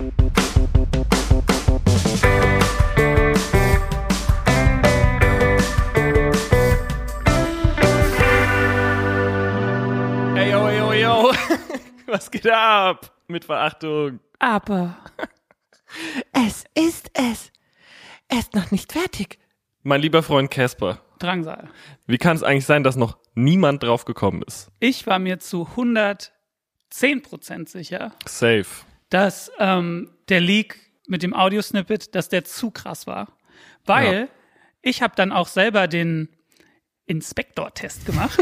Ey, yo, yo, yo. Was geht ab? Mit Verachtung. Aber es ist es. Er ist noch nicht fertig. Mein lieber Freund Casper, Drangsal. wie kann es eigentlich sein, dass noch niemand drauf gekommen ist? Ich war mir zu 110 Prozent sicher, Safe. Dass ähm, der Leak mit dem Audiosnippet, dass der zu krass war. Weil Ja. ich habe dann auch selber den Inspektor-Test gemacht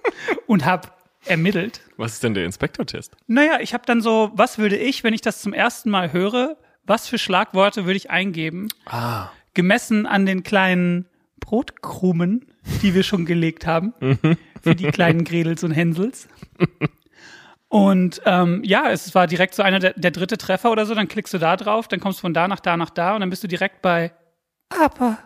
und habe ermittelt. Was ist denn der Inspektortest? Naja, ich habe dann so, was würde ich, wenn ich das zum ersten Mal höre, was für Schlagworte würde ich eingeben? Ah. Gemessen an den kleinen Brotkrumen, die wir schon gelegt haben, für die kleinen Gredels und Hänsels. Und ähm, ja, es war direkt so einer der, der dritte Treffer oder so, dann klickst du da drauf, dann kommst du von da nach da nach da und dann bist du direkt bei Aber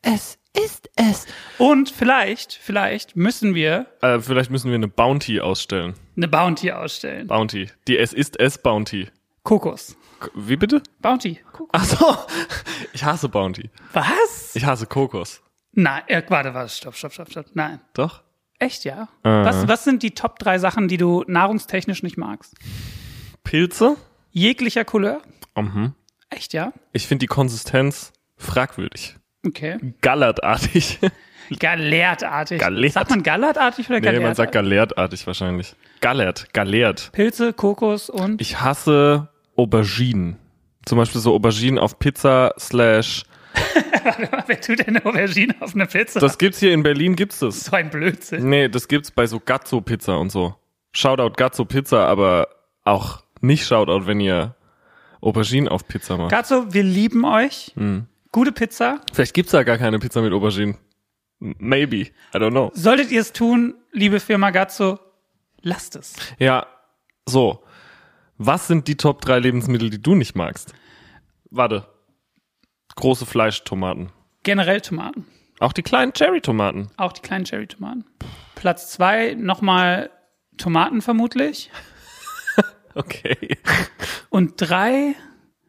es ist es. Und vielleicht, vielleicht müssen wir Äh, vielleicht müssen wir eine Bounty ausstellen. eine Bounty ausstellen. Bounty. Die Es ist es Bounty. Kokos. K- Wie bitte? Bounty. Kokos. Ach so. Ich hasse Bounty. Was? Ich hasse Kokos. Nein, äh, warte, warte, stopp, stopp, stopp, stopp. Nein. Doch? Echt, ja? Äh. Was, was sind die Top drei Sachen, die du nahrungstechnisch nicht magst? Pilze? Jeglicher Couleur? Mhm. Echt, ja? Ich finde die Konsistenz fragwürdig. Okay. Gallertartig. Galertartig. Galert. Sagt man gallertartig oder nee, galertartig? man sagt galertartig wahrscheinlich. Gallert, gallert. Pilze, Kokos und Ich hasse Auberginen. Zum Beispiel so Auberginen auf Pizza slash. Wer tut denn Aubergine auf eine Pizza? Das gibt's hier in Berlin, gibt's das. so ein Blödsinn. Nee, das gibt's bei so Gazzo Pizza und so. Shoutout Gazzo Pizza, aber auch nicht Shoutout, wenn ihr Auberginen auf Pizza macht. Gazzo, wir lieben euch. Hm. Gute Pizza. Vielleicht gibt's da gar keine Pizza mit Auberginen. Maybe. I don't know. Solltet ihr es tun, liebe Firma Gazzo, lasst es. Ja, so. Was sind die Top 3 Lebensmittel, die du nicht magst? Warte. Große Fleischtomaten. Generell Tomaten. Auch die kleinen Cherry-Tomaten. Auch die kleinen Cherry-Tomaten. Platz zwei, nochmal Tomaten vermutlich. Okay. Und drei,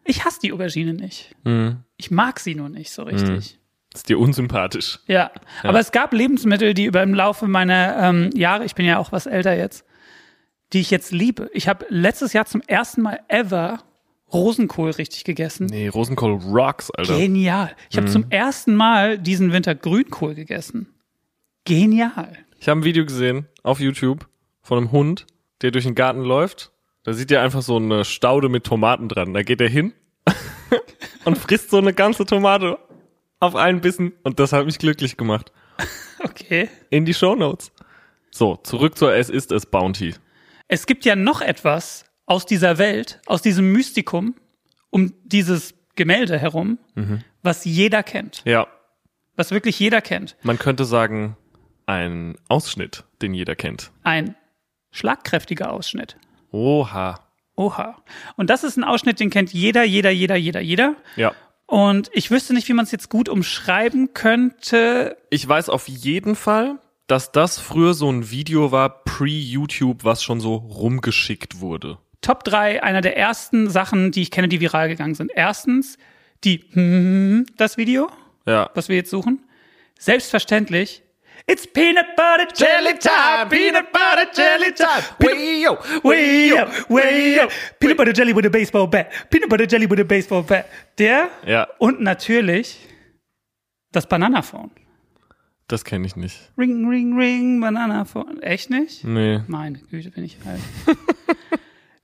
ich hasse die Aubergine nicht. Hm. Ich mag sie nur nicht so richtig. Ist dir unsympathisch. Ja. aber es gab Lebensmittel, die über im Laufe meiner ähm, Jahre, ich bin ja auch was älter jetzt, die ich jetzt liebe. Ich habe letztes Jahr zum ersten Mal ever Rosenkohl richtig gegessen. Nee, Rosenkohl rocks, Alter. Genial. Ich habe zum ersten Mal diesen Winter Grünkohl gegessen. Genial. Ich habe ein Video gesehen auf YouTube von einem Hund, der durch den Garten läuft. Da sieht er einfach so eine Staude mit Tomaten dran. Da geht er hin und frisst so eine ganze Tomate auf einen Bissen. Und das hat mich glücklich gemacht. Okay. In die Shownotes. So, zurück zur Es ist es Bounty. Es gibt ja noch etwas aus dieser Welt, aus diesem Mystikum um dieses Gemälde herum, was jeder kennt. Ja, Was wirklich jeder kennt. man könnte sagen, ein Ausschnitt, den jeder kennt. Ein schlagkräftiger Ausschnitt. Oha. Oha. Und das ist ein Ausschnitt, den kennt jeder, jeder, jeder, jeder, jeder. Ja. Und ich wüsste nicht, wie man es jetzt gut umschreiben könnte. Ich weiß auf jeden Fall, dass das früher so ein Video war, pre-YouTube, was schon so rumgeschickt wurde. Top drei einer der ersten Sachen, die ich kenne, die viral gegangen sind. Erstens, die hm, das Video, Ja. was wir jetzt suchen. Selbstverständlich. It's peanut butter jelly time, peanut butter jelly time. Wee-yo, way up. Peanut butter jelly with a baseball bat. Peanut butter jelly with a baseball bat. Der Ja, und natürlich das Bananaphone. das kenne ich nicht. Ring, ring, ring, Bananaphone. Echt nicht? Nee. Meine Güte, bin ich alt.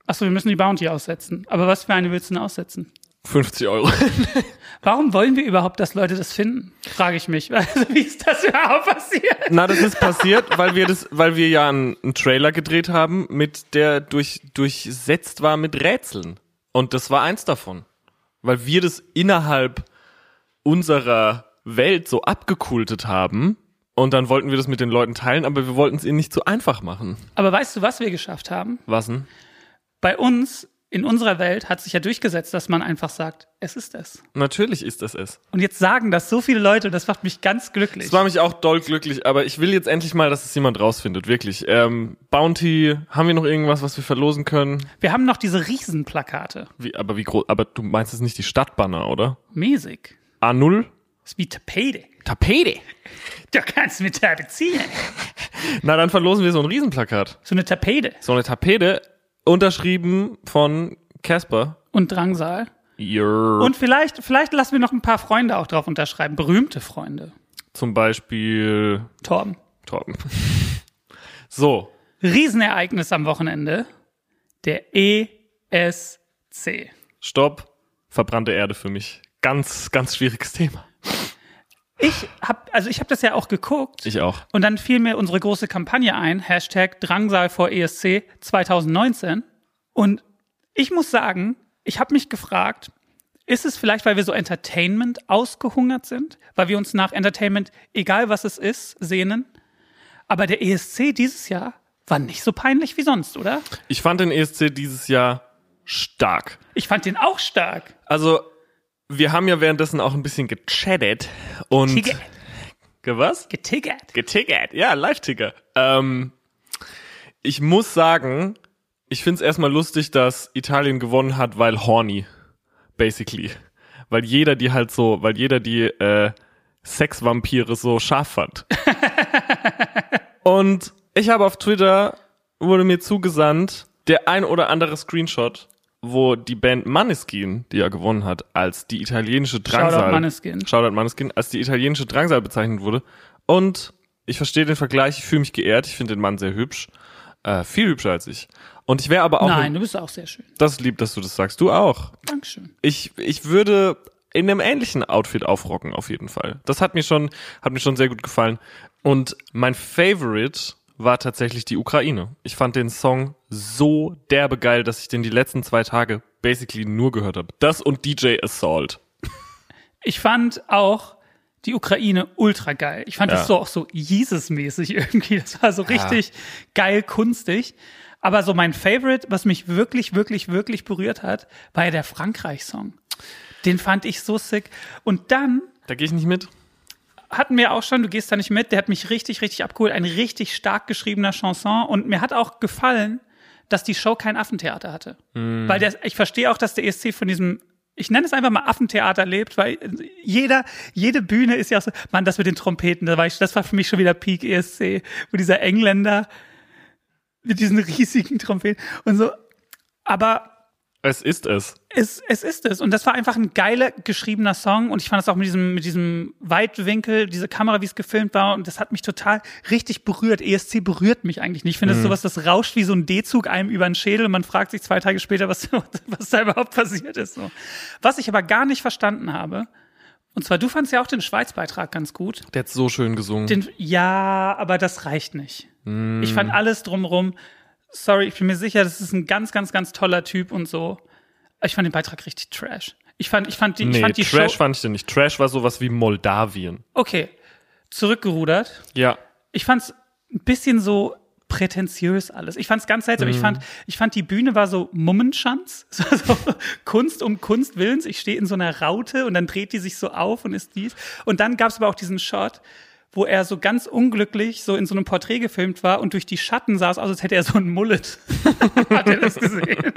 Achso, wir müssen die Bounty aussetzen. Aber was für eine willst du denn aussetzen? 50 Euro. Warum wollen wir überhaupt, dass Leute das finden? Frage ich mich. Also, wie ist das überhaupt passiert? Na, das ist passiert, weil wir das, weil wir ja einen, einen Trailer gedreht haben, mit der durch, durchsetzt war mit Rätseln. Und das war eins davon. Weil wir das innerhalb unserer Welt so abgekultet haben. Und dann wollten wir das mit den Leuten teilen, aber wir wollten es ihnen nicht zu einfach machen. Aber weißt du, was wir geschafft haben? Was denn? Bei uns in unserer Welt hat sich ja durchgesetzt, dass man einfach sagt, es ist es. Natürlich ist das es. Und jetzt sagen das so viele Leute, das macht mich ganz glücklich. Das war mich auch doll glücklich, aber ich will jetzt endlich mal, dass es jemand rausfindet, wirklich. Ähm, Bounty, haben wir noch irgendwas, was wir verlosen können? Wir haben noch diese Riesenplakate. Wie, aber wie groß, aber du meinst jetzt nicht die Stadtbanner, oder? Mäßig. A0? Das ist wie Tapete. Tapete. Du kannst mit tapezieren. Na, dann verlosen wir so ein Riesenplakat. So eine Tapete. So eine Tapete, unterschrieben von Casper. Und Drangsal. Your, Und vielleicht, vielleicht lassen wir noch ein paar Freunde auch drauf unterschreiben. Berühmte Freunde. zum Beispiel Torben. Torben. So, Riesenereignis am Wochenende. Der ESC. stopp. Verbrannte Erde für mich. Ganz, ganz schwieriges Thema. Ich hab, also ich habe das ja auch geguckt. Ich auch. Und dann fiel mir unsere große Kampagne ein, Hashtag Drangsal vor ESC 2019. Und ich muss sagen, ich habe mich gefragt, ist es vielleicht, weil wir so Entertainment ausgehungert sind? Weil wir uns nach Entertainment, egal was es ist, sehnen? Aber der ESC dieses Jahr war nicht so peinlich wie sonst, oder? Ich fand den ESC dieses Jahr stark. Ich fand den auch stark. Also, wir haben ja währenddessen auch ein bisschen gechattet und. Ticket. Ge was? Getickert. Getickert, ja, Live-Ticker. Ähm, ich muss sagen, ich find's erstmal lustig, dass Italien gewonnen hat, weil horny, basically. Weil jeder die halt so, weil jeder die äh, Sexvampire so scharf fand. Und ich habe auf Twitter, wurde mir zugesandt, der ein oder andere Screenshot, wo die Band Maneskin, die ja gewonnen hat, als die italienische Drangsal. Shoutout Maneskin. Shoutout Maneskin, als die italienische Drangsal bezeichnet wurde. Und ich verstehe den Vergleich, ich fühle mich geehrt, ich finde den Mann sehr hübsch. Äh, viel hübscher als ich. Und ich wäre aber auch. Nein, du bist auch sehr schön. Das ist lieb, dass du das sagst. Du auch. Dankeschön. Ich, ich würde in einem ähnlichen Outfit aufrocken, auf jeden Fall. Das hat mir schon, hat mir schon sehr gut gefallen. Und mein Favorite war tatsächlich die Ukraine. Ich fand den Song so derbe geil, dass ich den die letzten zwei Tage basically nur gehört habe. Das und DJ Assault. Ich fand auch die Ukraine ultra geil. Ich fand Ja. das so auch so Jesus-mäßig irgendwie. Das war so richtig geil kunstig. Aber so mein Favorite, was mich wirklich, wirklich, wirklich berührt hat, war ja der Frankreich-Song. Den fand ich so sick. Und dann Da gehe ich nicht mit. Hatten wir auch schon, du gehst da nicht mit, der hat mich richtig, richtig abgeholt. Ein richtig stark geschriebener Chanson. Und mir hat auch gefallen, dass die Show kein Affentheater hatte. Weil der, ich verstehe auch, dass der ESC von diesem, ich nenne es einfach mal Affentheater lebt, weil jeder, jede Bühne ist ja auch so, Mann, das mit den Trompeten, da war ich, das war für mich schon wieder Peak ESC, wo dieser Engländer mit diesen riesigen Trompeten und so. Aber Es ist es. es, es ist es. Und das war einfach ein geiler geschriebener Song. Und ich fand es auch mit diesem, mit diesem Weitwinkel, diese Kamera, wie es gefilmt war. Und das hat mich total richtig berührt. ESC berührt mich eigentlich nicht. Ich finde es sowas, das rauscht wie so ein D-Zug einem über den Schädel. Und man fragt sich zwei Tage später, was, was da überhaupt passiert ist. So. Was ich aber gar nicht verstanden habe. Und zwar, du fandst ja auch den Schweiz-Beitrag ganz gut. Der hat so schön gesungen. Den, ja, aber das reicht nicht. Ich fand alles drumrum. Sorry, ich bin mir sicher, das ist ein ganz, ganz, ganz toller Typ und so. Ich fand den Beitrag richtig trash. Ich fand, ich fand die, ich nee, fand die Trash Show. fand ich den nicht. Trash war sowas wie Moldawien. Okay, zurückgerudert. Ja. Ich fand's ein bisschen so prätentiös alles. Ich fand's ganz seltsam. Ich fand, ich fand die Bühne war so Mummenschanz, so, so Kunst um Kunst willens. Ich stehe in so einer Raute und dann dreht die sich so auf und ist dies. Und dann gab's aber auch diesen Shot, wo er so ganz unglücklich so in so einem Porträt gefilmt war und durch die Schatten sah es aus, als hätte er so ein Mullet. Hat er das gesehen?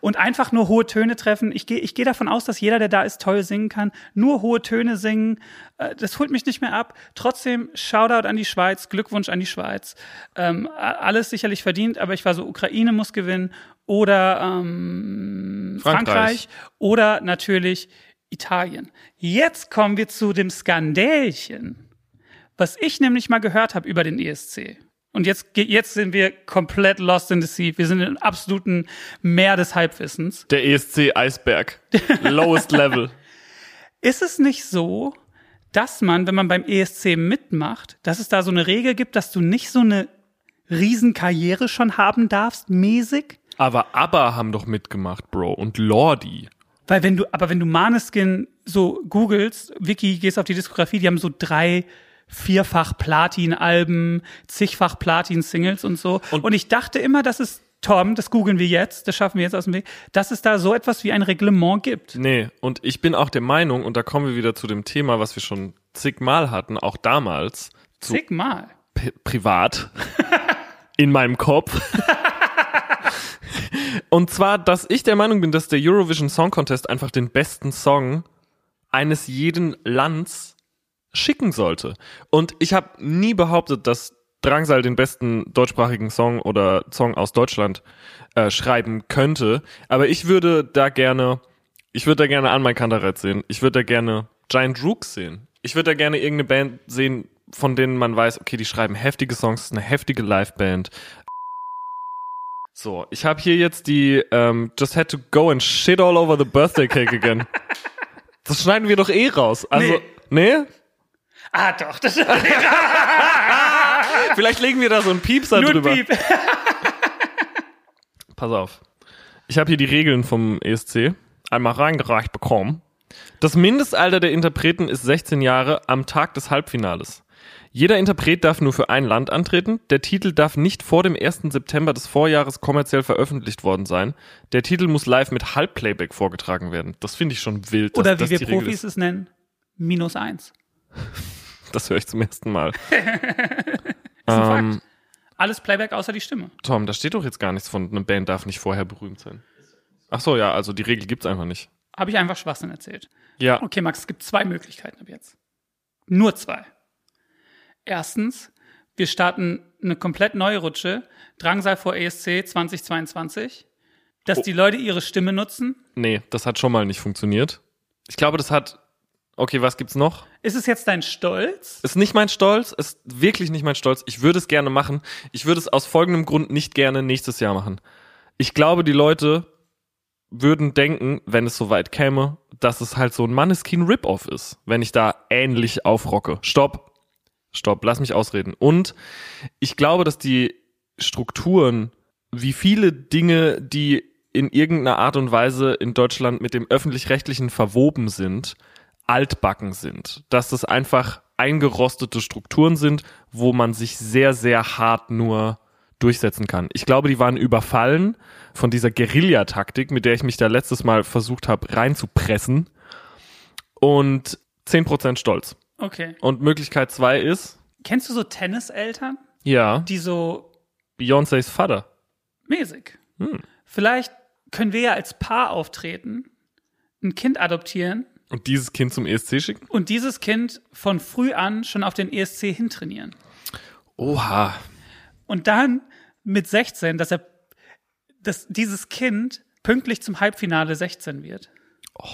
und einfach nur hohe Töne treffen. Ich gehe ich gehe davon aus, dass jeder, der da ist, toll singen kann. Nur hohe Töne singen, äh, das holt mich nicht mehr ab. Trotzdem Shoutout an die Schweiz, Glückwunsch an die Schweiz. Ähm, alles sicherlich verdient, aber ich war so, Ukraine muss gewinnen oder ähm, Frankreich. Frankreich. oder natürlich Italien. Jetzt kommen wir zu dem Skandälchen, was ich nämlich mal gehört habe über den ESC. Und jetzt, jetzt sind wir komplett lost in the sea. Wir sind im absoluten Meer des Halbwissens. Der ESC Eisberg. Lowest Level. Ist es nicht so, dass man, wenn man beim ESC mitmacht, dass es da so eine Regel gibt, dass du nicht so eine Riesenkarriere schon haben darfst, mäßig? Aber ABBA haben doch mitgemacht, Bro. Und Lordi. Weil wenn du, aber wenn du Maneskin so googelst, Wiki, gehst auf die Diskografie, die haben so drei, vierfach Platin-Alben, zigfach Platin-Singles und so. Und, Und- ich dachte immer, dass es Tom, das googeln wir jetzt, das schaffen wir jetzt aus dem Weg, dass es da so etwas wie ein Reglement gibt. Nee, und ich bin auch der Meinung, und da kommen wir wieder zu dem Thema, was wir schon zigmal hatten, auch damals, Zigmal. privat, in meinem Kopf. und zwar, dass ich der Meinung bin, dass der Eurovision Song Contest einfach den besten Song eines jeden Lands schicken sollte. Und ich habe nie behauptet, dass Drangsal den besten deutschsprachigen Song oder Song aus Deutschland äh, schreiben könnte. Aber ich würde da gerne, ich würde da gerne An mein Kantereit sehen. Ich würde da gerne Giant Rooks sehen. Ich würde da gerne irgendeine Band sehen, von denen man weiß, okay, die schreiben heftige Songs, ist eine heftige Liveband. So, ich habe hier jetzt die ähm, Just Had to Go and Shit All Over the Birthday Cake Again. Das schneiden wir doch eh raus. Also, nee? Ah, doch, das Vielleicht legen wir da so einen Piepser nur drüber. Piep. Pass auf. Ich habe hier die Regeln vom ESC einmal reingereicht bekommen. Das Mindestalter der Interpreten ist 16 Jahre am Tag des Halbfinales. Jeder Interpret darf nur für ein Land antreten. Der Titel darf nicht vor dem 1. September des Vorjahres kommerziell veröffentlicht worden sein. Der Titel muss live mit Halbplayback vorgetragen werden. Das finde ich schon wild. dass Oder wie wir Profis ist. es nennen, minus eins. Das höre ich zum ersten Mal. Ist ein Ähm, Fakt. Alles Playback außer die Stimme. Tom, da steht doch jetzt gar nichts von, eine Band darf nicht vorher berühmt sein. Ach so, ja, also die Regel gibt's einfach nicht. Habe ich einfach Schwachsinn erzählt. Ja, Okay, Max, es gibt zwei Möglichkeiten ab jetzt. Nur zwei. Erstens, wir starten eine komplett neue Rutsche, Drangsal vor ESC 2022, dass die Leute ihre Stimme nutzen. nee, das hat schon mal nicht funktioniert. Ich glaube, das hat. Okay, was gibt's noch? Ist es jetzt dein Stolz? Ist nicht mein Stolz, ist wirklich nicht mein Stolz. Ich würde es gerne machen. Ich würde es aus folgendem Grund nicht gerne nächstes Jahr machen. Ich glaube, die Leute würden denken, wenn es soweit käme, dass es halt so ein Manneskin Rip-Off ist, wenn ich da ähnlich aufrocke. Stopp. Stopp, lass mich ausreden. Und ich glaube, dass die Strukturen, wie viele Dinge, die in irgendeiner Art und Weise in Deutschland mit dem öffentlich-rechtlichen verwoben sind, altbacken sind. Dass das einfach eingerostete Strukturen sind, wo man sich sehr, sehr hart nur durchsetzen kann. Ich glaube, die waren überfallen von dieser Guerillataktik, mit der ich mich da letztes Mal versucht habe reinzupressen. Und 10% stolz. Okay. Und Möglichkeit zwei ist, Kennst du so Tenniseltern, ja, die so Beyoncés Vater. mäßig? Hm. Vielleicht können wir ja als Paar auftreten, ein Kind adoptieren Und dieses Kind zum ESC schicken? und dieses Kind von früh an schon auf den ESC hintrainieren. Oha. Und dann mit 16, dass er, dass dieses Kind pünktlich zum Halbfinale 16 wird.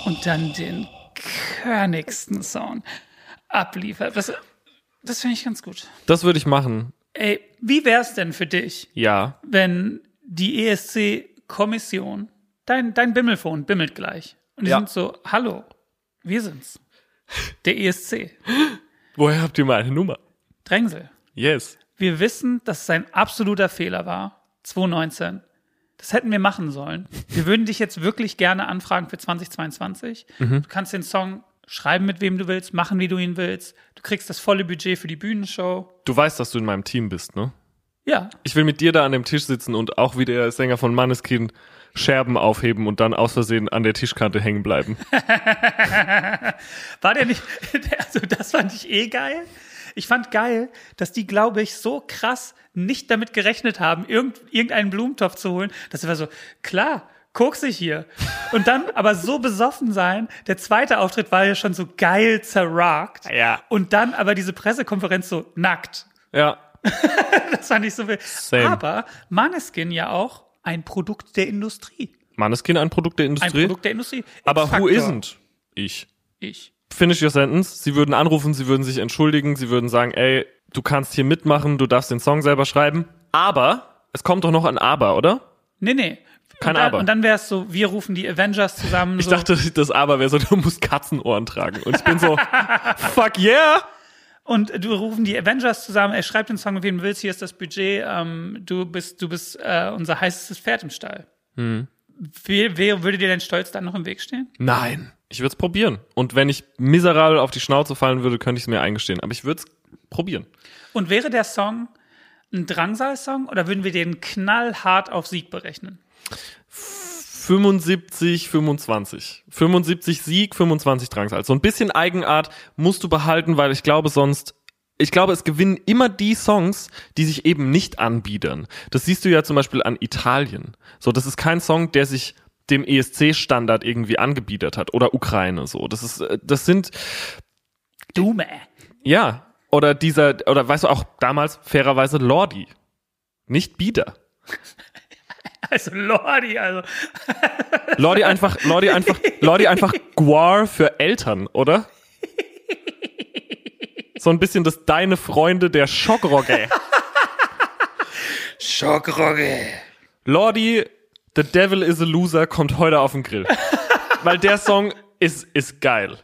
Und dann den körnigsten Song abliefert. Das, das finde ich ganz gut. Das würde ich machen. Ey, wie wär's denn für dich, Ja. wenn die ESC-Kommission, dein, dein Bimmelphone bimmelt gleich. Und die Ja. sind so, hallo, wir sind's. Der ESC. Woher habt ihr meine Nummer? Drängsel. Yes. Wir wissen, dass es ein absoluter Fehler war. 2019. Das hätten wir machen sollen. Wir würden dich jetzt wirklich gerne anfragen für 2022. Mhm. Du kannst den Song schreiben, mit wem du willst, machen, wie du ihn willst. Du kriegst das volle Budget für die Bühnenshow. Du weißt, dass du in meinem Team bist, ne? Ja, Ich will mit dir da an dem Tisch sitzen und auch wie der Sänger von Manneskin Scherben aufheben und dann aus Versehen an der Tischkante hängen bleiben. War der nicht, also das fand ich eh geil. Ich fand geil, dass die, glaube ich, so krass nicht damit gerechnet haben, irgend, irgendeinen Blumentopf zu holen, dass sie war so, klar, koksig hier. Und dann aber so besoffen sein. Der zweite Auftritt war ja schon so geil zerragt. Ja. Und dann aber diese Pressekonferenz so nackt. Ja. Das fand ich so wild. Same. Aber Maneskin ja auch ein Produkt der Industrie. Manneskin ein Produkt der Ein Industrie. Produkt der Industrie. aber who isn't? Ich. Ich. Finish your sentence. Sie würden anrufen, sie würden sich entschuldigen, sie würden sagen, ey, du kannst hier mitmachen, du darfst den Song selber schreiben. Aber, es kommt doch noch ein Aber, oder? Nee, nee. Kein und dann, Aber. Und dann wäre es so, wir rufen die Avengers zusammen. Ich so. dachte, das Aber wäre so, du musst Katzenohren tragen. Und ich bin so, fuck yeah! Und du rufen die Avengers zusammen, er schreibt den Song, mit wem du willst, hier ist das Budget, ähm, du bist, du bist äh, unser heißestes Pferd im Stall. Hm. Wer, wer würde dir dein Stolz dann noch im Weg stehen? Nein. Ich würde es probieren. Und wenn ich miserabel auf die Schnauze fallen würde, könnte ich es mir eingestehen. Aber ich würde es probieren. Und wäre der Song ein Drangsal-Song oder würden wir den knallhart auf Sieg berechnen? 75, 25. 75 Sieg, 25 Drangsal. So ein bisschen Eigenart musst du behalten, weil ich glaube sonst, ich glaube, es gewinnen immer die Songs, die sich eben nicht anbiedern. Das siehst du ja zum Beispiel an Italien. So, das ist kein Song, der sich dem ESC-Standard irgendwie angebiedert hat oder Ukraine so. Das ist, äh, das sind, Dume. ja, oder dieser, oder weißt du auch damals fairerweise Lordi. Nicht Bieder. Also Lordi, also Lordi einfach, Lordi einfach, Lordi einfach Guar für Eltern, oder? So ein bisschen das deine Freunde der Schockrogge. Schockrogge. Lordi, The Devil is a Loser kommt heute auf den Grill. Weil der Song ist, ist geil.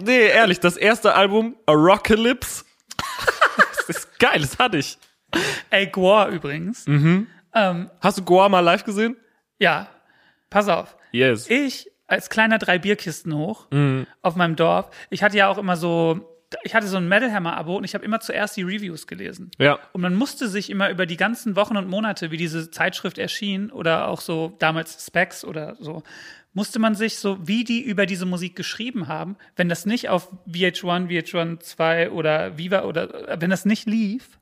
Nee, ehrlich, das erste Album, Arocalypse, das ist geil, das hatte ich. Ey, Guar übrigens. Ähm, Hast du Guar mal live gesehen? ja, pass auf. Yes. Ich als kleiner drei Bierkisten hoch auf meinem Dorf. Ich hatte ja auch immer so, ich hatte so ein Metal Hammer Abo und ich habe immer zuerst die Reviews gelesen. Ja. Und man musste sich immer über die ganzen Wochen und Monate, wie diese Zeitschrift erschien oder auch so damals Specs oder so, musste man sich so, wie die über diese Musik geschrieben haben, wenn das nicht auf VH1, VH1 2 oder Viva oder äh, wenn das nicht lief,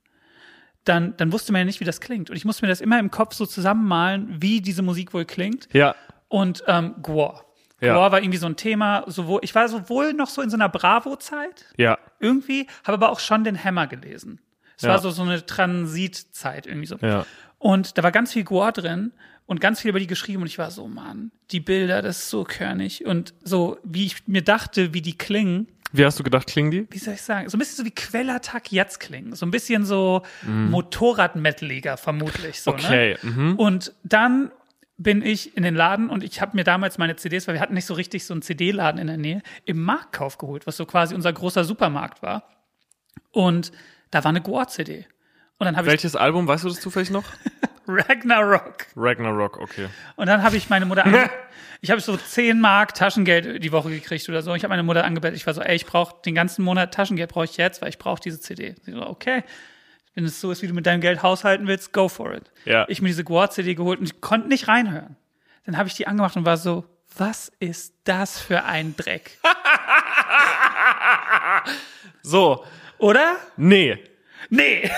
dann, dann wusste man ja nicht, wie das klingt. Und ich musste mir das immer im Kopf so zusammenmalen, wie diese Musik wohl klingt. Ja. Und ähm, Gore. Ja. Gore war irgendwie so ein Thema, sowohl, ich war sowohl noch so in so einer Bravo-Zeit, Ja. irgendwie, habe aber auch schon den Hammer gelesen. Es Ja. war so, so eine Transitzeit irgendwie so. Ja. Und da war ganz viel Gore drin und ganz viel über die geschrieben und ich war so, Mann, die Bilder, das ist so körnig und so, wie ich mir dachte, wie die klingen, Wie hast du gedacht, klingen die? wie soll ich sagen, so ein bisschen so wie Quellattack jetzt klingen, so ein bisschen so Motorrad-Metaliger vermutlich so, ne? Okay. Mhm. Und dann bin ich in den Laden und ich habe mir damals meine CDs, weil wir hatten nicht so richtig so einen CD-Laden in der Nähe, im Marktkauf geholt, was so quasi unser großer Supermarkt war. Und da war eine Gore-CD. Und dann habe ich Welches Album, weißt du das zufällig noch? Ragnarok. Ragnarok, okay. Und dann habe ich meine Mutter Ich habe so 10 Mark Taschengeld die Woche gekriegt oder so. Ich habe meine Mutter angebellt. Ich war so, ey, ich brauche den ganzen Monat Taschengeld, brauche ich jetzt, weil ich brauche diese CD. Sie so, okay. Wenn es so ist, wie du mit deinem Geld haushalten willst, go for it. Ja. Ich mir diese Gore-CD geholt und ich konnte nicht reinhören. Dann habe ich die angemacht und war so, was ist das für ein Dreck? So, Oder? nee, Nee.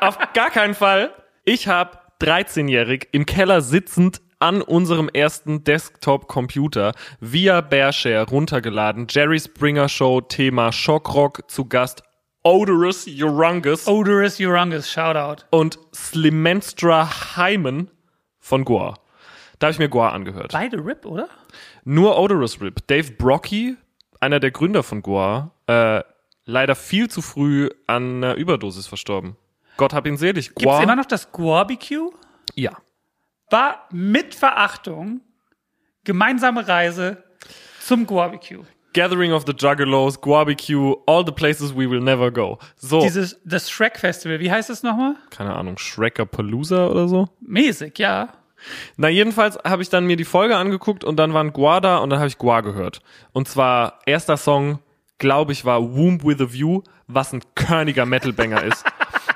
auf gar keinen Fall. Ich habe 13-jährig im Keller sitzend an unserem ersten Desktop-Computer via Bearshare runtergeladen. Jerry Springer Show Thema Schockrock zu Gast Odorous Urungus Odorous Urungus, Shoutout. und Slimenstra Hyman von Goa. Da habe ich mir Goa angehört. Beide RIP, oder? Nur Odorous Rip. Dave Brocky, einer der Gründer von Goa, äh, leider viel zu früh an einer Überdosis verstorben. Gott hab ihn selig. Gibt's immer noch das Guarbecue? Ja. war mit Verachtung gemeinsame Reise zum Guarbecue. Gathering of the Juggalos, Guabecue, all the places we will never go. So, Dieses, das Shrek Festival, wie heißt es nochmal? keine Ahnung, Shrekapalooza oder so? Mäßig, ja. Na, jedenfalls habe ich dann mir die Folge angeguckt und dann waren Gua da und dann habe ich Gua gehört. Und zwar, erster Song, glaube ich, war Womb with a View, was ein körniger Metalbanger ist.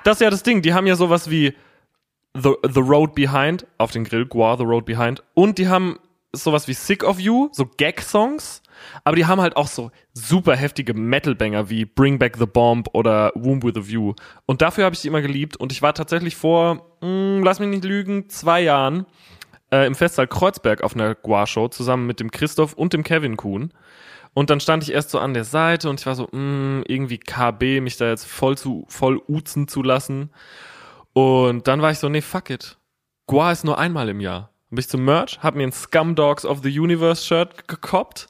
Das ist ja das Ding, die haben ja sowas wie The, The Road Behind auf den Grill, Gua, The Road Behind. Und die haben sowas wie Sick of You, so Gag-Songs. Aber die haben halt auch so super heftige Metalbanger wie Bring Back the Bomb oder Womb with a View. Und dafür habe ich die immer geliebt. Und ich war tatsächlich vor, mh, lass mich nicht lügen, zwei Jahren äh, im Festsaal Kreuzberg auf einer Gua-Show zusammen mit dem Christoph und dem Kevin Kuhn. Und dann stand ich erst so an der Seite und ich war so, mh, irgendwie KB, mich da jetzt voll zu, voll uzen zu lassen. Und dann war ich so, nee, fuck it. Gua ist nur einmal im Jahr. Bin ich zum Merch, hab mir ein Scum Dogs of the Universe Shirt gekoppt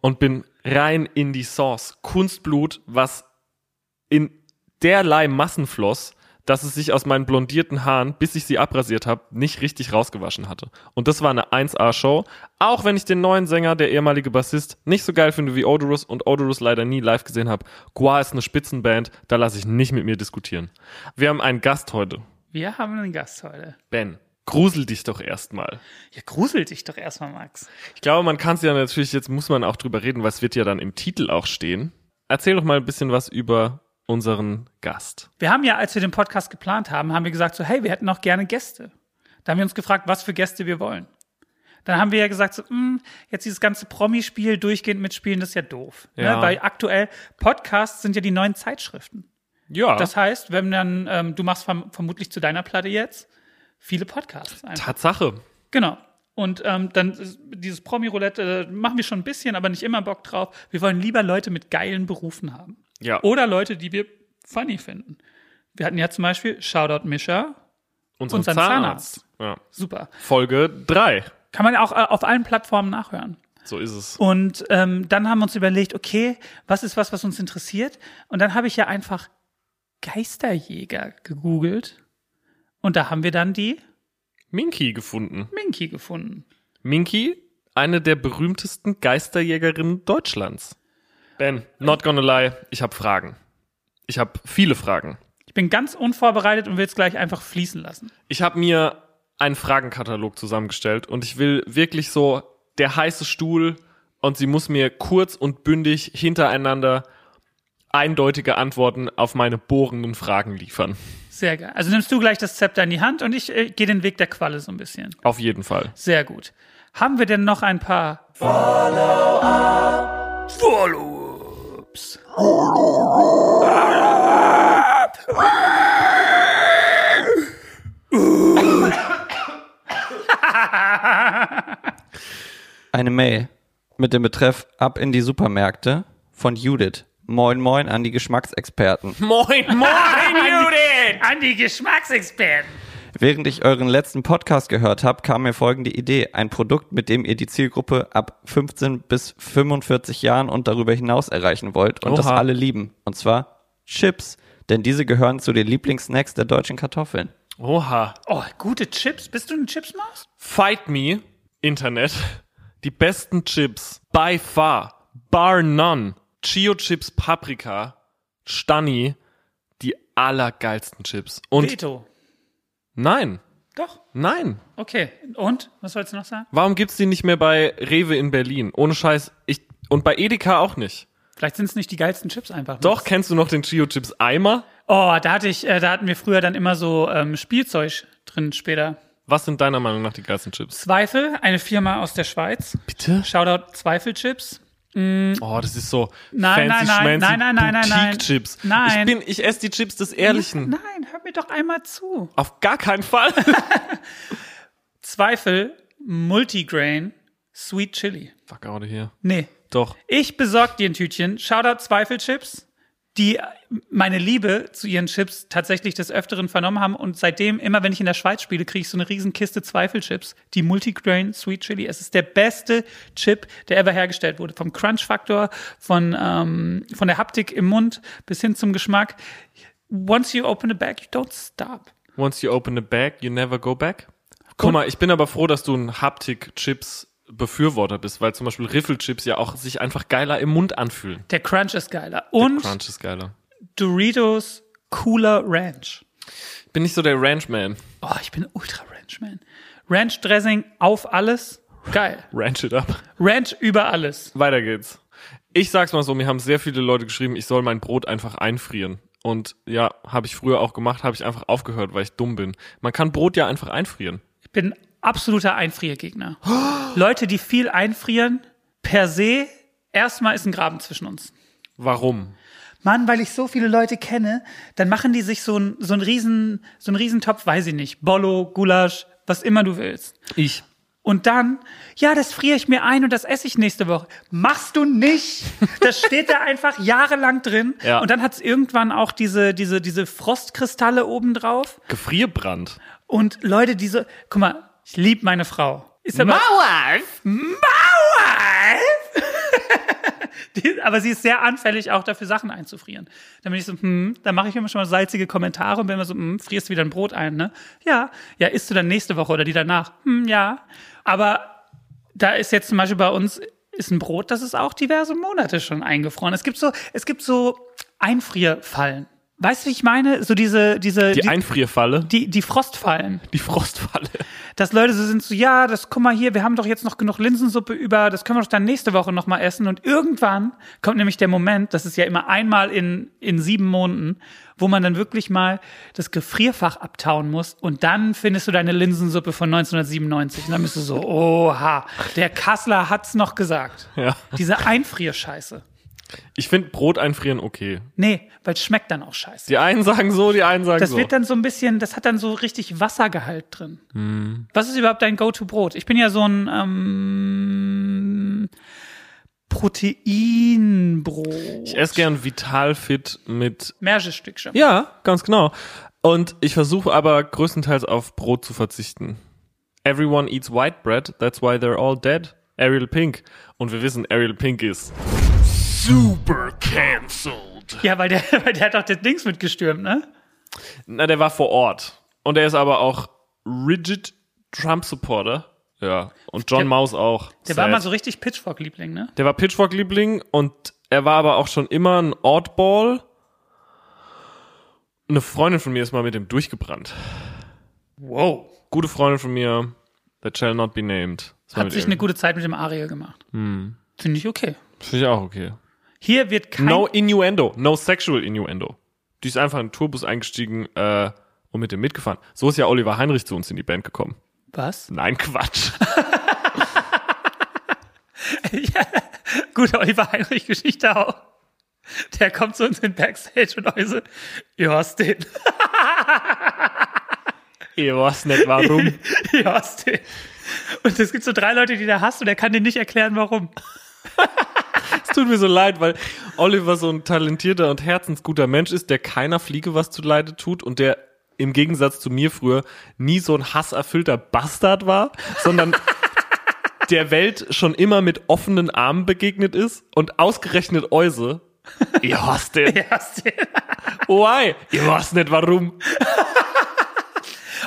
und bin rein in die Sauce. Kunstblut, was in derlei Massen floss, dass es sich aus meinen blondierten Haaren, bis ich sie abrasiert habe, nicht richtig rausgewaschen hatte. Und das war eine 1A-Show. Auch wenn ich den neuen Sänger, der ehemalige Bassist, nicht so geil finde wie Odorous und Odorous leider nie live gesehen habe. Gua ist eine Spitzenband, da lasse ich nicht mit mir diskutieren. Wir haben einen Gast heute. Wir haben einen Gast heute. Ben, grusel dich doch erstmal. Ja, grusel dich doch erstmal, Max. Ich glaube, man kann es ja natürlich, jetzt muss man auch drüber reden, weil es wird ja dann im Titel auch stehen. Erzähl doch mal ein bisschen was über unseren Gast. Wir haben ja, als wir den Podcast geplant haben, haben wir gesagt so, hey, wir hätten auch gerne Gäste. Da haben wir uns gefragt, was für Gäste wir wollen. Dann haben wir ja gesagt, so, mh, jetzt dieses ganze Promi-Spiel durchgehend mitspielen, das ist ja doof. Ja. Ne? Weil aktuell Podcasts sind ja die neuen Zeitschriften. Ja, Das heißt, wenn dann, ähm, du machst verm vermutlich zu deiner Platte jetzt viele Podcasts einfach. Tatsache. Genau. Und ähm, dann dieses Promi-Roulette äh, machen wir schon ein bisschen, aber nicht immer Bock drauf. Wir wollen lieber Leute mit geilen Berufen haben. Ja. Oder Leute, die wir funny finden. Wir hatten ja zum Beispiel Shoutout Mischa. Unseren unseren Zahnarzt. Ja. Super. Folge drei. Kann man auch äh, auf allen Plattformen nachhören. So ist es. Und ähm, dann haben wir uns überlegt, okay, was ist was, was uns interessiert? Und dann habe ich ja einfach Geisterjäger gegoogelt. Und da haben wir dann die Minky gefunden. Minky gefunden. Minky, eine der berühmtesten Geisterjägerinnen Deutschlands. Ben, not gonna lie, ich habe Fragen. Ich habe viele Fragen. Ich bin ganz unvorbereitet und will es gleich einfach fließen lassen. Ich habe mir einen Fragenkatalog zusammengestellt und ich will wirklich so der heiße Stuhl und sie muss mir kurz und bündig hintereinander eindeutige Antworten auf meine bohrenden Fragen liefern. Sehr geil. Also nimmst du gleich das Zepter in die Hand und ich äh, gehe den Weg der Qualle so ein bisschen. Auf jeden Fall. Sehr gut. Haben wir denn noch ein paar Follow-up? Follow-ups. Eine Mail mit dem Betreff Ab in die Supermärkte von Judith. Moin moin an die Geschmacksexperten. Moin, moin, Judith! An die Geschmacksexperten. Während ich euren letzten Podcast gehört habe, kam mir folgende Idee. Ein Produkt, mit dem ihr die Zielgruppe ab 15 bis 45 Jahren und darüber hinaus erreichen wollt und das Oha. alle lieben. Und zwar Chips. Denn diese gehören zu den Lieblingssnacks der deutschen Kartoffeln. Oha. Oh, gute Chips. Bist du ein Chipsmaus? Fight Me, Internet. Die besten Chips. By far. Bar none. Chio Chips Paprika. Stani. Die allergeilsten Chips. Und Veto. Nein. Doch. Nein. Okay. Und? Was sollst du noch sagen? Warum gibt's die nicht mehr bei Rewe in Berlin? Ohne Scheiß. Ich, und bei Edeka auch nicht. Vielleicht sind es nicht die geilsten Chips einfach. Doch, kennst du noch den Chio Chips Eimer? Oh, da hatte ich, äh, da hatten wir früher dann immer so ähm, Spielzeug drin später. Was sind deiner Meinung nach die geilsten Chips? Zweifel, eine Firma aus der Schweiz. Bitte? Shoutout Zweifelchips. Oh, das ist so Nein, fancy nein, nein, nein, nein, nein, nein, nein. Boutique-Chips. Nein. Ich bin, ich esse die Chips des Ehrlichen. Nein, hör mir doch einmal zu. Auf gar keinen Fall. Zweifel, Multigrain, Sweet Chili. Fuck out of here. Nee. Doch. Ich besorg dir ein Tütchen. Shoutout Zweifelchips, die meine Liebe zu ihren Chips tatsächlich des Öfteren vernommen haben. Und seitdem, immer wenn ich in der Schweiz spiele, kriege ich so eine riesen Kiste Zweifelchips. Die Multigrain Sweet Chili. Es ist der beste Chip, der ever hergestellt wurde. Vom Crunch-Faktor, von, ähm, von der Haptik im Mund bis hin zum Geschmack. Once you open a bag, you don't stop. Once you open a bag, you never go back. Guck Und- mal, ich bin aber froh, dass du ein Haptik-Chips-Befürworter bist, weil zum Beispiel Riffelchips ja auch sich einfach geiler im Mund anfühlen. Der Crunch ist geiler. Und Crunch ist geiler. Doritos Cooler Ranch. Ich bin nicht so der Ranchman. Oh, ich bin ultra Ranch-Man. Ranch-Dressing auf alles. Geil. Ranch it up. Ranch über alles. Weiter geht's. Ich sag's mal so, mir haben sehr viele Leute geschrieben, ich soll mein Brot einfach einfrieren. Und ja, habe ich früher auch gemacht, habe ich einfach aufgehört, weil ich dumm bin. Man kann Brot ja einfach einfrieren. Ich bin absoluter Einfriergegner. Leute, die viel einfrieren, per se, erstmal ist ein Graben zwischen uns. Warum? Mann, weil ich so viele Leute kenne, dann machen die sich so ein, so ein riesen, so ein Riesentopf, weiß ich nicht, Bollo, Gulasch, was immer du willst. Ich. Und dann, ja, das friere ich mir ein und das esse ich nächste Woche. Machst du nicht. Das steht da einfach jahrelang drin. Ja. Und dann hat es irgendwann auch diese, diese, diese Frostkristalle oben drauf. Gefrierbrand. Und Leute, diese, guck mal, ich liebe meine Frau. Ist aber, Mauerf! Mauerf! Die, aber sie ist sehr anfällig auch dafür, Sachen einzufrieren. Dann bin ich so, hm, dann mache ich immer schon mal salzige Kommentare und bin immer so, hm, frierst wieder ein Brot ein, ne? Ja, ja, isst du dann nächste Woche oder die danach? Hm, ja. Aber da ist jetzt zum Beispiel bei uns ist ein Brot, das ist auch diverse Monate schon eingefroren. Es gibt so, es gibt so Einfrierfallen. Weißt du, wie ich meine? So diese, diese, Die Einfrierfalle, die, die Frostfallen. die Frostfalle. Dass Leute so sind so, ja, das, guck mal hier, wir haben doch jetzt noch genug Linsensuppe über, das können wir doch dann nächste Woche noch mal essen. Und irgendwann kommt nämlich der Moment, das ist ja immer einmal in, in sieben Monaten, wo man dann wirklich mal das Gefrierfach abtauen muss und dann findest du deine Linsensuppe von 1997 und dann bist du so, oha, der Kassler hat's noch gesagt. Ja. Diese Einfrierscheiße. Ich finde Brot einfrieren okay. Nee, weil es schmeckt dann auch scheiße. Die einen sagen so, die einen sagen Das so. wird dann so ein bisschen, das hat dann so richtig Wassergehalt drin. Was ist überhaupt dein Go-To-Brot? Ich bin ja so ein ähm, Proteinbrot. ich esse gern Vitalfit mit Meerstückchen. Ja, ganz genau. Und ich versuche aber größtenteils auf Brot zu verzichten. Everyone eats white bread, that's why they're all dead. Ariel Pink. Und wir wissen, Ariel Pink ist super cancelled. Ja, weil der, weil der hat doch das Dings mitgestürmt, ne? Na, der war vor Ort. Und er ist aber auch rigid Trump-Supporter. Ja. Und John Der- Maus auch. Der war Sad. mal so richtig Pitchfork-Liebling, ne? Der war Pitchfork-Liebling und er war aber auch schon immer ein Oddball. Eine Freundin von mir ist mal mit ihm durchgebrannt. Wow. Gute Freundin von mir, that shall not be named. Hat sich eine gute Zeit mit dem Ariel gemacht. Finde ich okay. Finde ich auch okay. Hier wird kein. No innuendo, no sexual innuendo. Die ist einfach in den Tourbus eingestiegen äh, und mit dem mitgefahren. So ist ja Oliver Heinrich zu uns in die Band gekommen. Was? Nein, Quatsch. Gute Oliver Heinrich-Geschichte auch. Der kommt zu uns in Backstage und also, ja, hast den. Ich weiß nicht warum. Ja, hast den. Und es gibt so drei Leute, die der hasst und er kann denen nicht erklären, warum. Tut mir so leid, weil Oliver so ein talentierter und herzensguter Mensch ist, der keiner Fliege was zuleide tut und der im Gegensatz zu mir früher nie so ein hasserfüllter Bastard war, sondern der Welt schon immer mit offenen Armen begegnet ist und ausgerechnet Euse. Ich hasse den. Ja, hast den. Why? Ich weiß nicht warum.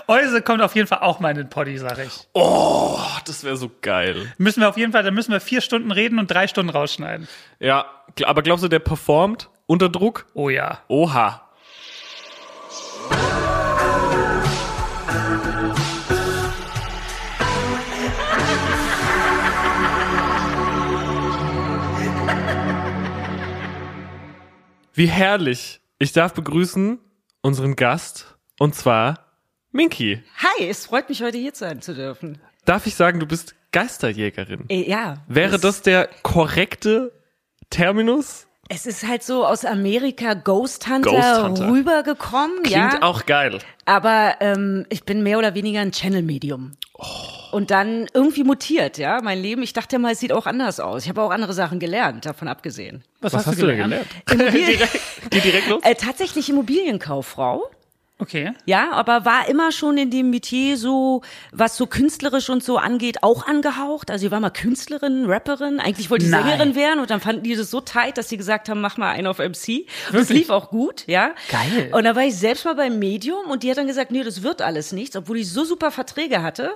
Euse kommt auf jeden Fall auch mal in den Poddy, sag ich. Oh, das wäre so geil. Müssen wir auf jeden Fall, da müssen wir vier Stunden reden und drei Stunden rausschneiden. Ja, aber glaubst du, der performt unter Druck? Oh ja. Oha. Wie herrlich. Ich darf begrüßen unseren Gast und zwar Minky. Hi, es freut mich, heute hier sein zu dürfen. Darf ich sagen, du bist Geisterjägerin? Äh, ja. Wäre das der korrekte Terminus? Es ist halt so aus Amerika Ghost Hunter, Ghost Hunter. rübergekommen, Klingt ja. auch geil. Aber ähm, ich bin mehr oder weniger ein Channel-Medium. Oh. Und dann irgendwie mutiert, ja, mein Leben. Ich dachte mal, es sieht auch anders aus. Ich habe auch andere Sachen gelernt, davon abgesehen. Was, Was hast du denn gelernt? direkt, geht direkt los? Äh, tatsächlich Immobilienkauffrau. Okay. Ja, aber war immer schon in dem Metier so, was so künstlerisch und so angeht, auch angehaucht. Also ich war mal Künstlerin, Rapperin. Eigentlich wollte ich Nein. Sängerin werden und dann fanden die das so tight, dass sie gesagt haben, mach mal einen auf MC. Und das lief auch gut, ja. Geil. Und da war ich selbst mal beim Medium und die hat dann gesagt, nee, das wird alles nichts, obwohl ich so super Verträge hatte.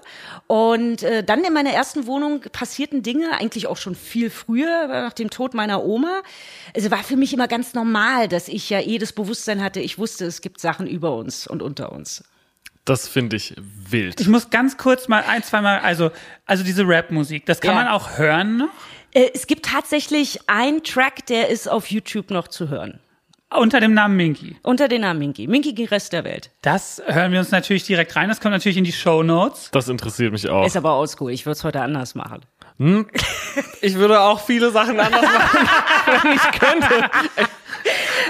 Und äh, dann in meiner ersten Wohnung passierten Dinge, eigentlich auch schon viel früher, nach dem Tod meiner Oma. Es war für mich immer ganz normal, dass ich ja eh das Bewusstsein hatte, ich wusste, es gibt Sachen über uns und unter uns. Das finde ich wild. Ich muss ganz kurz mal ein, zwei Mal, also, also diese Rap-Musik, das kann Ja. man auch hören noch? Äh, es gibt tatsächlich einen Track, der ist auf YouTube noch zu hören. Unter dem Namen Minky. Unter dem Namen Minky. Minky gegen Rest der Welt. Das hören wir uns natürlich direkt rein. Das kommt natürlich in die Show Notes. Das interessiert mich auch. Ist aber oldschool. Ich würde es heute anders machen. Ich würde auch viele Sachen anders machen, wenn ich könnte.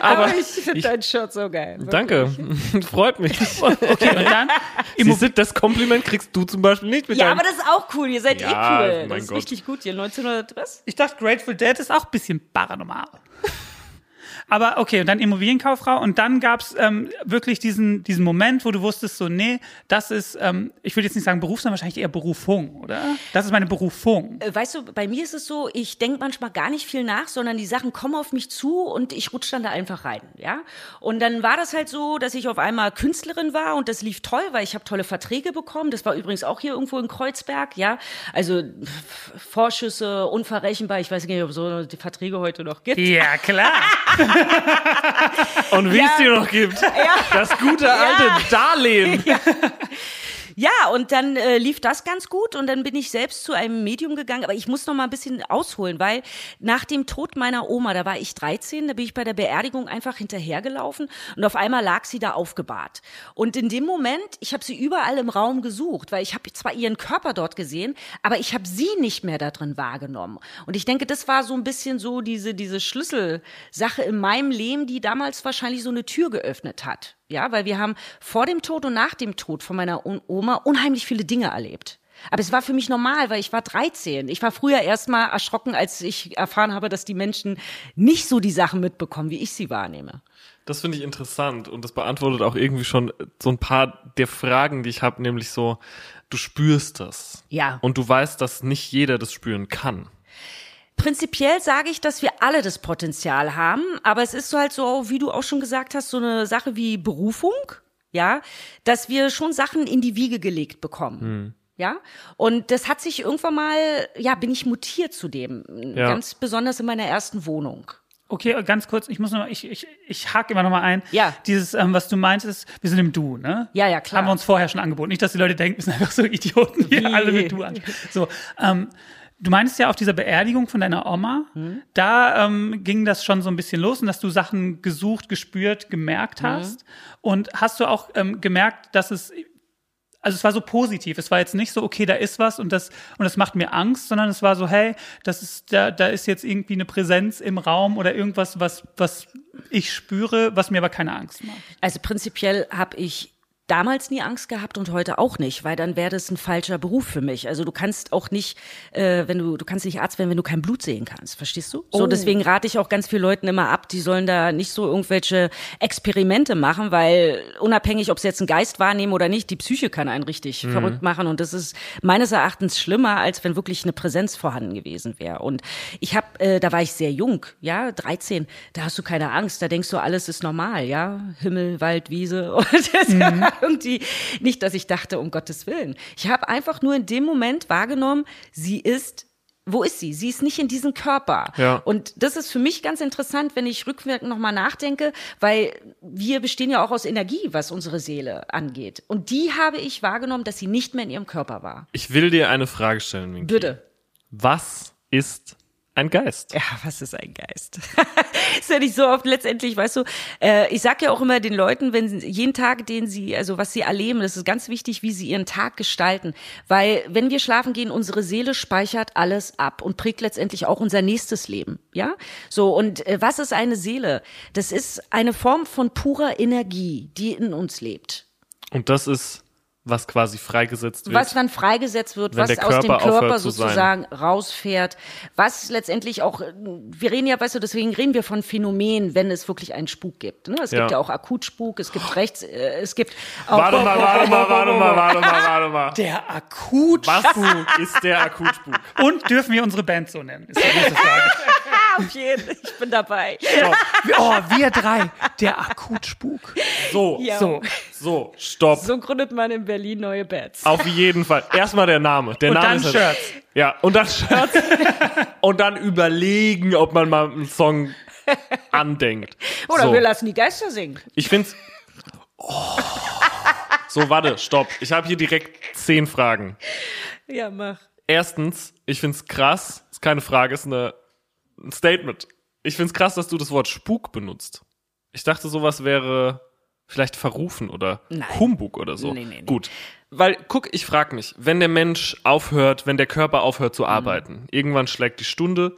Aber, ich finde dein Shirt so geil. danke, freut mich. Okay, und dann Siehst das Kompliment kriegst du zum Beispiel nicht mit Ja, deinem aber das ist auch cool. Ihr seid Ja, eh cool. mein Das ist Gott. richtig gut hier. 1900 was? Ich dachte, Grateful Dead ist auch ein bisschen paranormal. Aber okay, und dann Immobilienkauffrau und dann gab's ähm, wirklich diesen, diesen Moment, wo du wusstest, so, nee, das ist, ähm, ich will jetzt nicht sagen Beruf, sondern wahrscheinlich eher Berufung, oder? Das ist meine Berufung. Äh, Weißt du, bei mir ist es so, ich denke manchmal gar nicht viel nach, sondern die Sachen kommen auf mich zu und ich rutsche dann da einfach rein, ja. Und dann war das halt so, dass ich auf einmal Künstlerin war und das lief toll, weil ich habe tolle Verträge bekommen. Das war übrigens auch hier irgendwo in Kreuzberg, ja. Also Vorschüsse, unverrechenbar. Ich weiß nicht, ob es so die Verträge heute noch gibt. Ja, klar. Und wie es die noch gibt. Das gute alte Darlehen. Ja, und dann äh, lief das ganz gut und dann bin ich selbst zu einem Medium gegangen, aber ich muss noch mal ein bisschen ausholen, weil nach dem Tod meiner Oma, da war ich 13, da bin ich bei der Beerdigung einfach hinterhergelaufen und auf einmal lag sie da aufgebahrt. Und in dem Moment, ich habe sie überall im Raum gesucht, weil ich habe zwar ihren Körper dort gesehen, aber ich habe sie nicht mehr da drin wahrgenommen. Und ich denke, das war so ein bisschen so diese diese Schlüsselsache in meinem Leben, die damals wahrscheinlich so eine Tür geöffnet hat. Ja, weil wir haben vor dem Tod und nach dem Tod von meiner Oma unheimlich viele Dinge erlebt. Aber es war für mich normal, weil ich war 13. Ich war früher erstmal erschrocken, als ich erfahren habe, dass die Menschen nicht so die Sachen mitbekommen, wie ich sie wahrnehme. Das finde ich interessant und das beantwortet auch irgendwie schon so ein paar der Fragen, die ich habe, nämlich so, du spürst das. Ja. Und du weißt, dass nicht jeder das spüren kann. Prinzipiell sage ich, dass wir alle das Potenzial haben, aber es ist so halt so, wie du auch schon gesagt hast, so eine Sache wie Berufung, ja, dass wir schon Sachen in die Wiege gelegt bekommen. Ja, und das hat sich irgendwann mal, ja, bin ich mutiert zu dem, Ja. ganz besonders in meiner ersten Wohnung. Okay, ganz kurz, ich muss noch ich, ich, ich hake immer noch mal ein. Ja. Dieses, ähm, was du meintest, wir sind im Du, ne? Ja, ja, klar. Haben wir uns vorher schon angeboten. Nicht, dass die Leute denken, wir sind einfach so Idioten, die Wie? alle mit Du an. So, ähm, du meinst ja auf dieser Beerdigung von deiner Oma, Hm? da ähm, ging das schon so ein bisschen los und dass du Sachen gesucht, gespürt, gemerkt Hm? hast. Und hast du auch ähm, gemerkt, dass es also es war so positiv. Es war jetzt nicht so, okay, da ist was und das und das macht mir Angst, sondern es war so, hey, das ist da da ist jetzt irgendwie eine Präsenz im Raum oder irgendwas, was was ich spüre, was mir aber keine Angst macht. Also prinzipiell habe ich damals nie Angst gehabt und heute auch nicht, weil dann wäre das ein falscher Beruf für mich. Also du kannst auch nicht, äh, wenn du, du kannst nicht Arzt werden, wenn du kein Blut sehen kannst, verstehst du? So, deswegen rate ich auch ganz vielen Leuten immer ab, die sollen da nicht so irgendwelche Experimente machen, weil unabhängig, ob sie jetzt einen Geist wahrnehmen oder nicht, die Psyche kann einen richtig verrückt machen. Und das ist meines Erachtens schlimmer, als wenn wirklich eine Präsenz vorhanden gewesen wäre. Und ich habe, äh, da war ich sehr jung, ja, 13, da hast du keine Angst, da denkst du, alles ist normal, ja, Himmel, Wald, Wiese. Und das war irgendwie nicht, dass ich dachte, um Gottes Willen. Ich habe einfach nur in dem Moment wahrgenommen, sie ist wo ist sie? Sie ist nicht in diesem Körper. Ja. Und das ist für mich ganz interessant, wenn ich rückwirkend nochmal nachdenke, weil wir bestehen ja auch aus Energie, was unsere Seele angeht. Und die habe ich wahrgenommen, dass sie nicht mehr in ihrem Körper war. Ich will dir eine Frage stellen, Minky. Bitte. Was ist ein Geist? Ja, was ist ein Geist? ist ja nicht so oft letztendlich, weißt du, äh, ich sag ja auch immer den Leuten, wenn sie, jeden Tag, den sie, also was sie erleben, das ist ganz wichtig, wie sie ihren Tag gestalten. Weil wenn wir schlafen gehen, unsere Seele speichert alles ab und prägt letztendlich auch unser nächstes Leben. Ja? So, und äh, was ist eine Seele? Das ist eine Form von purer Energie, die in uns lebt. Und das ist, was quasi freigesetzt wird. was dann freigesetzt wird, was aus dem Körper sozusagen rausfährt, was letztendlich auch, wir reden ja, weißt du, deswegen reden wir von Phänomenen, wenn es wirklich einen Spuk gibt. Ne? Es Ja. gibt ja auch Akutspuk, es gibt rechts, äh, es gibt auch, warte mal, warte mal, warte mal, warte mal, warte mal. Der Akutspuk. Was ist der Akutspuk? Und dürfen wir unsere Band so nennen? Ist die nächste Frage. Auf jeden, ich bin dabei. Oh, wir drei. Der Akutspuk. So, Ja. So. so, stopp. So gründet man in Berlin neue Bands. Auf jeden Fall. Erstmal der Name. Der Und Name dann ist ja- Shirts. Ja, und dann Shirts. und dann überlegen, ob man mal einen Song andenkt. Oder so. wir lassen die Geister singen. Ich find's. Oh. So, warte, stopp. Ich habe hier direkt zehn Fragen. Ja, mach. Erstens, ich find's krass, ist keine Frage, ist eine, ein Statement. Ich find's krass, dass du das Wort Spuk benutzt. Ich dachte, sowas wäre vielleicht verrufen oder Nein. Humbug oder so. Nee, nee, nee. Gut. Weil, guck, ich frag mich, wenn der Mensch aufhört, wenn der Körper aufhört Mhm. zu arbeiten, irgendwann schlägt die Stunde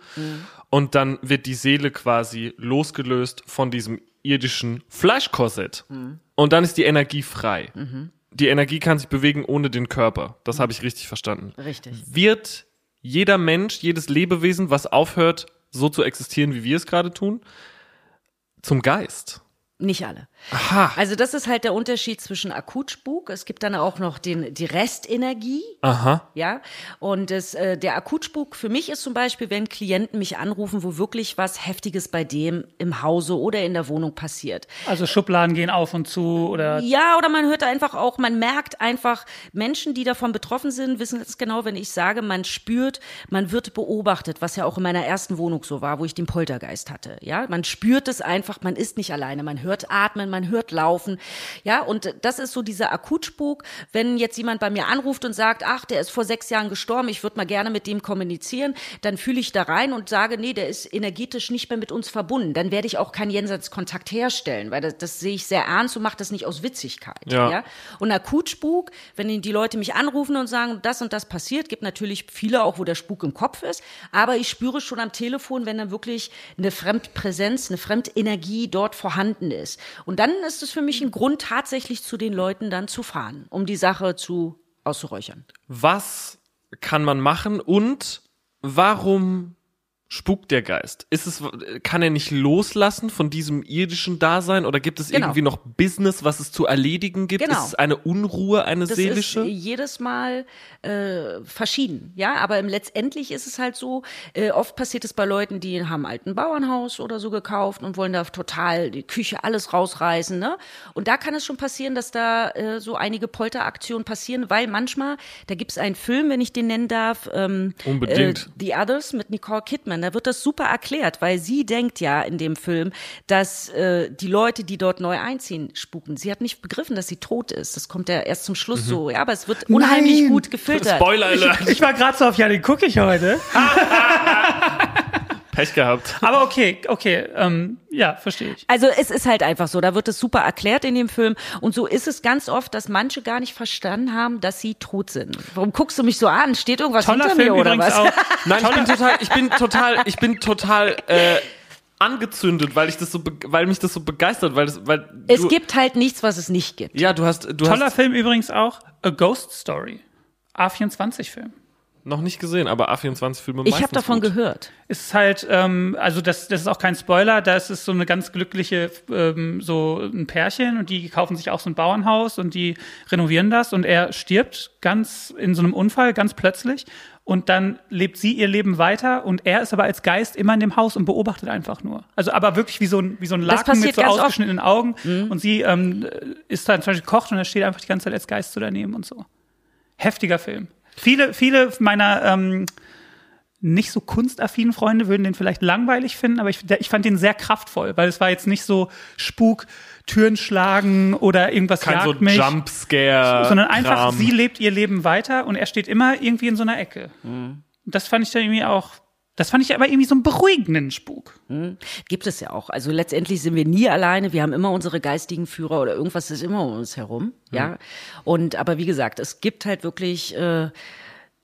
und dann wird die Seele quasi losgelöst von diesem irdischen Fleischkorsett. Mhm. Und dann ist die Energie frei. Die Energie kann sich bewegen ohne den Körper. Das habe ich richtig verstanden Richtig. wird jeder Mensch, jedes Lebewesen, was aufhört, so zu existieren, wie wir es gerade tun, zum Geist. Nicht alle. Aha. Also das ist halt der Unterschied zwischen Akutspuk. Es gibt dann auch noch den, die Restenergie. Aha. Ja, und das, äh, der Akutspuk für mich ist zum Beispiel, wenn Klienten mich anrufen, wo wirklich was Heftiges bei dem im Hause oder in der Wohnung passiert. Also Schubladen gehen auf und zu oder Ja, oder man hört einfach auch, man merkt einfach, Menschen, die davon betroffen sind, wissen ganz genau, wenn ich sage, man spürt, man wird beobachtet, was ja auch in meiner ersten Wohnung so war, wo ich den Poltergeist hatte. Ja, man spürt es einfach, man ist nicht alleine, man hört atmen, man hört laufen. Ja, und das ist so dieser Akutspuk, wenn jetzt jemand bei mir anruft und sagt, ach, der ist vor sechs Jahren gestorben, ich würde mal gerne mit dem kommunizieren, dann fühle ich da rein und sage, nee, der ist energetisch nicht mehr mit uns verbunden. Dann werde ich auch keinen Jenseitskontakt herstellen, weil das, das sehe ich sehr ernst und mache das nicht aus Witzigkeit. Ja. Ja. Und Akutspuk, wenn die Leute mich anrufen und sagen, das und das passiert, gibt natürlich viele auch, wo der Spuk im Kopf ist, aber ich spüre schon am Telefon, wenn dann wirklich eine Fremdpräsenz, eine Fremdenergie dort vorhanden ist. Und dann ist es für mich ein Grund, tatsächlich zu den Leuten dann zu fahren, um die Sache zu auszuräuchern. Was kann man machen und warum spukt der Geist? Ist es, kann er nicht loslassen von diesem irdischen Dasein oder gibt es Genau. irgendwie noch Business, was es zu erledigen gibt? Genau. Ist es eine Unruhe, eine Das seelische? ist jedes Mal äh, verschieden, ja. Aber im, letztendlich ist es halt so. Äh, oft passiert es bei Leuten, die haben ein alten Bauernhaus oder so gekauft und wollen da total die Küche alles rausreißen, ne? Und da kann es schon passieren, dass da äh, so einige Polteraktionen passieren, weil manchmal, da gibt es einen Film, wenn ich den nennen darf, ähm, Unbedingt. Äh, The Others mit Nicole Kidman. Da wird das super erklärt, weil sie denkt ja in dem Film, dass äh, die Leute, die dort neu einziehen, spuken. Sie hat nicht begriffen, dass sie tot ist. Das kommt ja erst zum Schluss so. Ja, aber es wird unheimlich Nein. gut gefiltert. Spoiler Alert. ich war gerade so auf, ja, den gucke ich heute. Pech gehabt. Aber okay, okay, ähm, ja, verstehe ich. Also es ist halt einfach so, da wird es super erklärt in dem Film und so ist es ganz oft, dass manche gar nicht verstanden haben, dass sie tot sind. Warum guckst du mich so an? Steht irgendwas Toller hinter Film mir oder übrigens was? auch. Nein, ich bin total, ich bin total, ich bin total äh, angezündet, weil ich das so, weil mich das so begeistert, weil das, weil Es du, gibt halt nichts, was es nicht gibt. ja, du hast, du Toller hast Film übrigens auch, A Ghost Story. A24-Film. Noch nicht gesehen, aber A24-Filme Ich habe davon gehört. ist halt, ähm, also das, das ist auch kein Spoiler, da ist es so eine ganz glückliche, ähm, so ein Pärchen und die kaufen sich auch so ein Bauernhaus und die renovieren das und er stirbt ganz in so einem Unfall, ganz plötzlich und dann lebt sie ihr Leben weiter und er ist aber als Geist immer in dem Haus und beobachtet einfach nur. Also aber wirklich wie so ein, wie so ein Laken mit so ganz oft. Mhm. ausgeschnittenen Augen und sie ähm, ist dann zum Beispiel kocht und er steht einfach die ganze Zeit als Geist so daneben und so. Heftiger Film. Viele, viele meiner ähm, nicht so kunstaffinen Freunde würden den vielleicht langweilig finden, aber ich, ich fand den sehr kraftvoll, weil es war jetzt nicht so Spuk, Türen schlagen oder irgendwas kein jagt so mich, Jumpscare, sondern einfach, Kram. sie lebt ihr Leben weiter und er steht immer irgendwie in so einer Ecke. Und Das fand ich dann irgendwie auch, das fand ich aber irgendwie so einen beruhigenden Spuk. Gibt es ja auch. Also letztendlich sind wir nie alleine. Wir haben immer unsere geistigen Führer oder irgendwas ist immer um uns herum. Ja. Und aber wie gesagt, es gibt halt wirklich äh,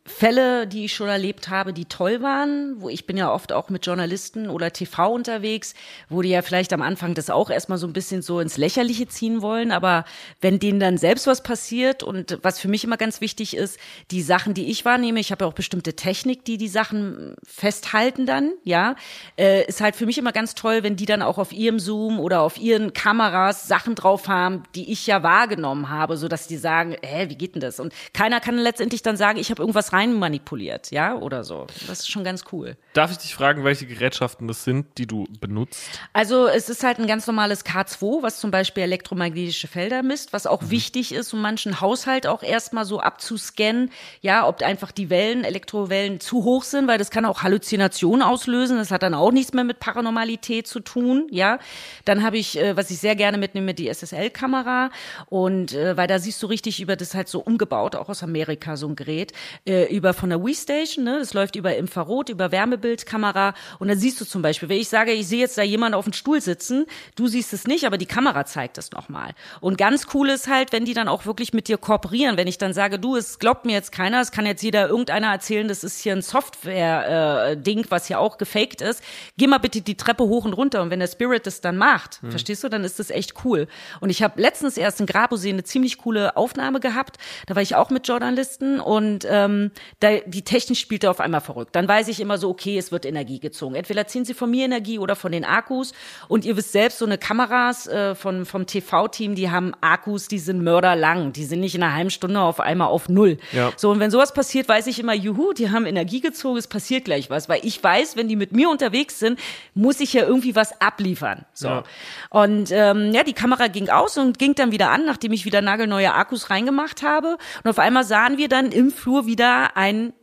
Fälle, die ich schon erlebt habe, die toll waren, wo ich bin ja oft auch mit Journalisten oder TV unterwegs, wo die ja vielleicht am Anfang das auch erstmal so ein bisschen so ins Lächerliche ziehen wollen, aber wenn denen dann selbst was passiert und was für mich immer ganz wichtig ist, die Sachen, die ich wahrnehme, ich habe ja auch bestimmte Technik, die die Sachen festhalten dann, ja, äh, ist halt für mich immer ganz toll, wenn die dann auch auf ihrem Zoom oder auf ihren Kameras Sachen drauf haben, die ich ja wahrgenommen habe, so dass die sagen, hä, wie geht denn das? Und keiner kann letztendlich dann sagen, ich habe irgendwas rein manipuliert, ja, oder so. Das ist schon ganz cool. Darf ich dich fragen, welche Gerätschaften das sind, die du benutzt? Also es ist halt ein ganz normales K2, was zum Beispiel elektromagnetische Felder misst, was auch wichtig ist, um manchen Haushalt auch erstmal so abzuscannen, ja, ob einfach die Wellen, Elektrowellen zu hoch sind, weil das kann auch Halluzinationen auslösen. Das hat dann auch nichts mehr mit Paranormalität zu tun, ja. Dann habe ich, äh, was ich sehr gerne mitnehme, die SSL-Kamera und äh, weil da siehst du richtig über das halt so umgebaut, auch aus Amerika so ein Gerät, äh, über von der Wii-Station, ne, das läuft über Infrarot, über Wärmebildkamera. Und dann siehst du zum Beispiel, wenn ich sage, ich sehe jetzt da jemanden auf dem Stuhl sitzen, du siehst es nicht, aber die Kamera zeigt es nochmal. Und ganz cool ist halt, wenn die dann auch wirklich mit dir kooperieren, wenn ich dann sage, du, es glaubt mir jetzt keiner, es kann jetzt jeder irgendeiner erzählen, das ist hier ein Software-Ding, was hier auch gefaked ist, geh mal bitte die Treppe hoch und runter. Und wenn der Spirit das dann macht, verstehst du, dann ist das echt cool. Und ich habe letztens erst in Grabosee eine ziemlich coole Aufnahme gehabt, da war ich auch mit Journalisten und ähm, da, die Technik spielt da auf einmal verrückt. Dann weiß ich immer so, okay, es wird Energie gezogen. Entweder ziehen sie von mir Energie oder von den Akkus. Und ihr wisst selbst, so eine Kameras äh, von, vom TV-Team, die haben Akkus, die sind mörderlang. Die sind nicht in einer halben Stunde auf einmal auf Null. Ja. So, und wenn sowas passiert, weiß ich immer, juhu, die haben Energie gezogen, es passiert gleich was. Weil ich weiß, wenn die mit mir unterwegs sind, muss ich ja irgendwie was abliefern. So. Ja. Und ähm, ja, die Kamera ging aus und ging dann wieder an, nachdem ich wieder nagelneue Akkus reingemacht habe. Und auf einmal sahen wir dann im Flur wieder ein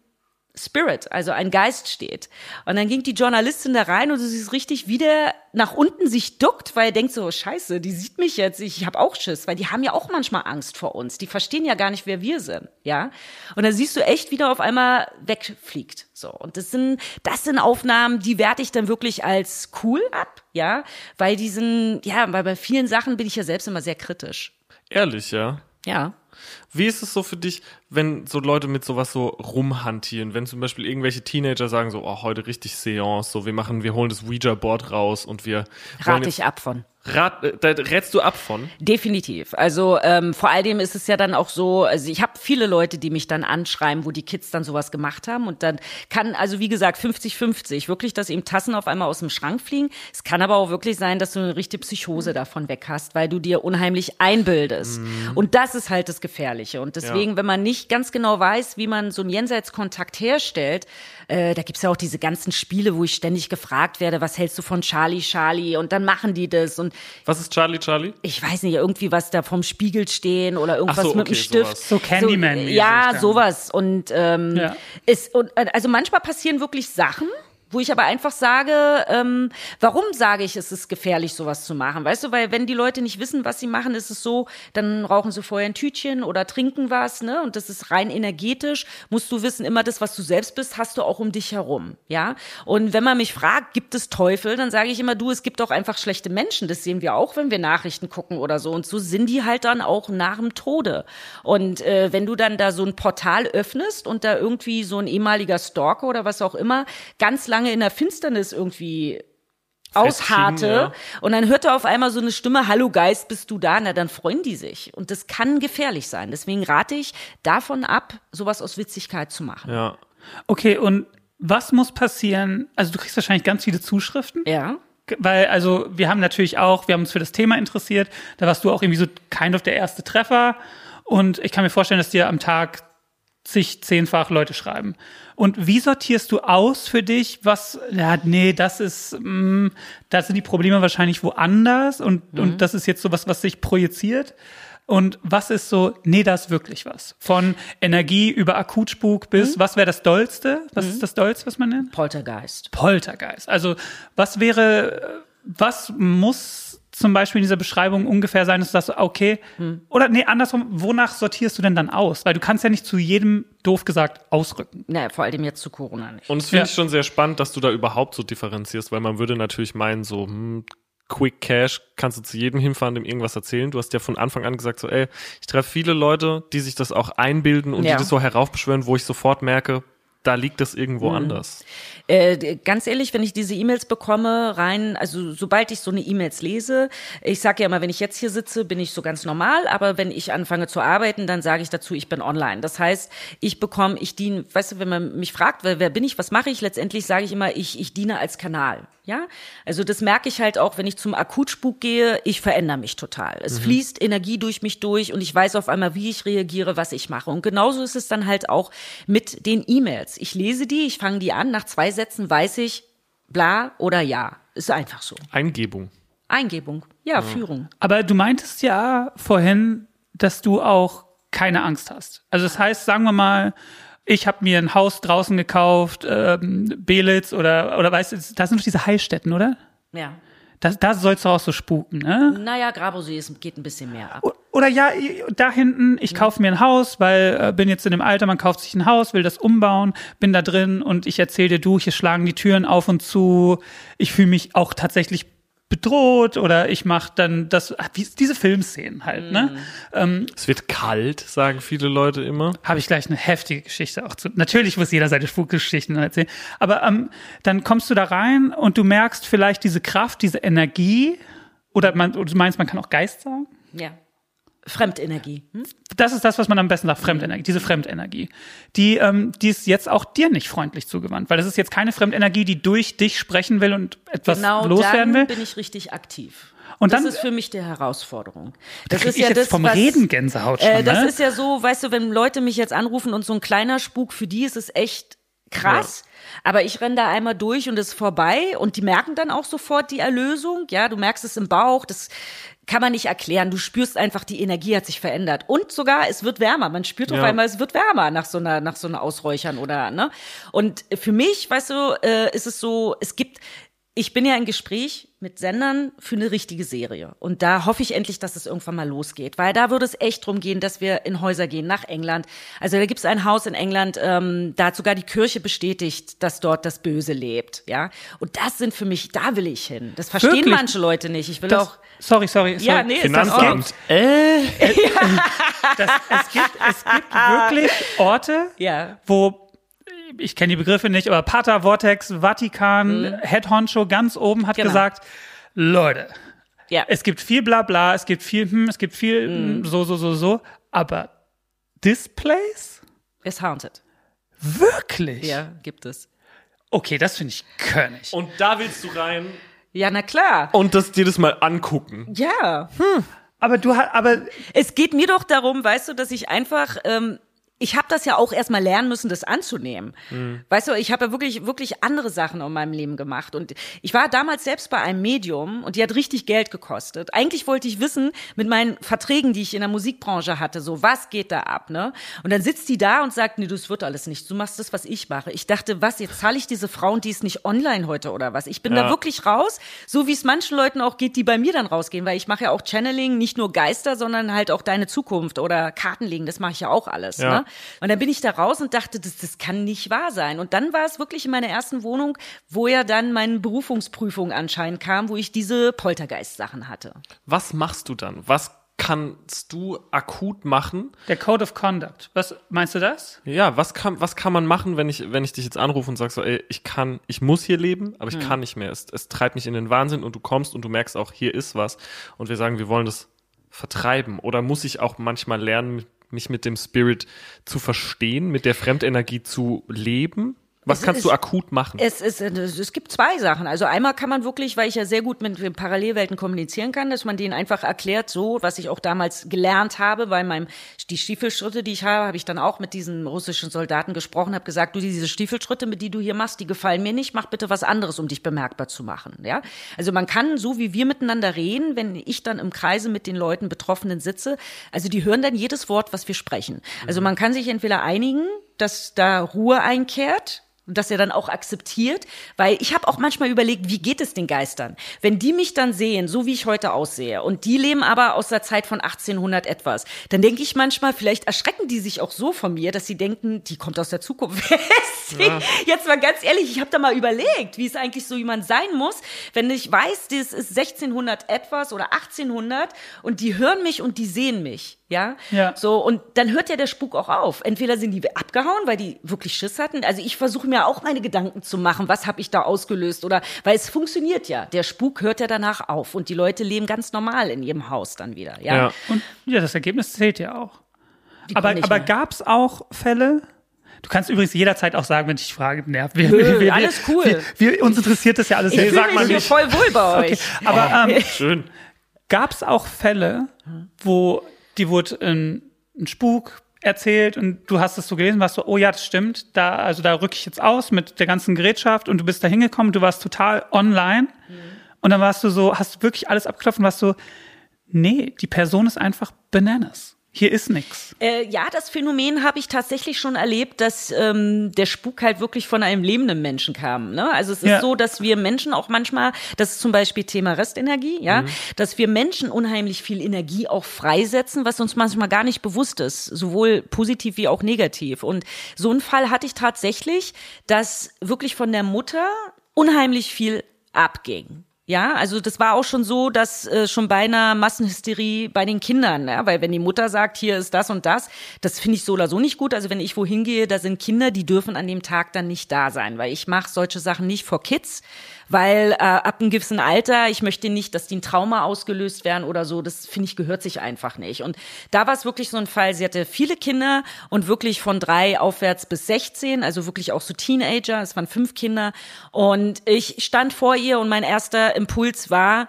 Spirit, also ein Geist steht. Und dann ging die Journalistin da rein und du siehst richtig, wie der nach unten sich duckt, weil er denkt so, scheiße, die sieht mich jetzt, ich habe auch Schiss, weil die haben ja auch manchmal Angst vor uns. Die verstehen ja gar nicht, wer wir sind, ja. Und dann siehst du echt, wie der auf einmal wegfliegt. So. Und das sind, das sind Aufnahmen, die werte ich dann wirklich als cool ab, ja. Weil die sind, ja, weil bei vielen Sachen bin ich ja selbst immer sehr kritisch. Ehrlich, ja. Ja. Wie ist es so für dich, wenn so Leute mit sowas so rumhantieren? Wenn zum Beispiel irgendwelche Teenager sagen so, oh, heute richtig Seance, so wir machen, wir holen das Ouija-Board raus und wir Rate ich ab von. Rat, äh, da rätst du ab von? Definitiv. Also ähm, vor allem ist es ja dann auch so, also ich habe viele Leute, die mich dann anschreiben, wo die Kids dann sowas gemacht haben und dann kann, also wie gesagt, 50-50, wirklich, dass ihm Tassen auf einmal aus dem Schrank fliegen. Es kann aber auch wirklich sein, dass du eine richtige Psychose davon weg hast, weil du dir unheimlich einbildest. Und das ist halt das Gefährliche. Und deswegen, wenn man nicht ganz genau weiß, wie man so einen Jenseitskontakt herstellt, äh, da gibt's ja auch diese ganzen Spiele, wo ich ständig gefragt werde, was hältst du von Charlie, Charlie? Und dann machen die das und Was ist Charlie Charlie? ich weiß nicht, irgendwie was da vom Spiegel stehen oder irgendwas so, mit dem okay, Stift. sowas. So Candyman-mäßig ja, dann. sowas. Und, ähm, Ja. ist, und also manchmal passieren wirklich Sachen, wo ich aber einfach sage, ähm, warum sage ich, es ist gefährlich, sowas zu machen? Weißt du, weil wenn die Leute nicht wissen, was sie machen, ist es so, dann rauchen sie vorher ein Tütchen oder trinken was, ne? Und das ist rein energetisch. Musst du wissen, immer das, was du selbst bist, hast du auch um dich herum, ja? Und wenn man mich fragt, gibt es Teufel, dann sage ich immer, du, es gibt auch einfach schlechte Menschen. Das sehen wir auch, wenn wir Nachrichten gucken oder so. Und so sind die halt dann auch nach dem Tode. Und äh, wenn du dann da so ein Portal öffnest und da irgendwie so ein ehemaliger Stalker oder was auch immer ganz lange in der Finsternis irgendwie ausharrte ja. und dann hört er auf einmal so eine Stimme, hallo Geist, bist du da? Na, dann freuen die sich. Und das kann gefährlich sein. Deswegen rate ich davon ab, sowas aus Witzigkeit zu machen. Ja. Okay, und was muss passieren? Also du kriegst wahrscheinlich ganz viele Zuschriften. Ja. Weil, also, wir haben natürlich auch, wir haben uns für das Thema interessiert. Da warst du auch irgendwie so kind of der erste Treffer. Und ich kann mir vorstellen, dass dir am Tag zig, zehnfach Leute schreiben. Und wie sortierst du aus für dich, was, ja, nee, das ist, mh, da sind die Probleme wahrscheinlich woanders und, und das ist jetzt so was, was sich projiziert. Und was ist so, nee, da ist wirklich was. Von Energie über Akutspuk bis, was wäre das Dollste? Was ist das Dollste, was man nennt? Poltergeist. Poltergeist. Also was wäre, was muss zum Beispiel in dieser Beschreibung ungefähr sein, dass du sagst, okay, oder nee, andersrum, wonach sortierst du denn dann aus? Weil du kannst ja nicht zu jedem, doof gesagt, ausrücken. Naja, vor allem jetzt zu Corona nicht. Und es finde Ja. ich schon sehr spannend, dass du da überhaupt so differenzierst, weil man würde natürlich meinen, so, hm, Quick Cash, kannst du zu jedem hinfahren, dem irgendwas erzählen. Du hast ja von Anfang an gesagt, so, ey, ich treffe viele Leute, die sich das auch einbilden und Ja. die das so heraufbeschwören, wo ich sofort merke, da liegt das irgendwo Mhm. anders. Äh, ganz ehrlich, wenn ich diese E-Mails bekomme, rein, also sobald ich so eine E-Mails lese, ich sage ja immer, wenn ich jetzt hier sitze, bin ich so ganz normal, aber wenn ich anfange zu arbeiten, dann sage ich dazu, ich bin online. Das heißt, ich bekomme, ich diene, weißt du, wenn man mich fragt, wer, wer bin ich, was mache ich, letztendlich sage ich immer, ich, ich diene als Kanal. Ja, also das merke ich halt auch, wenn ich zum Akutspuk gehe, ich verändere mich total. Es fließt Energie durch mich durch und ich weiß auf einmal, wie ich reagiere, was ich mache. Und genauso ist es dann halt auch mit den E-Mails. Ich lese die, ich fange die an, nach zwei Sätzen weiß ich, bla oder ja. Ist einfach so. Eingebung. Eingebung, ja, Führung. Aber du meintest ja vorhin, dass du auch keine Angst hast. Also das heißt, sagen wir mal, ich habe mir ein Haus draußen gekauft, ähm, Belitz oder, oder weißt du, das sind doch diese Heilstätten, oder? Ja. Da, da sollst du auch so spuken, ne? Naja, Grabosee ist, geht ein bisschen mehr ab. Oder ja, da hinten, ich kaufe mir ein Haus, weil äh, bin jetzt in dem Alter, man kauft sich ein Haus, will das umbauen, bin da drin und ich erzähle dir, du, hier schlagen die Türen auf und zu. Ich fühle mich auch tatsächlich bedroht oder ich mache dann das, ah, wie diese Filmszenen halt, ne? Es wird kalt, sagen viele Leute immer. Habe ich gleich eine heftige Geschichte auch zu. Natürlich muss jeder seine Spukgeschichten erzählen, aber ähm, dann kommst du da rein und du merkst vielleicht diese Kraft, diese Energie oder man, oder du meinst, man kann auch Geist sagen? Ja. Fremdenergie. Hm? Das ist das, was man am besten sagt, Fremdenergie, diese Fremdenergie. Die, ähm, die ist jetzt auch dir nicht freundlich zugewandt, weil das ist jetzt keine Fremdenergie, die durch dich sprechen will und etwas Genau loswerden dann will. bin ich richtig aktiv. Und das dann- ist für mich die Herausforderung. Da Das krieg ist ich ja jetzt das, vom was, Reden Gänsehaut schon, Äh, das ne? ist ja so, weißt du, wenn Leute mich jetzt anrufen und so ein kleiner Spuk, für die ist es echt krass. Aber ich renne da einmal durch und es ist vorbei und die merken dann auch sofort die Erlösung. Ja, du merkst es im Bauch, das kann man nicht erklären. Du spürst einfach, die Energie hat sich verändert. Und sogar, es wird wärmer. Man spürt auf Ja. einmal, es wird wärmer nach so einer, nach so einer Ausräuchern oder, ne? Und für mich, weißt du, äh, ist es so, es gibt, ich bin ja im Gespräch mit Sendern für eine richtige Serie. Und da hoffe ich endlich, dass es irgendwann mal losgeht. Weil da würde es echt drum gehen, dass wir in Häuser gehen, nach England. Also da gibt es ein Haus in England, ähm, da hat sogar die Kirche bestätigt, dass dort das Böse lebt. Ja. Und das sind für mich, da will ich hin. Das verstehen Wirklich? manche Leute nicht. Ich will das, auch. sorry, sorry, sorry. Ja, nee, ist das Finanzamt. Äh, das, es, gibt, es gibt wirklich Orte, Ja. wo ich kenne die Begriffe nicht, aber Pater Vortex, Vatikan, Head Honcho ganz oben hat Mhm. Genau. gesagt, Leute, Ja. es gibt viel Blabla, es gibt viel, hm, es gibt viel Mhm. hm, so, so, so, so, aber this place? Ist haunted. Wirklich? Ja, gibt es. Okay, das finde ich König. und da willst du rein Ja, na klar. und das dir das mal angucken. Ja. Aber du hast, aber Es geht mir doch darum, weißt du, dass ich einfach, ähm, ich habe das ja auch erstmal lernen müssen, das anzunehmen. Weißt du, ich habe ja wirklich, wirklich andere Sachen in meinem Leben gemacht. Und ich war damals selbst bei einem Medium und die hat richtig Geld gekostet. Eigentlich wollte ich wissen, mit meinen Verträgen, die ich in der Musikbranche hatte, so, was geht da ab, ne? Und dann sitzt die da und sagt, nee, das wird alles nicht. Du machst das, was ich mache. Ich dachte, was, jetzt zahle ich diese Frau und die ist nicht online heute oder was? Ich bin Ja. da wirklich raus, so wie es manchen Leuten auch geht, die bei mir dann rausgehen, weil ich mache ja auch Channeling, nicht nur Geister, sondern halt auch deine Zukunft oder Kartenlegen, das mache ich ja auch alles. Ja. Ne? Und dann bin ich da raus und dachte, das, das kann nicht wahr sein. Und dann war es wirklich in meiner ersten Wohnung, wo ja dann meine Berufungsprüfung anscheinend kam, wo ich diese Poltergeist-Sachen hatte. Was machst du dann? Was kannst du akut machen? der Code of Conduct, was meinst du das? Ja, was kann, was kann man machen, wenn ich, wenn ich dich jetzt anrufe und sag so, ey, ich kann, ich muss hier leben, aber ich kann nicht mehr. Es, es treibt mich in den Wahnsinn und du kommst und du merkst auch, hier ist was. Und wir sagen, wir wollen das vertreiben. Oder muss ich auch manchmal lernen, mich mit dem Spirit zu verstehen, mit der Fremdenergie zu leben? Was Es kannst ist- du akut machen? Es, ist, es, es gibt zwei Sachen. Also einmal kann man wirklich, weil ich ja sehr gut mit den Parallelwelten kommunizieren kann, dass man denen einfach erklärt, so, was ich auch damals gelernt habe, bei meinem, die Stiefelschritte, die ich habe, habe ich dann auch mit diesen russischen Soldaten gesprochen, habe gesagt, du, diese Stiefelschritte, mit die du hier machst, die gefallen mir nicht, mach bitte was anderes, um dich bemerkbar zu machen, ja. Also man kann, so wie wir miteinander reden, wenn ich dann im Kreise mit den Leuten Betroffenen sitze, also die hören dann jedes Wort, was wir sprechen. Also man kann sich entweder einigen, dass da Ruhe einkehrt, und dass er dann auch akzeptiert, weil ich habe auch manchmal überlegt, wie geht es den Geistern? Wenn die mich dann sehen, so wie ich heute aussehe, und die leben aber aus der Zeit von 1800 etwas, dann denke ich manchmal, vielleicht erschrecken die sich auch so von mir, dass sie denken, die kommt aus der Zukunft. Sie? Jetzt mal ganz ehrlich, ich habe da mal überlegt, wie es eigentlich so jemand sein muss, wenn ich weiß, das ist 1600 etwas oder 1800 und die hören mich und die sehen mich. Ja? Ja. So, und dann hört ja der Spuk auch auf. Entweder sind die abgehauen, weil die wirklich Schiss hatten. Also ich versuche mir auch meine Gedanken zu machen, was habe ich da ausgelöst oder weil es funktioniert ja. Der Spuk hört ja danach auf und die Leute leben ganz normal in ihrem Haus dann wieder. Ja. Ja. Und ja, das Ergebnis zählt ja auch. Die Aber, aber gab es auch Fälle? Du kannst übrigens jederzeit auch sagen, wenn dich Frage nervt. Wir, Nö, alles cool. Wir, wir, uns interessiert das ja alles ich fühle mich mal hier voll wohl bei euch. Aber ähm, Schön. gab es auch Fälle, wo die wurde ein, ein Spuk erzählt und du hast es so gelesen, warst so, oh ja, das stimmt, da, also da rücke ich jetzt aus mit der ganzen Gerätschaft und du bist da hingekommen, du warst total online. Und dann warst du so, hast wirklich alles abgeklopft und warst so, nee, die Person ist einfach bananas. Hier ist nix. Äh, ja, das Phänomen habe ich tatsächlich schon erlebt, dass ähm, der Spuk halt wirklich von einem lebenden Menschen kam. Ne? Also es ist Ja. so, dass wir Menschen auch manchmal, das ist zum Beispiel Thema Restenergie, ja, dass wir Menschen unheimlich viel Energie auch freisetzen, was uns manchmal gar nicht bewusst ist, sowohl positiv wie auch negativ. Und so einen Fall hatte ich tatsächlich, dass wirklich von der Mutter unheimlich viel abging. Ja, also das war auch schon so, dass äh, schon bei einer Massenhysterie bei den Kindern, ja, weil wenn die Mutter sagt, hier ist das und das, das finde ich so oder so nicht gut. Also wenn ich wohin gehe, da sind Kinder, die dürfen an dem Tag dann nicht da sein, weil ich mache solche Sachen nicht vor Kids, weil äh, ab einem gewissen Alter, ich möchte nicht, dass die ein Trauma ausgelöst werden oder so. Das finde ich gehört sich einfach nicht. Und da war es wirklich so ein Fall. Sie hatte viele Kinder und wirklich von drei aufwärts bis 16, also wirklich auch so Teenager. Es waren fünf Kinder und ich stand vor ihr und mein erster Impuls war,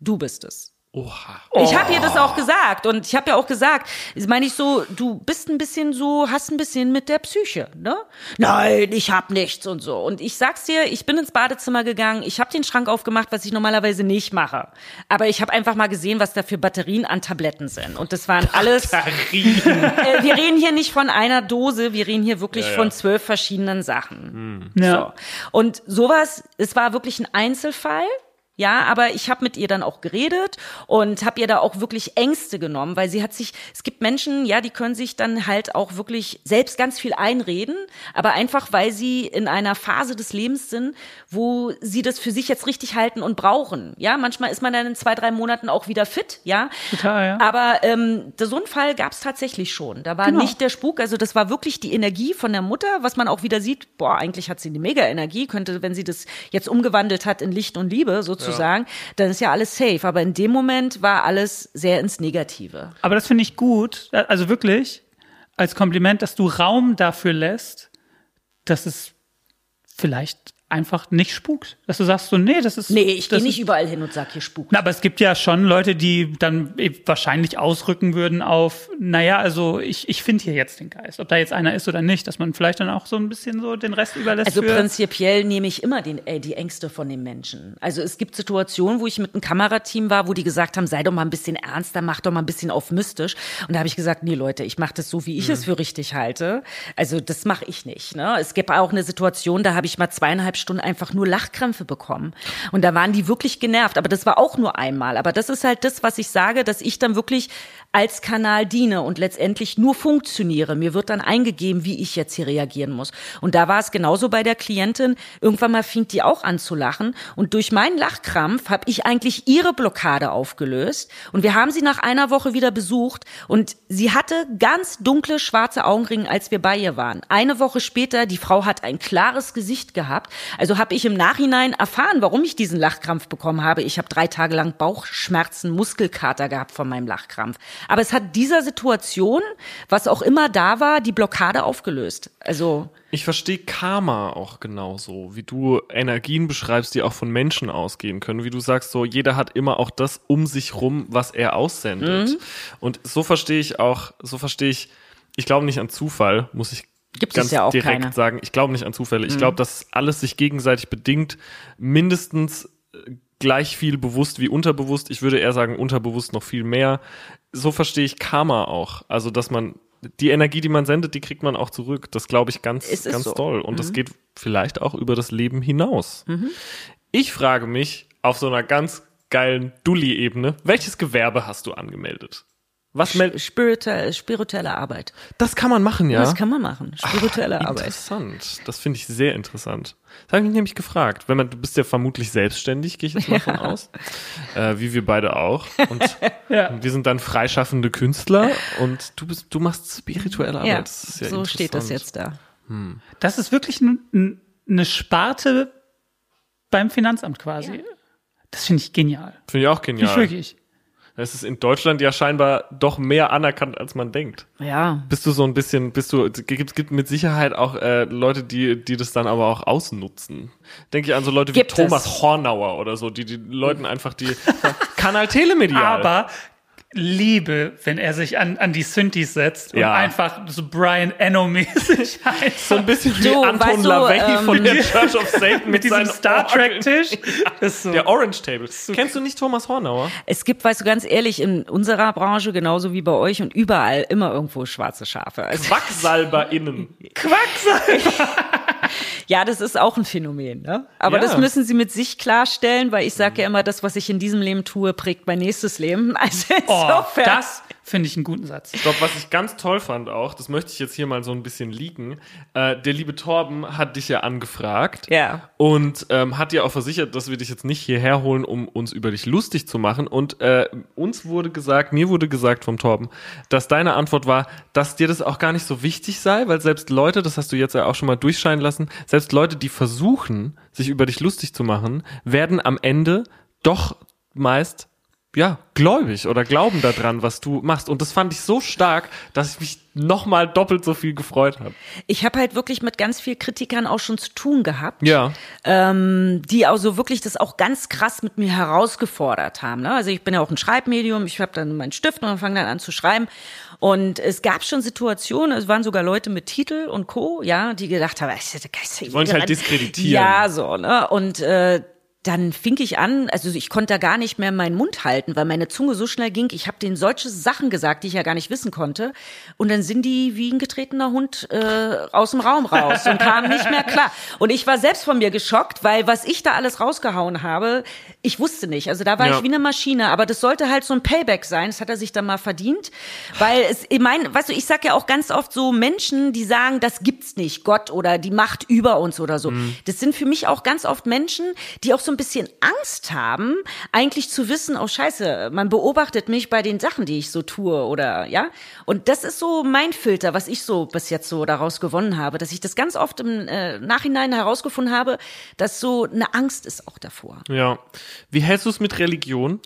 du bist es. Oha. Ich habe ihr das auch gesagt und ich habe ja auch gesagt, meine ich so, du bist ein bisschen so, hast ein bisschen mit der Psyche, ne? Nein, ich hab nichts und so. Und ich sag's dir, ich bin ins Badezimmer gegangen, ich habe den Schrank aufgemacht, was ich normalerweise nicht mache. Aber ich habe einfach mal gesehen, was da für Batterien an Tabletten sind. Und das waren alles. Batterien. Äh, wir reden hier nicht von einer Dose, wir reden hier wirklich Ja, ja. von zwölf verschiedenen Sachen. Ja. So. Und sowas, es war wirklich ein Einzelfall. Ja, aber ich habe mit ihr dann auch geredet und habe ihr da auch wirklich Ängste genommen, weil sie hat sich, es gibt Menschen, ja, die können sich dann halt auch wirklich selbst ganz viel einreden, aber einfach, weil sie in einer Phase des Lebens sind, wo sie das für sich jetzt richtig halten und brauchen. Ja, manchmal ist man dann in zwei, drei Monaten auch wieder fit, ja. Total, ja. Aber ähm, so einen Fall gab es tatsächlich schon. Da war Genau. nicht der Spuk, also das war wirklich die Energie von der Mutter, was man auch wieder sieht, boah, eigentlich hat sie eine mega Energie, könnte, wenn sie das jetzt umgewandelt hat in Licht und Liebe sozusagen, dann ist ja alles safe. Aber in dem Moment war alles sehr ins Negative. Aber das finde ich gut, also wirklich als Kompliment, dass du Raum dafür lässt, dass es vielleicht einfach nicht spukt. Dass du sagst so, nee, das ist. Nee, ich gehe nicht überall hin und sag, hier spukt. Na, aber es gibt ja schon Leute, die dann eben wahrscheinlich ausrücken würden auf, naja, also ich, ich finde hier jetzt den Geist. Ob da jetzt einer ist oder nicht, dass man vielleicht dann auch so ein bisschen so den Rest überlässt. Also prinzipiell nehme ich immer den, äh, die Ängste von den Menschen. Also es gibt Situationen, wo ich mit einem Kamerateam war, wo die gesagt haben, sei doch mal ein bisschen ernster, mach doch mal ein bisschen auf mystisch. Und da habe ich gesagt, nee Leute, ich mache das so, wie ich es für richtig halte. Also das mache ich nicht. Ne? Es gibt auch eine Situation, da habe ich mal zweieinhalb Stunden einfach nur Lachkrämpfe bekommen. Und da waren die wirklich genervt. Aber das war auch nur einmal. Aber das ist halt das, was ich sage, dass ich dann wirklich als Kanal diene und letztendlich nur funktioniere. Mir wird dann eingegeben, wie ich jetzt hier reagieren muss. Und da war es genauso bei der Klientin. Irgendwann mal fing die auch an zu lachen. Und durch meinen Lachkrampf habe ich eigentlich ihre Blockade aufgelöst. Und wir haben sie nach einer Woche wieder besucht. Und sie hatte ganz dunkle, schwarze Augenringe, als wir bei ihr waren. Eine Woche später, die Frau hat ein klares Gesicht gehabt. Also habe ich im Nachhinein erfahren, warum ich diesen Lachkrampf bekommen habe. Ich habe drei Tage lang Bauchschmerzen, Muskelkater gehabt von meinem Lachkrampf. Aber es hat dieser Situation, was auch immer da war, die Blockade aufgelöst. Also Ich verstehe Karma auch genauso, wie du Energien beschreibst, die auch von Menschen ausgehen können. Wie du sagst, so jeder hat immer auch das um sich rum, was er aussendet. Mhm. Und so verstehe ich auch, so verstehe ich, ich glaube nicht an Zufall, muss ich Gibt es ganz ja auch direkt keine. Mhm. sagen. Ich glaube nicht an Zufälle. Ich glaube, dass alles sich gegenseitig bedingt, mindestens äh, gleich viel bewusst wie unterbewusst. Ich würde eher sagen, unterbewusst noch viel mehr. So verstehe ich Karma auch. Also, dass man die Energie, die man sendet, die kriegt man auch zurück. Das glaube ich ganz, ganz so. doll. Und das geht vielleicht auch über das Leben hinaus. Ich frage mich auf so einer ganz geilen Dulli-Ebene, welches Gewerbe hast du angemeldet? Was spirituelle, spirituelle Arbeit. das kann man machen, ja? Das kann man machen. Spirituelle Arbeit. Interessant. Das finde ich sehr interessant. Das habe ich mich nämlich gefragt. Wenn man, du bist ja vermutlich selbstständig, gehe ich jetzt mal von aus. Äh, wie wir beide auch. Und Ja. wir sind dann freischaffende Künstler und du bist, du machst spirituelle Arbeit. Ja, Das ist ja so steht das jetzt da. Das ist wirklich eine Sparte beim Finanzamt quasi. Das finde ich genial. Finde ich auch genial. wirklich. Es ist in Deutschland ja scheinbar doch mehr anerkannt, als man denkt. Ja. Bist du so ein bisschen, bist du, es gibt, gibt mit Sicherheit auch äh, Leute, die, die das dann aber auch ausnutzen. Denke ich an so Leute wie Gibt Thomas es. Hornauer oder so, die die Leuten einfach die Kanal Telemedial. Aber liebe, wenn er sich an, an die Synthes setzt und Ja. einfach so Brian einfach so ein bisschen wie Du, Anton weißt du, LaVey ähm, von der Church of Satan mit, mit diesem Star. Trek-Tisch. So. Der Orange Table. Kennst du nicht Thomas Hornauer? Es gibt, weißt du, ganz ehrlich, in unserer Branche genauso wie bei euch und überall immer irgendwo schwarze Schafe. Also, QuacksalberInnen. Quacksalber. ja, das ist auch ein Phänomen, ne? Aber Ja. das müssen sie mit sich klarstellen, weil ich sage ja immer, das, was ich in diesem Leben tue, prägt mein nächstes Leben. Also Oh, insofern. das, finde ich einen guten Satz. Glaube, was ich ganz toll fand auch, das möchte ich jetzt hier mal so ein bisschen liegen. Äh, der liebe Torben hat dich ja angefragt. Ja. Und ähm, hat dir auch versichert, dass wir dich jetzt nicht hierher holen, um uns über dich lustig zu machen. Und äh, uns wurde gesagt, mir wurde gesagt vom Torben, dass deine Antwort war, dass dir das auch gar nicht so wichtig sei, weil selbst Leute, das hast du jetzt ja auch schon mal durchscheinen lassen, selbst Leute, die versuchen, sich über dich lustig zu machen, werden am Ende doch meist ja, gläubig oder glauben daran, was du machst. Und das fand ich so stark, dass ich mich nochmal doppelt so viel gefreut habe. Ich habe halt wirklich mit ganz viel Kritikern auch schon zu tun gehabt. Ja. Ähm, die also wirklich das auch ganz krass mit mir herausgefordert haben. Ne? Also ich bin ja auch ein Schreibmedium, ich habe dann meinen Stift und fange dann an zu schreiben. Und es gab schon Situationen, es waren sogar Leute mit Titel und Co., ja, die gedacht haben, die wollen dich halt diskreditieren. Ja, so, ne? Und äh, dann fing ich an, also ich konnte da gar nicht mehr meinen Mund halten, weil meine Zunge so schnell ging. Ich habe denen solche Sachen gesagt, die ich ja gar nicht wissen konnte. Und dann sind die wie ein getretener Hund äh, aus dem Raum raus und kamen nicht mehr klar. Und ich war selbst von mir geschockt, weil was ich da alles rausgehauen habe, ich wusste nicht. Also da war Ja. ich wie eine Maschine. Aber das sollte halt so ein Payback sein. Das hat er sich dann mal verdient. Weil es, ich meine, weißt du, ich sag ja auch ganz oft so Menschen, die sagen, das gibt's nicht, Gott oder die Macht über uns oder so. Das sind für mich auch ganz oft Menschen, die auch so ein bisschen Angst haben, eigentlich zu wissen, oh Scheiße, man beobachtet mich bei den Sachen, die ich so tue oder ja. Und das ist so mein Filter, was ich so bis jetzt so daraus gewonnen habe, dass ich das ganz oft im äh, Nachhinein herausgefunden habe, dass so eine Angst ist auch davor. Ja. Wie hältst du es mit Religion?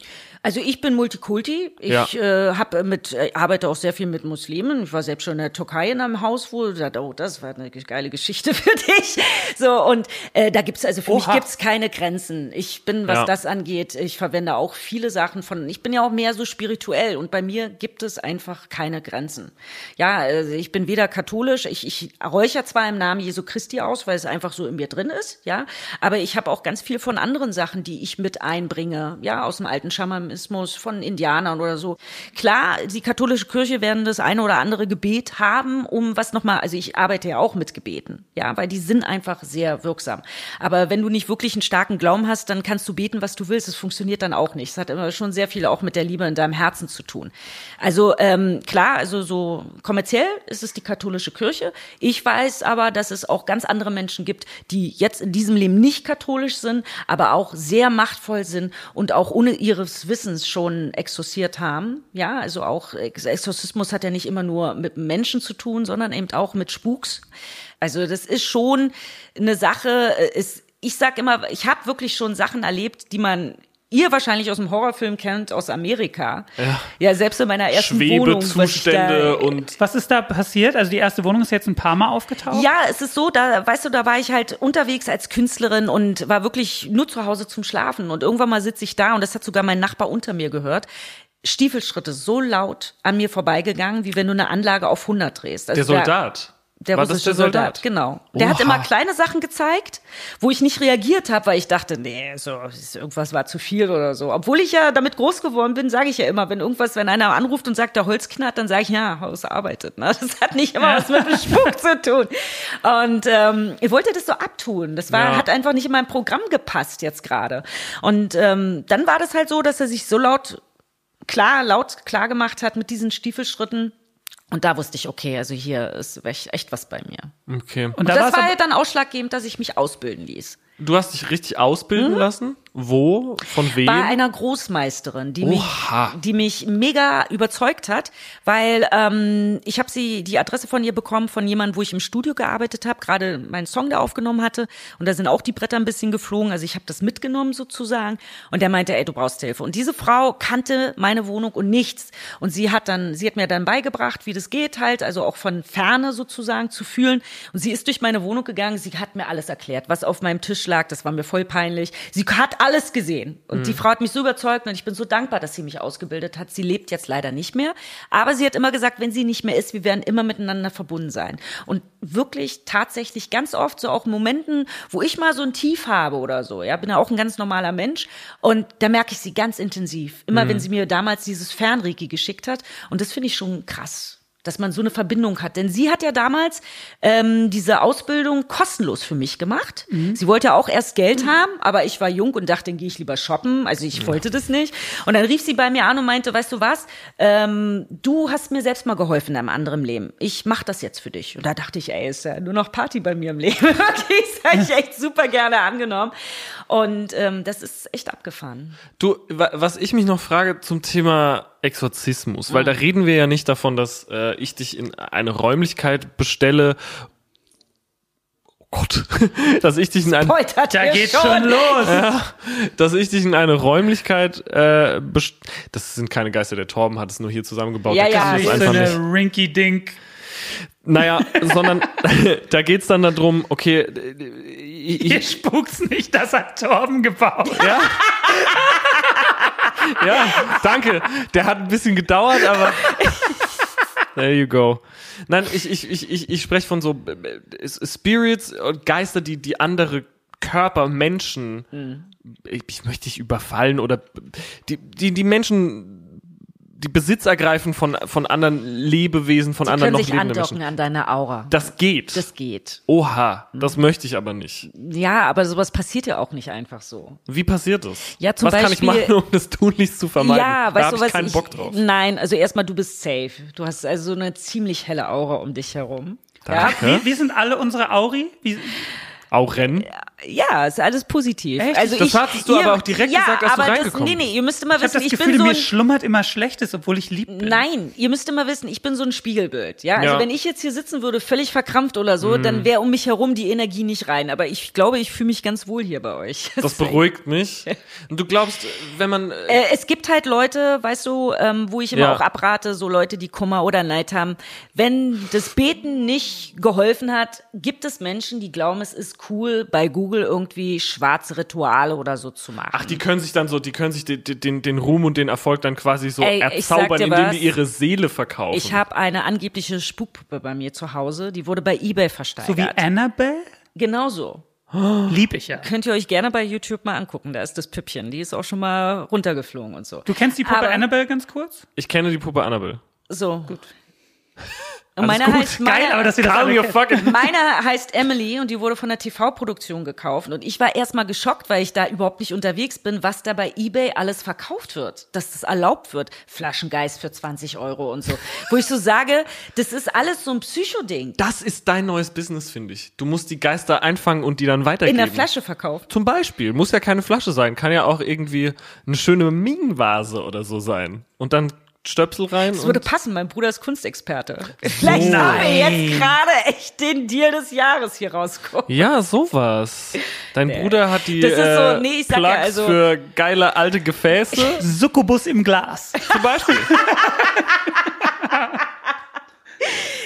Also ich bin Multikulti. Ich Ja. äh, habe mit äh, arbeite auch sehr viel mit Muslimen. Ich war selbst schon in der Türkei in einem Haus, wo ich dachte, oh, das war eine geile Geschichte für dich. So und äh, da gibt's also für mich Oha. gibt's keine Grenzen. Ich bin, was Ja. das angeht, ich verwende auch viele Sachen von. Ich bin ja auch mehr so spirituell und bei mir gibt es einfach keine Grenzen. Ja, also ich bin weder katholisch. Ich, ich räucher zwar im Namen Jesu Christi aus, weil es einfach so in mir drin ist. Ja, aber ich habe auch ganz viel von anderen Sachen, die ich mit einbringe. Ja, aus dem alten Schamanismus, von Indianern oder so. Klar, die katholische Kirche werden das eine oder andere Gebet haben, um was nochmal, also ich arbeite ja auch mit Gebeten, ja, weil die sind einfach sehr wirksam. Aber wenn du nicht wirklich einen starken Glauben hast, dann kannst du beten, was du willst. Es funktioniert dann auch nicht. Es hat immer schon sehr viel auch mit der Liebe in deinem Herzen zu tun. Also ähm, klar, also so kommerziell ist es die katholische Kirche. Ich weiß aber, dass es auch ganz andere Menschen gibt, die jetzt in diesem Leben nicht katholisch sind, aber auch sehr machtvoll sind und auch ohne ihres Wissens schon exorziert haben. Ja, also auch Ex- Exorzismus hat ja nicht immer nur mit Menschen zu tun, sondern eben auch mit Spuks. Also das ist schon eine Sache. äh, Ist, ich sag immer, ich habe wirklich schon Sachen erlebt, die man ihr wahrscheinlich aus dem Horrorfilm kennt aus Amerika. Ja, ja selbst in meiner ersten Wohnung. was ich da- Schwebezustände und Was ist da passiert? Also die erste Wohnung ist jetzt ein paar Mal aufgetaucht. Ja, es ist so, da, weißt du, da war ich halt unterwegs als Künstlerin und war wirklich nur zu Hause zum Schlafen. Und irgendwann mal sitze ich da und das hat sogar mein Nachbar unter mir gehört. Stiefelschritte so laut an mir vorbeigegangen, wie wenn du eine Anlage auf 100 drehst. Also der Soldat. Der War russische der Soldat? Soldat? genau. Der hat immer kleine Sachen gezeigt, wo ich nicht reagiert habe, weil ich dachte, nee, so irgendwas war zu viel oder so. Obwohl ich ja damit groß geworden bin, sage ich ja immer, wenn irgendwas, wenn einer anruft und sagt, der Holz knarrt, dann sage ich, ja, Haus arbeitet. Ne? Das hat nicht immer was mit dem Spuk zu tun. Und ähm, ich wollte das so abtun. Das war, Ja. hat einfach nicht in mein Programm gepasst jetzt gerade. Und ähm, dann war das halt so, dass er sich so laut klar, laut klar gemacht hat mit diesen Stiefelschritten. Und da wusste ich, okay, also hier ist echt, echt was bei mir. okay. Und Und da das war ja dann ausschlaggebend, dass ich mich ausbilden ließ. Du hast dich richtig ausbilden Hm? lassen? Wo? Von wem? Bei einer Großmeisterin, die mich, die mich mega überzeugt hat, weil ähm, ich habe sie die Adresse von ihr bekommen von jemandem, wo ich im Studio gearbeitet habe, gerade meinen Song da aufgenommen hatte. Und da sind auch die Bretter ein bisschen geflogen, also ich habe das mitgenommen sozusagen. Und der meinte, ey, du brauchst Hilfe. Und diese Frau kannte meine Wohnung und nichts. Und sie hat dann, sie hat mir dann beigebracht, wie das geht halt, also auch von Ferne sozusagen zu fühlen. Und sie ist durch meine Wohnung gegangen, sie hat mir alles erklärt, was auf meinem Tisch lag, das war mir voll peinlich, sie hat alles gesehen und die Frau hat mich so überzeugt und ich bin so dankbar, dass sie mich ausgebildet hat. Sie lebt jetzt leider nicht mehr, aber sie hat immer gesagt, wenn sie nicht mehr ist, wir werden immer miteinander verbunden sein. Und wirklich tatsächlich ganz oft so auch in Momenten, wo ich mal so ein Tief habe oder so, ja, bin ja auch ein ganz normaler Mensch und da merke ich sie ganz intensiv. Immer wenn sie mir damals dieses Fernreiki geschickt hat und das finde ich schon krass. Dass man so eine Verbindung hat. Denn sie hat ja damals ähm, diese Ausbildung kostenlos für mich gemacht. Sie wollte ja auch erst Geld haben, aber ich war jung und dachte, dann gehe ich lieber shoppen. Also ich wollte das nicht. Und dann rief sie bei mir an und meinte, weißt du was, ähm, du hast mir selbst mal geholfen in einem anderen Leben. Ich mache das jetzt für dich. Und da dachte ich, ey, ist ja nur noch Party bei mir im Leben. okay, das habe ich echt super gerne angenommen. Und ähm, das ist echt abgefahren. Du, wa- was ich mich noch frage zum Thema Exorzismus, weil da reden wir ja nicht davon, dass äh, ich dich in eine Räumlichkeit bestelle. Oh Gott, dass ich dich in ein, Poltert Da geht's schon los. dass ich dich in eine Räumlichkeit äh, best Das sind keine Geister, der Torben hat es nur hier zusammengebaut. Ja, ja. das so einfach nicht. eine Rinky-Dink. Naja, sondern da geht's dann darum, okay, ich, Hier ich, spukt's nicht, das hat Torben gebaut. ja. Ja, danke. Der hat ein bisschen gedauert, aber there you go. Nein, ich, ich, ich, ich, ich spreche von so äh, Spirits und Geister, die, die andere Körper, Menschen, ich, ich möchte nicht überfallen oder die, die, die Menschen, die Besitz ergreifen von, von anderen Lebewesen, von Die anderen können noch sich lebenden andocken Menschen. an deiner Aura. Das geht. Das geht. Oha, das möchte ich aber nicht. Ja, aber sowas passiert ja auch nicht einfach so. Wie passiert das? Ja, zum was kann ich Beispiel- machen, um das tunlichst zu vermeiden? Ja, da weißt habe du was? ich keinen Bock drauf. Nein, also erstmal, du bist safe. Du hast also so eine ziemlich helle Aura um dich herum. Danke. Wie, wie sind alle unsere Auri? Wie, Auren. Ja, ist alles positiv. Echt? Also Das ich, hattest du aber auch direkt ja, gesagt, als du aber reingekommen das, Nee, nee, ihr müsst immer ich habe wissen, das ich Gefühl, bin in so mir ein, schlummert immer Schlechtes, obwohl ich lieb bin. Nein, ihr müsst immer wissen, ich bin so ein Spiegelbild. Ja, also Ja. wenn ich jetzt hier sitzen würde, völlig verkrampft oder so, Mhm. dann wäre um mich herum die Energie nicht rein. Aber ich glaube, ich fühle mich ganz wohl hier bei euch. Das beruhigt mich. Und du glaubst, wenn man. Äh, Äh, es gibt halt Leute, weißt du, ähm, wo ich immer Ja. auch abrate, so Leute, die Kummer oder Neid haben. Wenn das Beten nicht geholfen hat, gibt es Menschen, die glauben, es ist cool, bei Google irgendwie schwarze Rituale oder so zu machen. ach, die können sich dann so, die können sich den, den, den Ruhm und den Erfolg dann quasi so Ey, erzaubern, indem was. die ihre Seele verkaufen. ich habe eine angebliche Spukpuppe bei mir zu Hause, die wurde bei eBay versteigert. So wie Annabelle? Genauso. Lieb ich ja. Könnt ihr euch gerne bei YouTube mal angucken. Da ist das Püppchen. Die ist auch schon mal runtergeflogen und so. Du kennst die Puppe Aber- Annabelle ganz kurz? ich kenne die Puppe Annabelle. So. Gut. Und meine heißt, meine, Geil, aber das. Meine heißt Emily und die wurde von der TV-Produktion gekauft. Und ich war erstmal geschockt, weil ich da überhaupt nicht unterwegs bin, was da bei Ebay alles verkauft wird. Dass das erlaubt wird. Flaschengeist für 20 Euro und so. Wo ich so sage, das ist alles so ein Psychoding. Das ist dein neues Business, finde ich. Du musst die Geister einfangen und die dann weitergeben. In der Flasche verkauft. Zum Beispiel. Muss ja keine Flasche sein. Kann ja auch irgendwie eine schöne Minenvase oder so sein. Und dann Stöpsel rein. Das würde und passen, mein Bruder ist Kunstexperte. Vielleicht haben wir jetzt gerade echt den Deal des Jahres hier rausgekommen. ja, sowas. Dein Bruder hat die Das ist so- äh, nee, ich sag ja, Plugs also- für geile alte Gefäße. Succubus im Glas. zum Beispiel.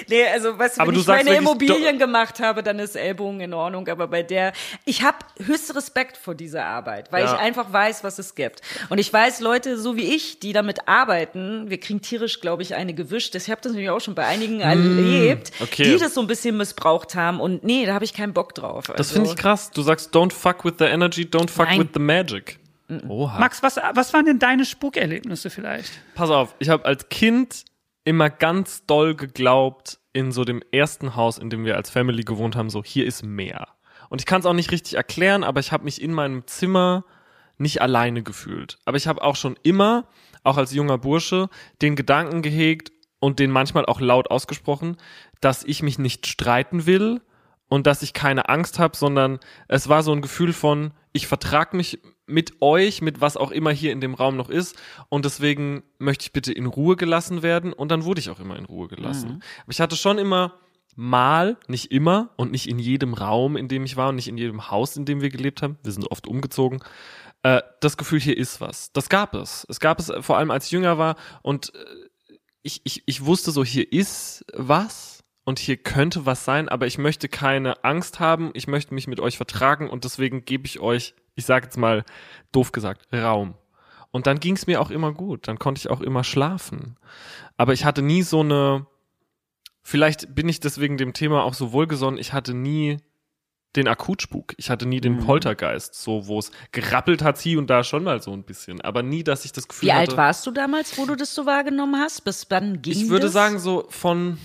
Nee, also weißt du, Aber wenn du ich meine Immobilien gemacht habe, dann ist Ellbogen in Ordnung. Aber bei der, ich habe höchsten Respekt vor dieser Arbeit, weil Ja. ich einfach weiß, was es gibt. Und ich weiß, Leute so wie ich, die damit arbeiten, wir kriegen tierisch, glaube ich, eine gewischt. Ich habe das nämlich auch schon bei einigen erlebt, Hm, okay. die das so ein bisschen missbraucht haben. Und nee, da habe ich keinen Bock drauf. Das Also, finde ich krass. Du sagst, don't fuck with the energy, don't fuck Nein. with the magic. Oha. Max, was, was waren denn deine Spukerlebnisse vielleicht? Pass auf, ich habe als Kind immer ganz doll geglaubt, in so dem ersten Haus, in dem wir als Family gewohnt haben, so hier ist mehr. Und ich kann es auch nicht richtig erklären, aber ich habe mich in meinem Zimmer nicht alleine gefühlt. Aber ich habe auch schon immer, auch als junger Bursche, den Gedanken gehegt und den manchmal auch laut ausgesprochen, dass ich mich nicht streiten will und dass ich keine Angst habe, sondern es war so ein Gefühl von, ich vertrag mich mit euch, mit was auch immer hier in dem Raum noch ist. Und deswegen möchte ich bitte in Ruhe gelassen werden. Und dann wurde ich auch immer in Ruhe gelassen. Aber ich hatte schon immer mal, nicht immer und nicht in jedem Raum, in dem ich war und nicht in jedem Haus, in dem wir gelebt haben, wir sind oft umgezogen, äh, das Gefühl, hier ist was. Das gab es. Es gab es äh, vor allem, als ich jünger war. Und äh, ich, ich, ich wusste so, hier ist was und hier könnte was sein, aber ich möchte keine Angst haben, ich möchte mich mit euch vertragen und deswegen gebe ich euch, ich sage jetzt mal doof gesagt, Raum. Und dann ging es mir auch immer gut, dann konnte ich auch immer schlafen. Aber ich hatte nie so eine, vielleicht bin ich deswegen dem Thema auch so wohlgesonnen, ich hatte nie den Akutspuk. Ich hatte nie Mhm. den Poltergeist, so wo es gerappelt hat hier und da schon mal so ein bisschen, aber nie, dass ich das Gefühl Wie hatte. alt warst du damals, wo du das so wahrgenommen hast? Bis wann ging Ich würde das? sagen so von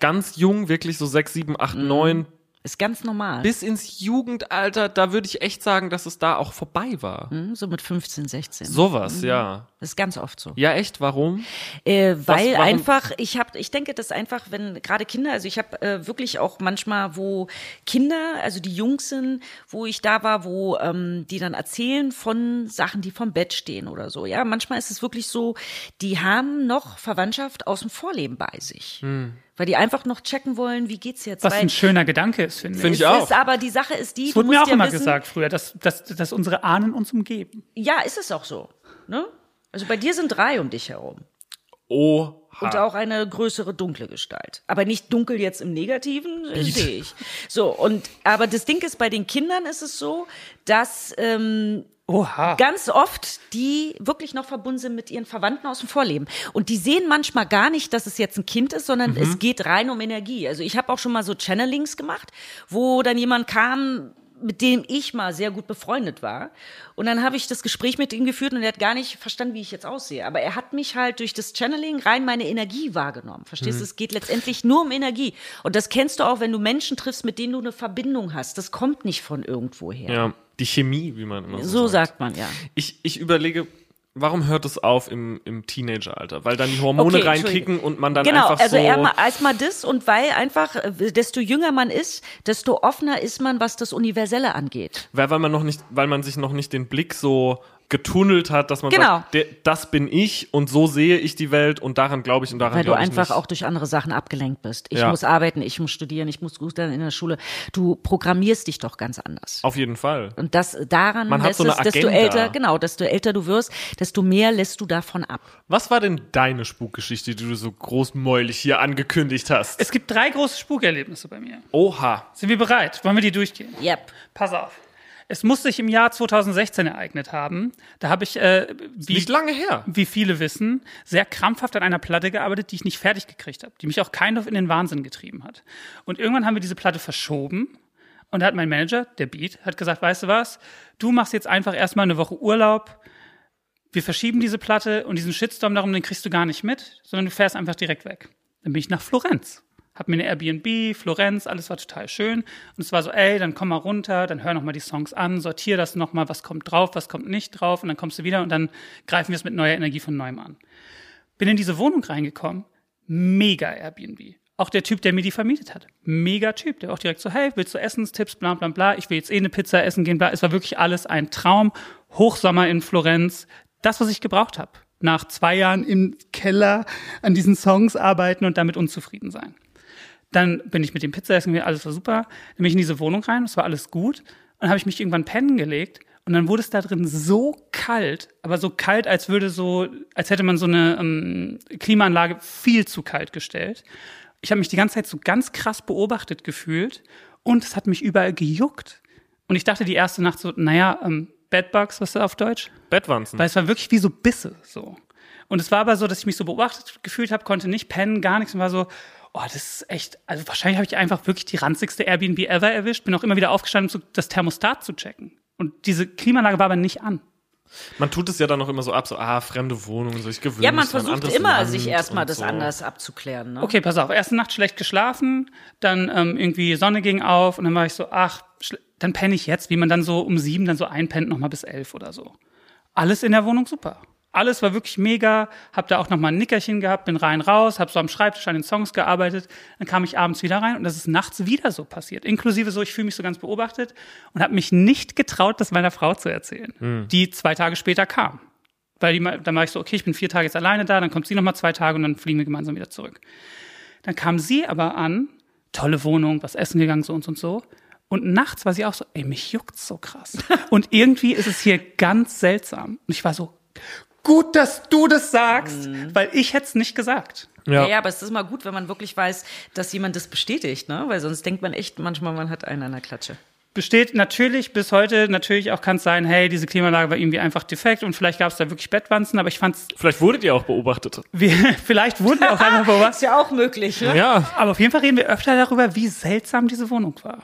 ganz jung, wirklich so sechs, sieben, acht, Mhm. neun Ist ganz normal. bis ins Jugendalter, da würde ich echt sagen, dass es da auch vorbei war. Hm, so mit 15, 16. Sowas, ja. Das ist ganz oft so. Ja, echt, warum? Äh, weil warum- einfach, ich habe, ich denke, dass einfach, wenn gerade Kinder, also ich habe äh, wirklich auch manchmal, wo Kinder, also die Jungs sind, wo ich da war, wo ähm, die dann erzählen von Sachen, die vom Bett stehen oder so. Ja, manchmal ist es wirklich so, die haben noch Verwandtschaft aus dem Vorleben bei sich, Hm. Weil die einfach noch checken wollen, wie geht's jetzt. Was weil ein schöner Gedanke ist, finde ich. Finde ich es auch. Ist, aber die Sache ist die, Das wurde mir auch ja immer wissen, gesagt früher, dass, dass, dass unsere Ahnen uns umgeben. Ja, ist es auch so. Ne? Also bei dir sind drei um dich herum. Oha. Und auch eine größere dunkle Gestalt. Aber nicht dunkel jetzt im Negativen, äh, sehe ich. So, und aber das Ding ist, bei den Kindern ist es so, dass ähm, Oha. ganz oft die wirklich noch verbunden sind mit ihren Verwandten aus dem Vorleben. Und die sehen manchmal gar nicht, dass es jetzt ein Kind ist, sondern Mhm. es geht rein um Energie. Also ich habe auch schon mal so Channelings gemacht, wo dann jemand kam, mit dem ich mal sehr gut befreundet war. Und dann habe ich das Gespräch mit ihm geführt und er hat gar nicht verstanden, wie ich jetzt aussehe. Aber er hat mich halt durch das Channeling rein meine Energie wahrgenommen. Verstehst Mhm. du? Es geht letztendlich nur um Energie. Und das kennst du auch, wenn du Menschen triffst, mit denen du eine Verbindung hast. Das kommt nicht von irgendwoher. Ja, die Chemie, wie man immer so, So sagt. sagt man ja. Ich, ich überlege, warum hört es auf im, im Teenageralter? Weil dann die Hormone Okay, reinkicken und man dann genau, einfach also so... erstmal erstmal das und weil einfach, äh, desto jünger man ist, desto offener ist man, was das Universelle angeht. weil, weil man noch nicht, weil man sich noch nicht den Blick so getunnelt hat, dass man Genau. sagt, der, das bin ich und so sehe ich die Welt und daran glaube ich und daran Weil du einfach nicht. auch durch andere Sachen abgelenkt bist. Ich Ja. muss arbeiten, ich muss studieren, ich muss gut sein in der Schule. Du programmierst dich doch ganz anders. Auf jeden Fall. Und das daran Man hat lässt so eine es, desto älter, genau, desto älter du wirst, desto mehr lässt du davon ab. Was war denn deine Spukgeschichte, die du so großmäulig hier angekündigt hast? Es gibt drei große Spukerlebnisse bei mir. Oha. Sind wir bereit? Wollen wir die durchgehen? Yep. Pass auf. Es muss sich im Jahr 2016 ereignet haben. Da habe ich, äh, wie, Nicht lange her. wie viele wissen, sehr krampfhaft an einer Platte gearbeitet, die ich nicht fertig gekriegt habe, die mich auch kind of in den Wahnsinn getrieben hat. Und irgendwann haben wir diese Platte verschoben und da hat mein Manager, der Beat, hat gesagt, weißt du was, du machst jetzt einfach erstmal eine Woche Urlaub, wir verschieben diese Platte und diesen Shitstorm darum, den kriegst du gar nicht mit, sondern du fährst einfach direkt weg. Dann bin ich nach Florenz. Hab mir eine Airbnb, Florenz, alles war total schön. Und es war so, ey, dann komm mal runter, dann hör noch mal die Songs an, sortier das noch mal, was kommt drauf, was kommt nicht drauf. Und dann kommst du wieder und dann greifen wir es mit neuer Energie von neuem an. Bin in diese Wohnung reingekommen, mega Airbnb. Auch der Typ, der mir die vermietet hat. Mega Typ. Der auch direkt so, hey, willst du Essenstipps, bla bla bla. Ich will jetzt eh eine Pizza essen gehen, bla. Es war wirklich alles ein Traum. Hochsommer in Florenz. Das, was ich gebraucht habe. Nach zwei Jahren im Keller an diesen Songs arbeiten und damit unzufrieden sein. Dann bin ich mit dem Pizza essen, gegangen, alles war super. Dann bin ich in diese Wohnung rein, es war alles gut. Und dann habe ich mich irgendwann pennen gelegt und dann wurde es da drin so kalt, aber so kalt, als würde so, als hätte man so eine ähm, Klimaanlage viel zu kalt gestellt. Ich habe mich die ganze Zeit so ganz krass beobachtet gefühlt und es hat mich überall gejuckt. Und ich dachte die erste Nacht so, naja, ähm, Bedbugs, was ist das auf Deutsch? Bettwanzen. Weil es war wirklich wie so Bisse so. Und es war aber so, dass ich mich so beobachtet gefühlt habe, konnte nicht pennen, gar nichts und war so, oh, das ist echt, also wahrscheinlich habe ich einfach wirklich die ranzigste Airbnb ever erwischt, bin auch immer wieder aufgestanden, um das Thermostat zu checken. Und diese Klimaanlage war aber nicht an. Man tut es ja dann noch immer so ab, so, ah, fremde Wohnung, so ich gewöhne Ja, man versucht immer, Land sich erstmal das so. anders abzuklären. Ne? Okay, pass auf, erste Nacht schlecht geschlafen, dann ähm, irgendwie Sonne ging auf und dann war ich so, ach, dann penne ich jetzt, wie man dann so um sieben dann so einpennt, nochmal bis elf oder so. Alles in der Wohnung super. Alles war wirklich mega, hab da auch nochmal ein Nickerchen gehabt, bin rein raus, hab so am Schreibtisch an den Songs gearbeitet, dann kam ich abends wieder rein und das ist nachts wieder so passiert. Inklusive so, ich fühle mich so ganz beobachtet und habe mich nicht getraut, das meiner Frau zu erzählen, die zwei Tage später kam. Weil die, dann war ich so, okay, ich bin vier Tage jetzt alleine da, dann kommt sie nochmal zwei Tage und dann fliegen wir gemeinsam wieder zurück. Dann kam sie aber an, tolle Wohnung, was essen gegangen, so und so und so. Und nachts war sie auch so, ey, mich juckt's so krass. und irgendwie ist es hier ganz seltsam. Und ich war so, gut, dass du das sagst, weil ich hätte es nicht gesagt. Ja. Ja. ja, aber es ist immer gut, wenn man wirklich weiß, dass jemand das bestätigt, ne? Weil sonst denkt man echt manchmal, man hat einen an der Klatsche. Besteht natürlich bis heute, natürlich auch kann es sein, hey, diese Klimaanlage war irgendwie einfach defekt und vielleicht gab es da wirklich Bettwanzen, aber ich fand's, Vielleicht wurdet ihr auch beobachtet. wir, vielleicht wurden wir auch einfach beobachtet. Ist ja auch möglich, ne? Ja. Aber auf jeden Fall reden wir öfter darüber, wie seltsam diese Wohnung war.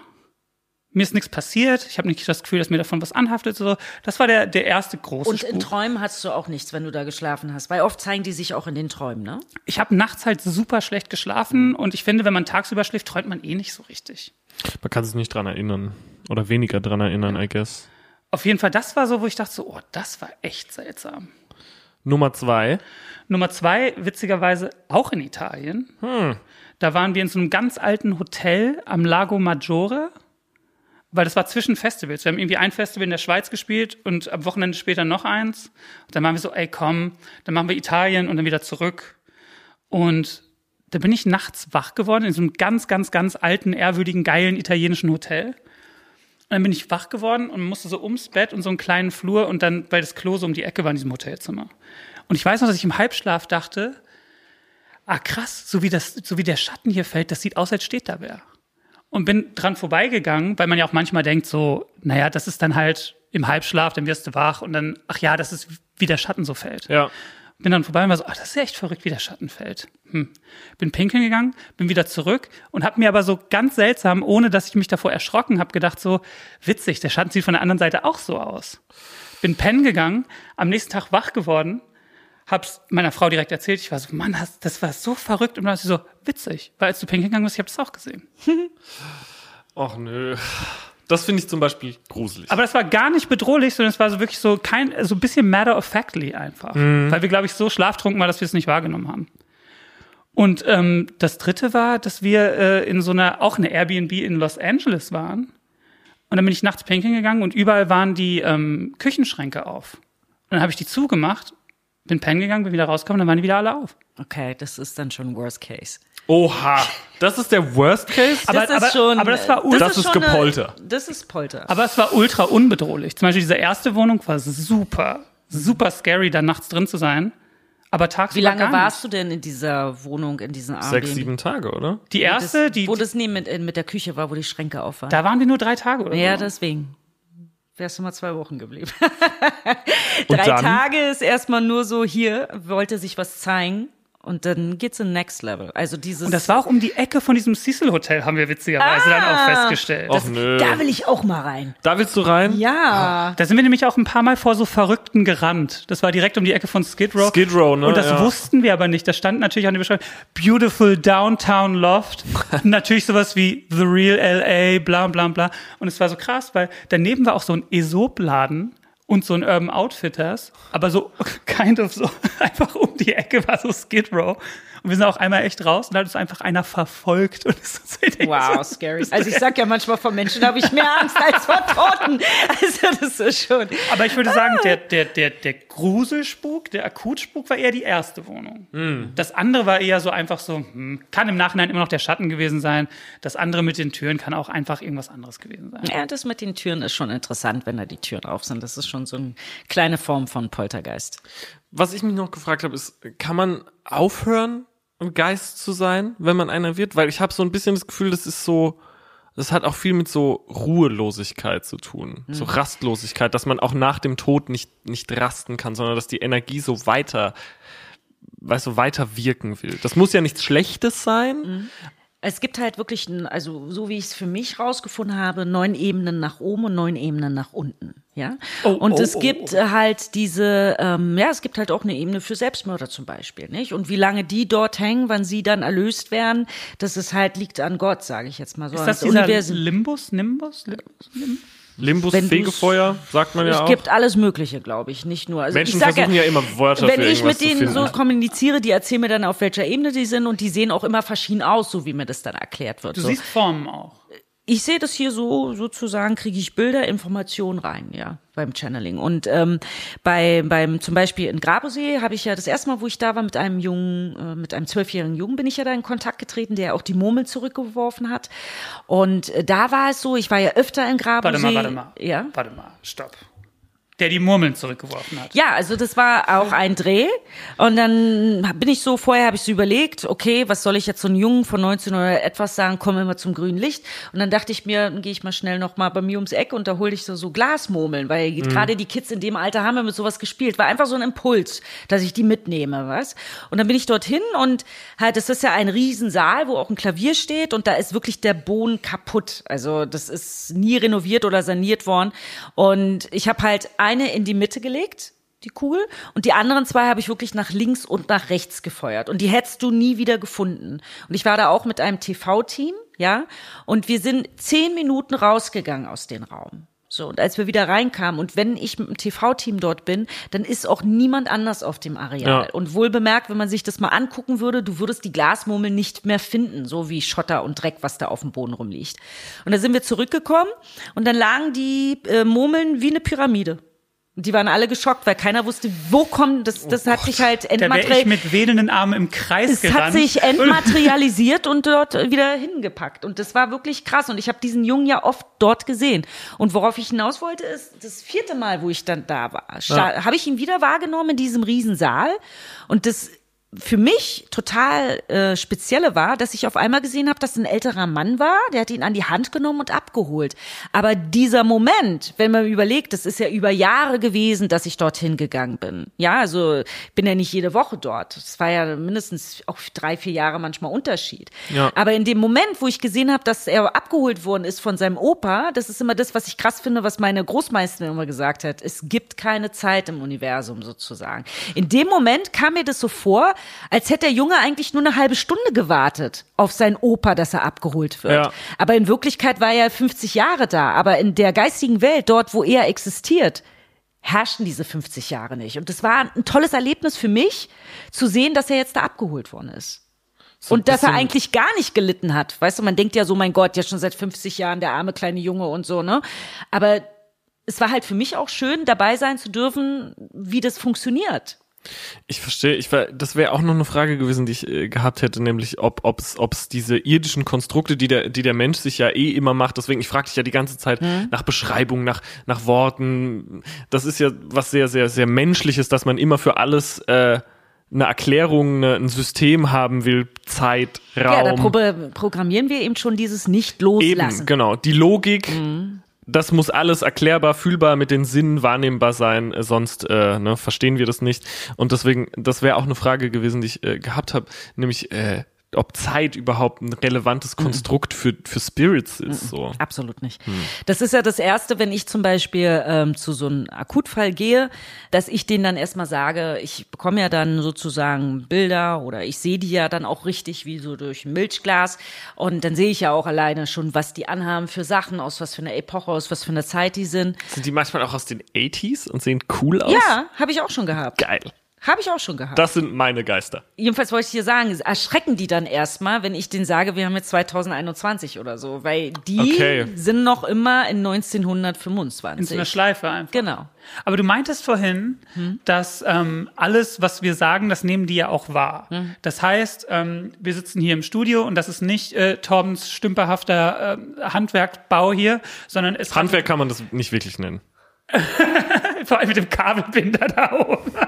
Mir ist nichts passiert. Ich habe nicht das Gefühl, dass mir davon was anhaftet. So, das war der der erste große Und in Spuk. Träumen hast du auch nichts, wenn du da geschlafen hast. Weil oft zeigen die sich auch in den Träumen, ne? Ich habe nachts halt super schlecht geschlafen und ich finde, wenn man tagsüber schläft, träumt man eh nicht so richtig. Man kann sich nicht dran erinnern. Oder weniger dran erinnern, I guess. Auf jeden Fall, das war so, wo ich dachte so, oh, das war echt seltsam. Nummer zwei. Nummer zwei, witzigerweise auch in Italien. Da waren wir in so einem ganz alten Hotel am Lago Maggiore, weil das war zwischen Festivals. Wir haben irgendwie ein Festival in der Schweiz gespielt und am Wochenende später noch eins. Und dann waren wir so, ey, komm, dann machen wir Italien und dann wieder zurück. Und da bin ich nachts wach geworden in so einem ganz, ganz, ganz alten, ehrwürdigen, geilen italienischen Hotel. Und dann bin ich wach geworden und musste so ums Bett und so einen kleinen Flur und dann, weil das Klo so um die Ecke war in diesem Hotelzimmer. Und ich weiß noch, dass ich im Halbschlaf dachte, ah krass, so wie, das, so wie der Schatten hier fällt, das sieht aus, als steht da wer. Und bin dran vorbeigegangen, weil man ja auch manchmal denkt so, naja, das ist dann halt im Halbschlaf, dann wirst du wach und dann, ach ja, das ist, wie der Schatten so fällt. Ja. Bin dann vorbei und war so, ach, das ist ja echt verrückt, wie der Schatten fällt. Hm. Bin pinkeln gegangen, bin wieder zurück und habe mir aber so ganz seltsam, ohne dass ich mich davor erschrocken habe, gedacht so, witzig, der Schatten sieht von der anderen Seite auch so aus. Bin pennen gegangen, am nächsten Tag wach geworden, hab's meiner Frau direkt erzählt. Ich war so, Mann, das, das war so verrückt. Und dann war sie so, witzig, weil als du pinkeln gegangen bist, ich habe das auch gesehen. Och nö. Das finde ich zum Beispiel gruselig. Aber das war gar nicht bedrohlich, sondern es war so wirklich so kein, so ein bisschen matter of factly einfach. Weil wir, glaube ich, so schlaftrunken waren, dass wir es nicht wahrgenommen haben. Und ähm, das dritte war, dass wir äh, in so einer, auch eine Airbnb in Los Angeles waren. Und dann bin ich nachts pinkeln gegangen und überall waren die ähm, Küchenschränke auf. Und dann habe ich die zugemacht, bin pennen gegangen, bin wieder rausgekommen, dann waren die wieder alle auf. Okay, das ist dann schon Worst Case. Oha. Das ist der Worst Case? Aber- Das ist schon, aber das war das Das ist schon eine- Gepolter. das ist Polter. Aber es war ultra unbedrohlich. Zum Beispiel diese erste Wohnung war super, super scary, da nachts drin zu sein. Aber tagsüber Wie lange gar warst du denn in dieser Wohnung, in diesem Airbnb? Sechs, sieben Tage, oder? Die erste, das, die, wo das neben mit, äh, mit der Küche war, wo die Schränke auf waren. da waren wir nur drei Tage oder ja, so. deswegen. Wärst du mal zwei Wochen geblieben. Drei? Tage ist erstmal nur so hier, wollte sich was zeigen. Und dann geht's in Next Level. Also dieses. Und das war auch um die Ecke von diesem Cecil Hotel, haben wir witzigerweise dann auch festgestellt. Och nö. da will ich auch mal rein. Da willst du rein? Ja. Da sind wir nämlich auch ein paar Mal vor so Verrückten gerannt. Das war direkt um die Ecke von Skid Row. Skid Row, ne? Und das Ja. wussten wir aber nicht. Da stand natürlich an der Beschreibung Beautiful Downtown Loft. natürlich sowas wie The Real LA, bla bla bla. Und es war so krass, weil daneben war auch so ein Aesop-Laden und so ein Urban Outfitters. Aber so kind of so einfach um die Ecke war so Skid Row. Und wir sind auch einmal echt raus und da hat uns einfach einer verfolgt. Und so, Wow, so, scary. Also ich sag ja manchmal vor Menschen habe ich mehr Angst als vor Toten. Also das ist schon. Aber ich würde sagen, der, der, der, der Gruselspuk, der Akutspuk war eher die erste Wohnung. Das andere war eher so einfach so, hm, kann im Nachhinein immer noch der Schatten gewesen sein. Das andere mit den Türen kann auch einfach irgendwas anderes gewesen sein. Ja, das mit den Türen ist schon interessant, wenn da die Türen auf sind. Das ist schon so eine kleine Form von Poltergeist. Was ich mich noch gefragt habe, ist, kann man aufhören, ein Geist zu sein, wenn man einer wird? Weil ich habe so ein bisschen das Gefühl, das ist so, das hat auch viel mit so Ruhelosigkeit zu tun, so Rastlosigkeit, dass man auch nach dem Tod nicht nicht rasten kann, sondern dass die Energie so weiter, weißt du, weiter wirken will. Das muss ja nichts Schlechtes sein. Es gibt halt wirklich, also so wie ich es für mich rausgefunden habe, neun Ebenen nach oben und neun Ebenen nach unten. Ja. Oh, und oh, es oh, gibt oh. äh, halt diese, ähm, ja, es gibt halt auch eine Ebene für Selbstmörder zum Beispiel, nicht? Und wie lange die dort hängen, wann sie dann erlöst werden, das ist halt liegt an Gott, sage ich jetzt mal so. Ist das dieser Universum. Limbus, Nimbus? Limbus? Limbus? Limbus, Wenn Fegefeuer, sagt man ja es auch. gibt alles Mögliche, glaube ich, nicht nur. Also Menschen ich sag versuchen ja immer Wörter Wenn für ich mit denen so kommuniziere, die erzählen mir dann, auf welcher Ebene die sind und die sehen auch immer verschieden aus, so wie mir das dann erklärt wird. Du so. siehst Formen auch. Ich sehe das hier so, sozusagen kriege ich Bilder, Informationen rein, ja, beim Channeling. Und ähm, bei, beim zum Beispiel in Grabosee habe ich ja das erste Mal, wo ich da war, mit einem jungen, äh, mit einem zwölfjährigen Jungen bin ich ja da in Kontakt getreten, der auch die Murmel zurückgeworfen hat. Und äh, da war es so, ich war ja öfter in Grabosee. Warte mal, warte mal. Ja. Warte mal, stopp. Der die Murmeln zurückgeworfen hat. Ja, also das war auch ein Dreh. Und dann bin ich so, vorher habe ich so überlegt, okay, was soll ich jetzt so einem Jungen von 19 oder etwas sagen, komm immer zum grünen Licht. Und dann dachte ich mir, dann gehe ich mal schnell noch mal bei mir ums Eck und da hole ich so, so Glasmurmeln, weil gerade die Kids in dem Alter haben wir mit sowas gespielt. War einfach so ein Impuls, dass ich die mitnehme, was? Und dann bin ich dorthin und halt, das ist ja ein Riesensaal, wo auch ein Klavier steht und da ist wirklich der Boden kaputt. Also das ist nie renoviert oder saniert worden. Und ich habe halt eine in die Mitte gelegt, die Kugel, und die anderen zwei habe ich wirklich nach links und nach rechts gefeuert. Und die hättest du nie wieder gefunden. Und ich war da auch mit einem TV-Team, ja, und wir sind zehn Minuten rausgegangen aus dem Raum. So, und als wir wieder reinkamen und wenn ich mit dem TV-Team dort bin, dann ist auch niemand anders auf dem Areal. Ja. Und wohl bemerkt, wenn man sich das mal angucken würde, du würdest die Glasmurmel nicht mehr finden, so wie Schotter und Dreck, was da auf dem Boden rumliegt. Und da sind wir zurückgekommen und dann lagen die äh, Murmeln wie eine Pyramide. Und die waren alle geschockt, weil keiner wusste, wo kommen, das, das hat sich halt entmaterialisiert. mit wedelnden Armen im Kreis Es gerannt. hat sich entmaterialisiert und dort wieder hingepackt. Und das war wirklich krass. Und ich habe diesen Jungen ja oft dort gesehen. Und worauf ich hinaus wollte, ist das vierte Mal, wo ich dann da war, ja. habe ich ihn wieder wahrgenommen in diesem Riesensaal. Und das für mich total äh, spezielle war, dass ich auf einmal gesehen habe, dass ein älterer Mann war, der hat ihn an die Hand genommen und abgeholt. Aber dieser Moment, wenn man überlegt, das ist ja über Jahre gewesen, dass ich dorthin gegangen bin. Ja, also bin ja nicht jede Woche dort. Es war ja mindestens auch drei, vier Jahre manchmal Unterschied. Ja. Aber in dem Moment, wo ich gesehen habe, dass er abgeholt worden ist von seinem Opa, das ist immer das, was ich krass finde, was meine Großmeisterin immer gesagt hat. Es gibt keine Zeit im Universum sozusagen. In dem Moment kam mir das so vor, als hätte der Junge eigentlich nur eine halbe Stunde gewartet auf seinen Opa, dass er abgeholt wird. Ja. Aber in Wirklichkeit war er 50 Jahre da. Aber in der geistigen Welt, dort, wo er existiert, herrschen diese 50 Jahre nicht. Und das war ein tolles Erlebnis für mich, zu sehen, dass er jetzt da abgeholt worden ist. So und dass er eigentlich gar nicht gelitten hat. Weißt du, man denkt ja so, mein Gott, ja schon seit 50 Jahren der arme kleine Junge und so, ne? Aber es war halt für mich auch schön, dabei sein zu dürfen, wie das funktioniert. Ich verstehe, ich war, das wäre auch noch eine Frage gewesen, die ich äh, gehabt hätte, nämlich ob ob's ob's diese irdischen Konstrukte, die der die der Mensch sich ja eh immer macht, deswegen ich frage dich ja die ganze Zeit nach Beschreibung, nach nach Worten. Das ist ja was sehr sehr sehr menschliches, dass man immer für alles äh, eine Erklärung, eine, ein System haben will, Zeit, Raum. Ja, da pro programmieren wir eben schon dieses Nicht-Loslassen. Eben, genau. Die Logik, das muss alles erklärbar, fühlbar mit den Sinnen wahrnehmbar sein, äh, sonst äh, ne, verstehen wir das nicht. Und deswegen, das wäre auch eine Frage gewesen, die ich äh, gehabt habe, nämlich äh, ob Zeit überhaupt ein relevantes Konstrukt für, für Spirits ist. So. Absolut nicht. Das ist ja das Erste, wenn ich zum Beispiel ähm, zu so einem Akutfall gehe, dass ich denen dann erstmal sage, ich bekomme ja dann sozusagen Bilder oder ich sehe die ja dann auch richtig wie so durch ein Milchglas und dann sehe ich ja auch alleine schon, was die anhaben für Sachen, aus was für einer Epoche, aus was für einer Zeit die sind. Sind die manchmal auch aus den 80s und sehen cool aus? Ja, habe ich auch schon gehabt. Geil. Habe ich auch schon gehabt. Das sind meine Geister. Jedenfalls wollte ich dir sagen, erschrecken die dann erstmal, wenn ich denen sage, wir haben jetzt 2021 oder so, weil die Okay. sind noch immer in in so einer 1925. Schleife einfach. Genau. Aber du meintest vorhin, dass ähm, alles, was wir sagen, das nehmen die ja auch wahr. Das heißt, ähm, wir sitzen hier im Studio und das ist nicht äh, Torbens stümperhafter äh, Handwerkbau hier, sondern es Handwerk kann man das nicht wirklich nennen. vor allem mit dem Kabelbinder da oben.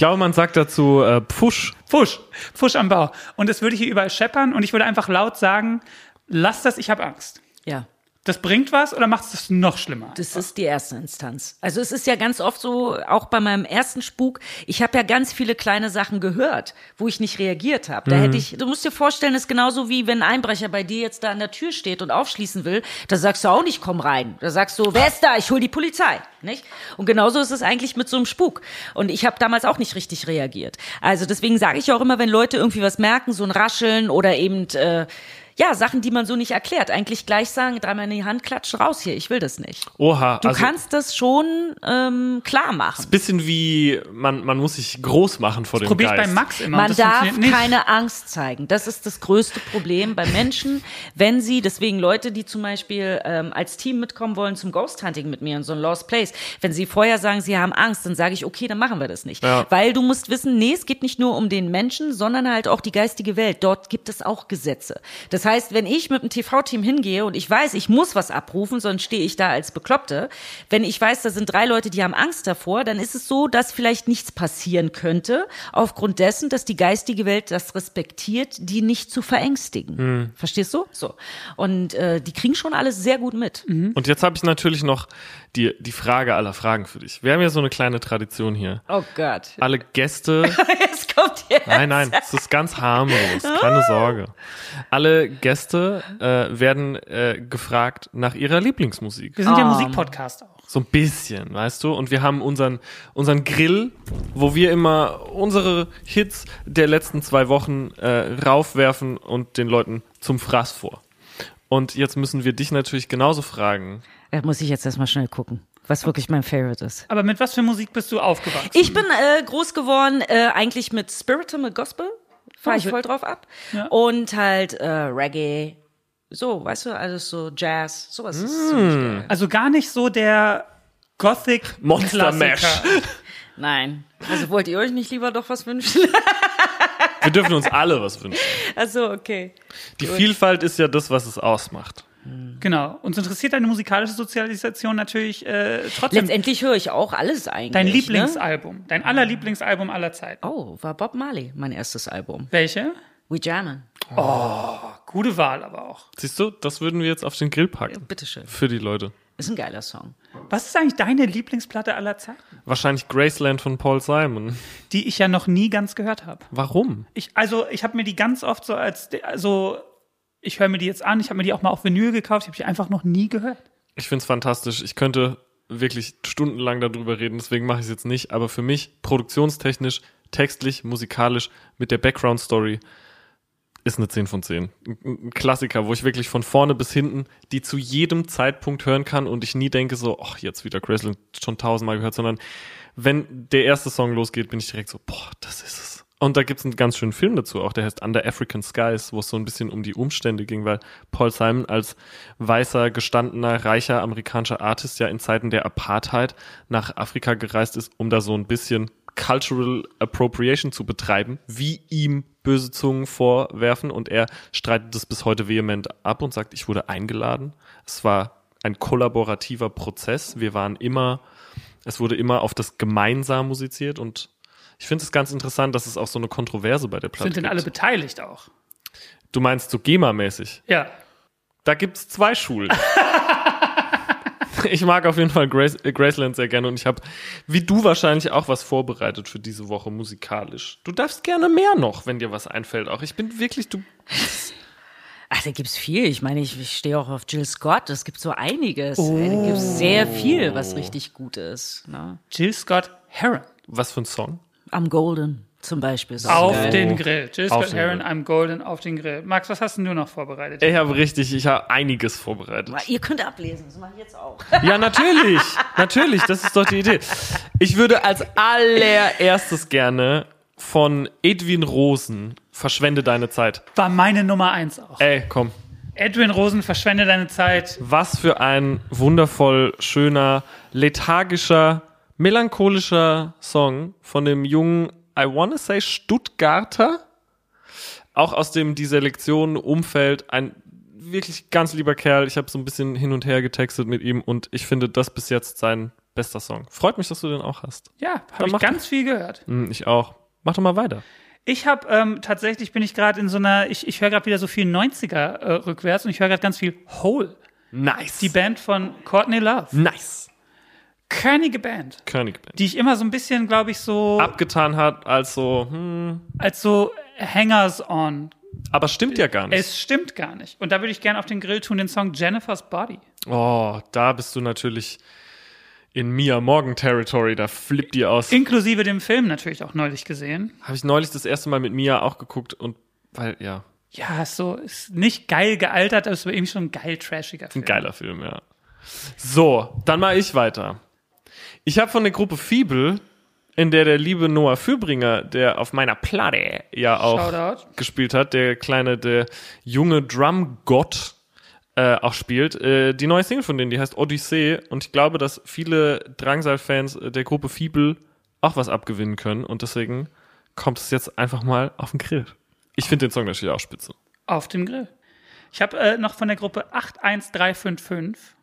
Ich glaube, man sagt dazu äh, Pfusch. Pfusch, Pfusch am Bau. Und es würde hier überall scheppern und ich würde einfach laut sagen, lass das, ich habe Angst. Ja. Das bringt was oder macht es das noch schlimmer? Das ist die erste Instanz. Also es ist ja ganz oft so, auch bei meinem ersten Spuk, ich habe ja ganz viele kleine Sachen gehört, wo ich nicht reagiert habe. Da hätte ich, du musst dir vorstellen, das ist genauso wie wenn ein Einbrecher bei dir jetzt da an der Tür steht und aufschließen will, da sagst du auch nicht, komm rein. Da sagst du, wer ist da? Ich hol die Polizei. Nicht? Und genauso ist es eigentlich mit so einem Spuk. Und ich habe damals auch nicht richtig reagiert. Also deswegen sage ich auch immer, wenn Leute irgendwie was merken, so ein Rascheln oder eben äh, ja, Sachen, die man so nicht erklärt. Eigentlich gleich sagen, dreimal in die Hand klatschen, raus hier, ich will das nicht. Oha. Du also, kannst das schon ähm, klar machen. bisschen wie man man muss sich groß machen vor dem Probier ich Geist. bei Max immer. Man das darf keine Angst zeigen. Das ist das größte Problem bei Menschen, wenn sie, deswegen Leute, die zum Beispiel ähm, als Team mitkommen wollen zum Ghost Hunting mit mir in so ein Lost Place, wenn sie vorher sagen, sie haben Angst, dann sage ich, okay, dann machen wir das nicht. Ja. Weil du musst wissen, nee, es geht nicht nur um den Menschen, sondern halt auch die geistige Welt. Dort gibt es auch Gesetze. Das heißt, heißt, wenn ich mit einem TV-Team hingehe und ich weiß, ich muss was abrufen, sonst stehe ich da als Bekloppte. Wenn ich weiß, da sind drei Leute, die haben Angst davor, dann ist es so, dass vielleicht nichts passieren könnte, aufgrund dessen, dass die geistige Welt das respektiert, die nicht zu verängstigen. Verstehst du? So. Und äh, die kriegen schon alles sehr gut mit. Und jetzt habe ich natürlich noch die, die Frage aller Fragen für dich. Wir haben ja so eine kleine Tradition hier. Oh Gott. Alle Gäste Jetzt kommt jetzt. Nein, nein, es ist ganz harmlos, keine Sorge. Alle Gäste äh, werden äh, gefragt nach ihrer Lieblingsmusik. Wir sind ja Um. Musikpodcast auch. So ein bisschen, weißt du? Und wir haben unseren, unseren Grill, wo wir immer unsere Hits der letzten zwei Wochen äh, raufwerfen und den Leuten zum Fraß vor. Und jetzt müssen wir dich natürlich genauso fragen. Da muss ich jetzt erstmal schnell gucken, was wirklich mein Favorite ist. Aber mit was für Musik bist du aufgewachsen? Ich bin äh, groß geworden äh, eigentlich mit Spiritual Gospel, fahre ich Oh, voll drauf ab. Ja. Und halt äh, Reggae, so, weißt du, alles so Jazz, sowas ist Mm. ziemlich geil. also gar nicht so der Gothic Monster. Mash. Nein, also wollt ihr euch nicht lieber doch was wünschen? Wir dürfen uns alle was wünschen. also okay. Die Vielfalt ist ja das, was es ausmacht. Genau. Uns interessiert deine musikalische Sozialisation natürlich äh, trotzdem. Letztendlich höre ich auch alles eigentlich. Dein Ne? Lieblingsalbum, dein allerlieblingsalbum aller Zeiten. Oh, war Bob Marley mein erstes Album. Welche? We Jammin'. Gute Wahl aber auch. Siehst du, das würden wir jetzt auf den Grill packen. Bitteschön. Für die Leute. Ist ein geiler Song. Was ist eigentlich deine Lieblingsplatte aller Zeiten? Wahrscheinlich Graceland von Paul Simon. Die ich ja noch nie ganz gehört habe. Warum? Ich, also ich habe mir die ganz oft so als, also ich höre mir die jetzt an, ich habe mir die auch mal auf Vinyl gekauft, ich habe die einfach noch nie gehört. Ich find's fantastisch. Ich könnte wirklich stundenlang darüber reden, deswegen mache ich es jetzt nicht. Aber für mich, produktionstechnisch, textlich, musikalisch, mit der Background-Story, ist eine 10 von 10. Ein- Ein Klassiker, wo ich wirklich von vorne bis hinten die zu jedem Zeitpunkt hören kann und ich nie denke so, ach, jetzt wieder Graceland schon tausendmal gehört, sondern wenn der erste Song losgeht, bin ich direkt so, boah, das ist es. Und da gibt's einen ganz schönen Film dazu, auch der heißt Under African Skies, wo es so ein bisschen um die Umstände ging, weil Paul Simon als weißer, gestandener, reicher amerikanischer Artist ja in Zeiten der Apartheid nach Afrika gereist ist, um da so ein bisschen Cultural Appropriation zu betreiben, wie ihm böse Zungen vorwerfen und er streitet das bis heute vehement ab und sagt, ich wurde eingeladen. Es war ein kollaborativer Prozess. Wir waren immer, es wurde immer auf das gemeinsam musiziert und ich finde es ganz interessant, dass es auch so eine Kontroverse bei der Platte Sind denn gibt. alle beteiligt auch? Du meinst so GEMA-mäßig? Ja. Da gibt's zwei Schulen. ich mag auf jeden Fall Grace, äh, Graceland sehr gerne und ich habe, wie du wahrscheinlich, auch was vorbereitet für diese Woche musikalisch. Du darfst gerne mehr noch, wenn dir was einfällt. Auch ich bin wirklich, du. Ach, da gibt's viel. Ich meine, ich, ich stehe auch auf Jill Scott. Es gibt so einiges. Ey, Da gibt's sehr viel, was richtig gut ist. Ne? Jill Scott Heron. Was für ein Song? Am Golden zum Beispiel. ist Auf geil. den Grill. Jill Scott Heron, Grill. I'm Golden, auf den Grill. Max, was hast denn du noch vorbereitet? Ich habe richtig, ich habe einiges vorbereitet. Ihr könnt ablesen, das mache ich jetzt auch. Ja, natürlich. natürlich, das ist doch die Idee. Ich würde als allererstes gerne von Edwin Rosen Verschwende deine Zeit. War meine Nummer eins auch. Ey, komm. Edwin Rosen, verschwende deine Zeit. Was für ein wundervoll schöner, lethargischer, melancholischer Song von dem jungen, I wanna say Stuttgarter. Auch aus dem die Selektion Umfeld ein wirklich ganz lieber Kerl. Ich habe so ein bisschen hin und her getextet mit ihm und ich finde das bis jetzt sein bester Song. Freut mich, dass du den auch hast. Ja, habe ich ganz viel gehört. Hm, ich auch. Mach doch mal weiter. Ich habe ähm, tatsächlich bin ich gerade in so einer, ich, ich höre gerade wieder so viel 90er äh, rückwärts und ich höre gerade ganz viel Hole. Nice. Die Band von Courtney Love. nice. Körnige Band, Königband. die ich immer so ein bisschen, glaube ich, so Abgetan hat, als so, hm, als so Hangers on. aber stimmt ja gar nicht. Es stimmt gar nicht. Und da würde ich gerne auf den Grill tun den Song Jennifer's Body. Oh, da bist du natürlich in Mia Morgan Territory, da flippt die aus. Inklusive dem Film natürlich auch neulich gesehen. Habe ich neulich das erste Mal mit Mia auch geguckt und weil, ja, Ja, so ist nicht geil gealtert, aber es war irgendwie schon ein geil trashiger Film. ein geiler Film, ja. So, dann mache ich weiter. Ich habe von der Gruppe Fiebel, in der der liebe Noah Fürbringer, der auf meiner Platte ja auch Shoutout. gespielt hat, der kleine, der junge Drum-Gott äh, auch spielt, äh, die neue Single von denen, die heißt Odyssee und ich glaube, dass viele Drangsal-Fans äh, der Gruppe Fiebel auch was abgewinnen können und deswegen kommt es jetzt einfach mal auf den Grill. Ich finde den Song natürlich auch spitze. Auf dem Grill. Ich habe äh, noch von der Gruppe 81355.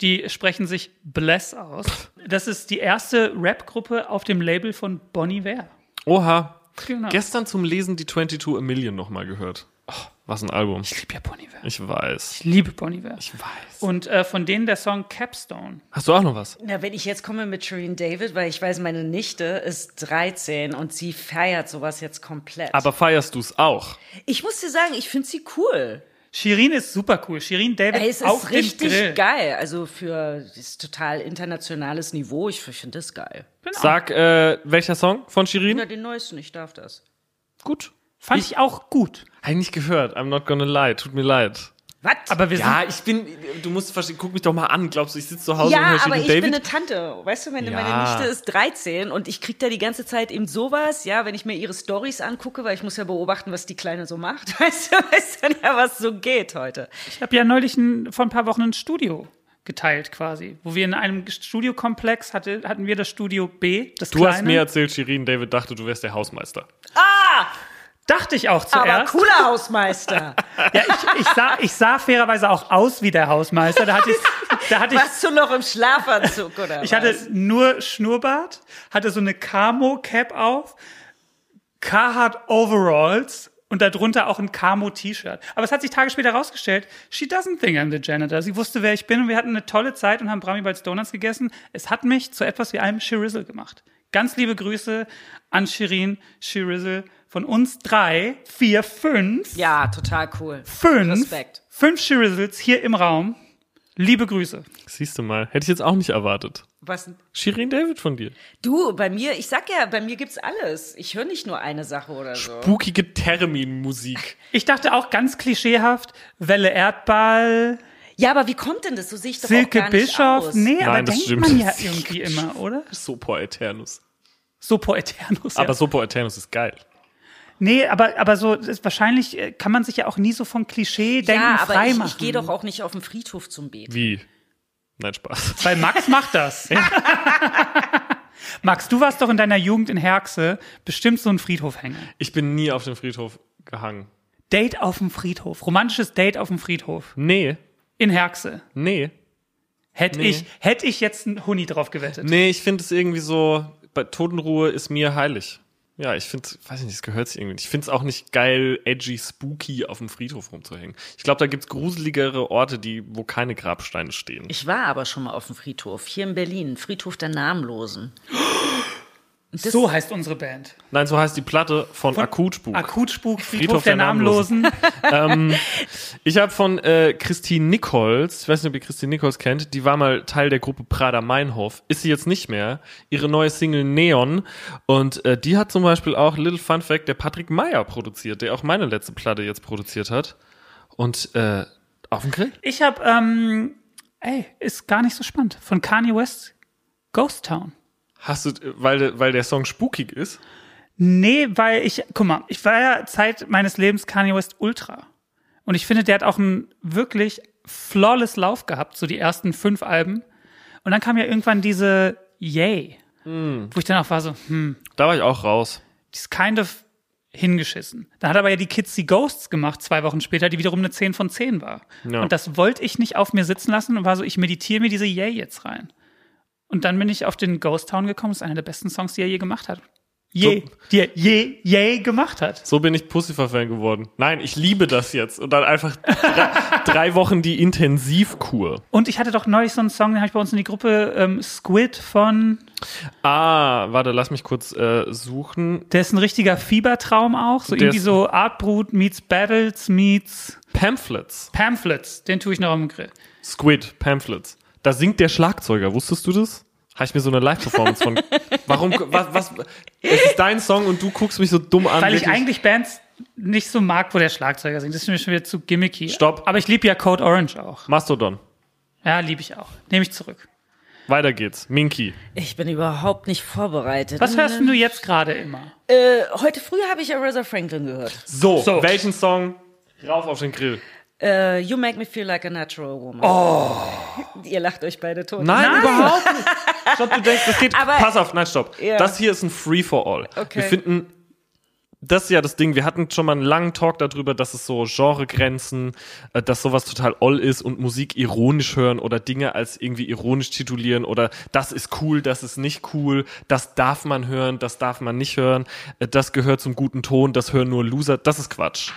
Die sprechen sich Bless aus. Das ist die erste Rap-Gruppe auf dem Label von Bonnie Ware. Oha. Genau. Gestern zum Lesen die 22 A Million nochmal gehört. Oh, was ein Album. Ich liebe ja Bonnie Ware. Ich weiß. Ich liebe Bonnie Ware. Ich weiß. Und äh, von denen der Song Capstone. Hast du auch noch was? Na, wenn ich jetzt komme mit Shireen David, weil ich weiß, meine Nichte ist 13 und sie feiert sowas jetzt komplett. Aber feierst du es auch? ich muss dir sagen, ich finde sie cool. Shirin ist super cool. Shirin David Ey, es auf ist richtig Grill. geil. Also für das total internationales Niveau, ich finde das geil. Genau. Sag, äh, welcher Song von Shirin? Ja, den neuesten, ich darf das. Gut. Fand ich auch gut. Eigentlich gehört. I'm not gonna lie. Tut mir leid. Was? Aber wir Ja, sind, ich bin, du musst verstehen, guck mich doch mal an. Glaubst du, ich sitze zu Hause und Ja, höre aber ich David? bin eine Tante. Weißt du, wenn Ja. meine Nichte ist 13 und ich krieg da die ganze Zeit eben sowas, ja, wenn ich mir ihre Stories angucke, weil ich muss ja beobachten, was die Kleine so macht. Weißt du, weißt dann ja, was so geht heute. ich habe ja neulich ein, vor ein paar Wochen ein Studio geteilt quasi, wo wir in einem Studiokomplex hatte, hatten wir das Studio B, das du kleine. hast mir erzählt, Shirin David dachte, du wärst der Hausmeister. Dachte ich auch Aber zuerst. cooler Hausmeister. Ja, ich, ich, sah, ich sah fairerweise auch aus wie der Hausmeister. Da hatte ich, da hatte ich, Warst du noch im Schlafanzug oder ich was? hatte nur Schnurrbart, hatte so eine Camo-Cap auf, Carhartt Overalls und darunter auch ein Camo-T-Shirt. Aber es hat sich Tage später rausgestellt, she doesn't think I'm the janitor. Sie wusste, wer ich bin und wir hatten eine tolle Zeit und haben Brahmi Bites Donuts gegessen. Es hat mich zu etwas wie einem Shirizzle gemacht. Ganz liebe Grüße an Shirin, Shirizzle, von uns drei, vier, fünf, Ja, total cool. fünf, Respekt. fünf Shirizzles hier im Raum. Liebe Grüße. Siehst du mal, hätte ich jetzt auch nicht erwartet. Was denn? Shirin David von dir. Du, bei mir, ich sag ja, bei mir gibt's alles. Ich höre nicht nur eine Sache oder so. Spukige Termin-Musik. Ich dachte auch ganz klischeehaft, Welle Erdball, Ja, aber wie kommt denn das? So sehe ich doch auch Silke gar nicht Bischof. aus. Nee, aber Nein, das denkt stimmt. man ja irgendwie immer, oder? Sopo Eternus. Sopo Eternus. Ja. Aber Sopo Eternus ist geil. Nee, aber, aber so, ist, wahrscheinlich äh, kann man sich ja auch nie so von Klischee-Denken Ja, aber frei ich, ich gehe doch auch nicht auf den Friedhof zum Beten. Wie? Nein, Spaß. Weil Max macht das. Max, du warst doch in deiner Jugend in Herxe bestimmt so ein Friedhofhänger. Ich bin nie auf dem Friedhof gehangen. Date auf dem Friedhof. Romantisches Date auf dem Friedhof. Nee, In Herxe. nee. Hätte Nee. ich, hätte ich jetzt einen Huni drauf gewettet. Nee, ich finde es irgendwie so, bei Totenruhe ist mir heilig. Ja, ich finde, weiß ich nicht, es gehört sich irgendwie nicht. Ich finde es auch nicht geil, edgy, spooky auf dem Friedhof rumzuhängen. Ich glaube, da gibt's gruseligere Orte, die, wo keine Grabsteine stehen. Ich war aber schon mal auf dem Friedhof, hier in Berlin, Friedhof der Namenlosen. Das- So heißt unsere Band. Nein, so heißt die Platte von, Akutspuk. Akutspuk, Friedhof, Friedhof der, der Namenlosen. Ich habe von äh, Christine Nichols, ich weiß nicht, ob ihr Christine Nichols kennt, die war mal Teil der Gruppe Prada Meinhof, ist sie jetzt nicht mehr. Ihre neue Single Neon und äh, die hat zum Beispiel auch Little Fun Fact der Patrick Meyer produziert, der auch meine letzte Platte jetzt produziert hat. Und äh, auf dem Grill. Ich habe, ähm, ey, ist gar nicht so spannend. Von Kanye West, Ghost Town. Hast du, weil, der- weil der Song spukig ist? Nee, weil ich, guck mal, ich war ja Zeit meines Lebens Kanye West Ultra. Und ich finde, der hat auch einen wirklich flawless Lauf gehabt, so die ersten fünf Alben. Und dann kam ja irgendwann diese Yay, wo ich dann auch war so, hm, Da war ich auch raus. die ist kind of hingeschissen. Dann hat aber ja die Kids die Ghosts gemacht, zwei Wochen später, die wiederum eine 10 von 10 war. Ja. Und das wollte ich nicht auf mir sitzen lassen und war so, ich meditiere mir diese Yay jetzt rein. Und dann bin ich auf den Ghost Town gekommen, das ist einer der besten Songs, die er je gemacht hat. Je, So- die er je, je gemacht hat. So bin ich Pussifer-Fan geworden. Nein, ich liebe das jetzt. Und dann einfach drei, drei Wochen die Intensivkur. Und ich hatte doch neulich so einen Song, den habe ich bei uns in die Gruppe ähm, Squid von, Ah, warte, lass mich kurz äh, suchen. der ist ein richtiger Fiebertraum auch, so Der irgendwie so Artbrut meets Battles meets Pamphlets. Pamphlets, den tue ich noch am Grill. Squid, Pamphlets. Da singt der Schlagzeuger. Wusstest du das? Habe ich mir so eine Live-Performance von. Warum? Was, was? Es ist dein Song und du guckst mich so dumm an. Weil ich wirklich. eigentlich Bands nicht so mag, wo der Schlagzeuger singt. Das ist mir schon wieder zu gimmicky. Stopp. Aber ich liebe ja Code Orange auch. Mastodon. Ja, liebe ich auch. Nehme ich zurück. Weiter geht's. Minky. Ich bin überhaupt nicht vorbereitet. Was hörst denn du jetzt gerade immer? Äh, heute früh habe ich Aretha Franklin gehört. So, So. welchen Song? Rauf auf den Grill. Äh, you make me feel like a natural woman. Oh. Ihr lacht euch beide tot. Nein, überhaupt nicht. Stopp, du denkst, das geht. Aber- pass auf, nein, stopp. Ja. Das hier ist ein Free for All. Okay. Wir finden das ist ja das Ding. Wir hatten schon mal einen langen Talk darüber, dass es so Genregrenzen, äh, dass sowas total all ist und Musik ironisch hören oder Dinge als irgendwie ironisch titulieren oder das ist cool, das ist nicht cool, das darf man hören, das darf man nicht hören, äh, das gehört zum guten Ton, das hören nur Loser. Das ist Quatsch.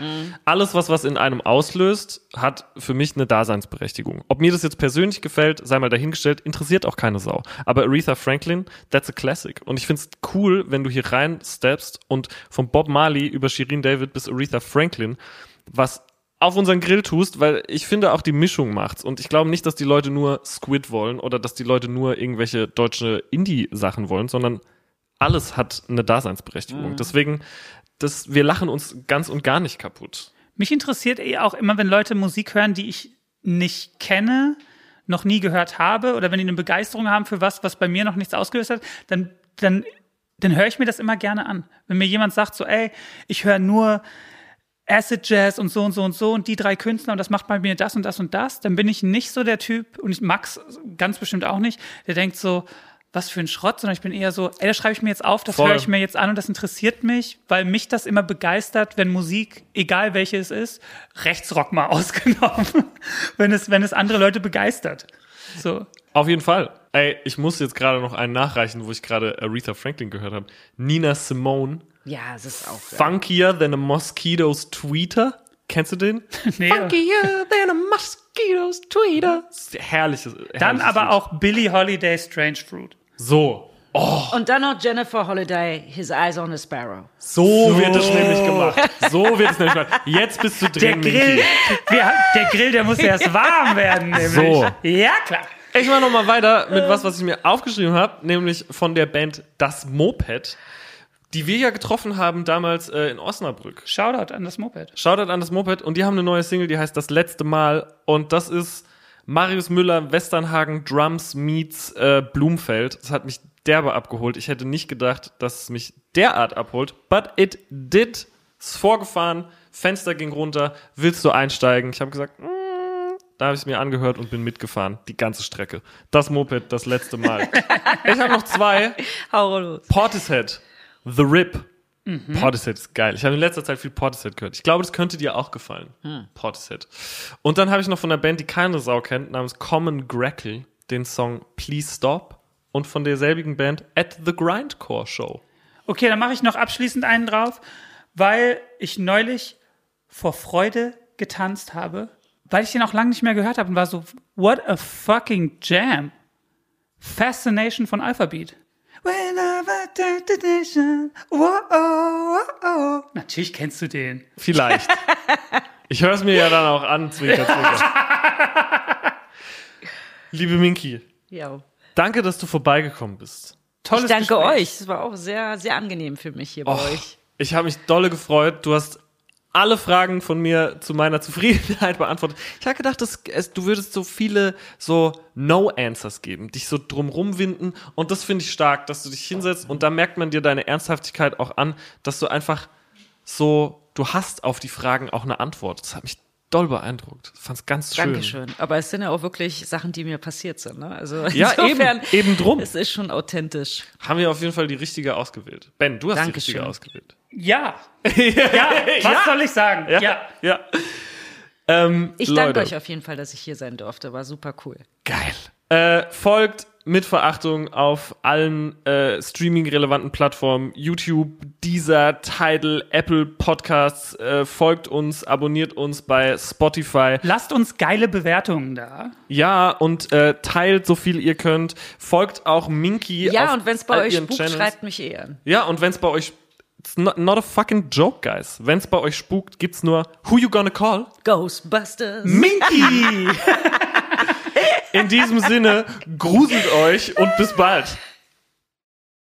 Alles, was was in einem auslöst, hat für mich eine Daseinsberechtigung. Ob mir das jetzt persönlich gefällt, sei mal dahingestellt, interessiert auch keine Sau. Aber Aretha Franklin, that's a classic. Und ich find's cool, wenn du hier rein steppst und vom Bob Marley über Shirin David bis Aretha Franklin was auf unseren Grill tust, weil ich finde auch die Mischung macht's. Und ich glaube nicht, dass die Leute nur Squid wollen oder dass die Leute nur irgendwelche deutsche Indie-Sachen wollen, sondern alles hat eine Daseinsberechtigung. Deswegen, das, wir lachen uns ganz und gar nicht kaputt. Mich interessiert eh auch immer, wenn Leute Musik hören, die ich nicht kenne, noch nie gehört habe, oder wenn die eine Begeisterung haben für was, was bei mir noch nichts ausgelöst hat, dann, dann, dann höre ich mir das immer gerne an. Wenn mir jemand sagt so, ey, ich höre nur Acid Jazz und so und so und so und die drei Künstler und das macht bei mir das und das und das, dann bin ich nicht so der Typ und ich Max ganz bestimmt auch nicht, der denkt so, was für ein Schrott, sondern ich bin eher so, ey, das schreibe ich mir jetzt auf, das höre ich mir jetzt an und das interessiert mich, weil mich das immer begeistert, wenn Musik, egal welche es ist, Rechtsrock mal ausgenommen, wenn es, wenn es andere Leute begeistert. So. Auf jeden Fall. Ey, ich muss jetzt gerade noch einen nachreichen, wo ich gerade Aretha Franklin gehört habe. Nina Simone, Ja, es ist auch. Funkier than a Mosquito's Tweeter. Kennst du den? Nee, Funkier than a Mosquito's Tweeter. Herrliches. dann herrliches aber Lied. auch Billie Holiday Strange Fruit. So. Und dann noch Jennifer Holiday, His Eyes on a Sparrow. So, wird es nämlich gemacht. So wird es nämlich gemacht. Jetzt bist du Der drin, Grill, Minky. wir, der Grill, der muss erst warm werden, nämlich. So. Ja, klar. Ich mache noch mal weiter mit was, was ich mir aufgeschrieben habe, nämlich von der Band Das Moped, die wir ja getroffen haben damals äh, in Osnabrück. Shoutout an das Moped. Shoutout an das Moped und die haben eine neue Single, die heißt Das letzte Mal und das ist Marius Müller, Westernhagen, Drums meets äh, Blumfeld. Das hat mich derbe abgeholt. Ich hätte nicht gedacht, dass es mich derart abholt, but it did. Ist vorgefahren, Fenster ging runter, willst du einsteigen? Ich habe gesagt, mm, da habe ich es mir angehört und bin mitgefahren, die ganze Strecke. Das Moped, das letzte Mal. ich habe noch zwei. Hau los. Portishead, The Rip. Portishead ist geil. Ich habe in letzter Zeit viel Portishead gehört. Ich glaube, das könnte dir auch gefallen. Portishead. Und dann habe ich noch von einer Band, die keine Sau kennt, namens Common Grackle, den Song Please Stop. Und von derselbigen Band At the Grindcore Show. Okay, dann mache ich noch abschließend einen drauf, weil ich neulich vor Freude getanzt habe, weil ich den auch lange nicht mehr gehört habe und war so, what a fucking jam. Fascination von Alphabet. Natürlich kennst du den. Vielleicht. ich höre es mir ja dann auch an, zwinker, zwinker. Liebe Minky, Ja. Danke, dass du vorbeigekommen bist. Tolles Ich danke Gespräch. euch. Es war auch sehr, sehr angenehm für mich hier bei Och, euch. ich habe mich dolle gefreut. Du hast alle Fragen von mir zu meiner Zufriedenheit beantwortet. Ich habe gedacht, dass es, du würdest so viele so No-Answers geben, dich so drumrum winden. Und das finde ich stark, dass du dich hinsetzt und da merkt man dir deine Ernsthaftigkeit auch an, dass du einfach so, du hast auf die Fragen auch eine Antwort. Das hat mich doll beeindruckt. Ich fand's ganz schön. Dankeschön. Aber es sind ja auch wirklich Sachen, die mir passiert sind. Ne? Also Ja, insofern, eben, eben drum. Es ist schon authentisch. Haben wir auf jeden Fall die richtige ausgewählt. Ben, du hast die Dankeschön. richtige ausgewählt. Ja. Ja, was soll ich sagen? Ja. ja. Ähm, Ich Leute. danke euch auf jeden Fall, dass ich hier sein durfte. War super cool. Geil. Äh, folgt mit Verachtung auf allen äh, Streaming-relevanten Plattformen, YouTube, Deezer, Tidal, Apple Podcasts. Äh, folgt uns, abonniert uns bei Spotify. Lasst uns geile Bewertungen da. Ja, und äh, teilt so viel ihr könnt. Folgt auch Minky Ja, auf und wenn es bei euch spukt, Channels. schreibt mich eh an. Ja, und wenn es bei euch It's not, not a fucking joke, guys. Wenn es bei euch spukt, gibt's nur Who you gonna call? Ghostbusters. Minky! In diesem Sinne, gruselt euch und bis bald.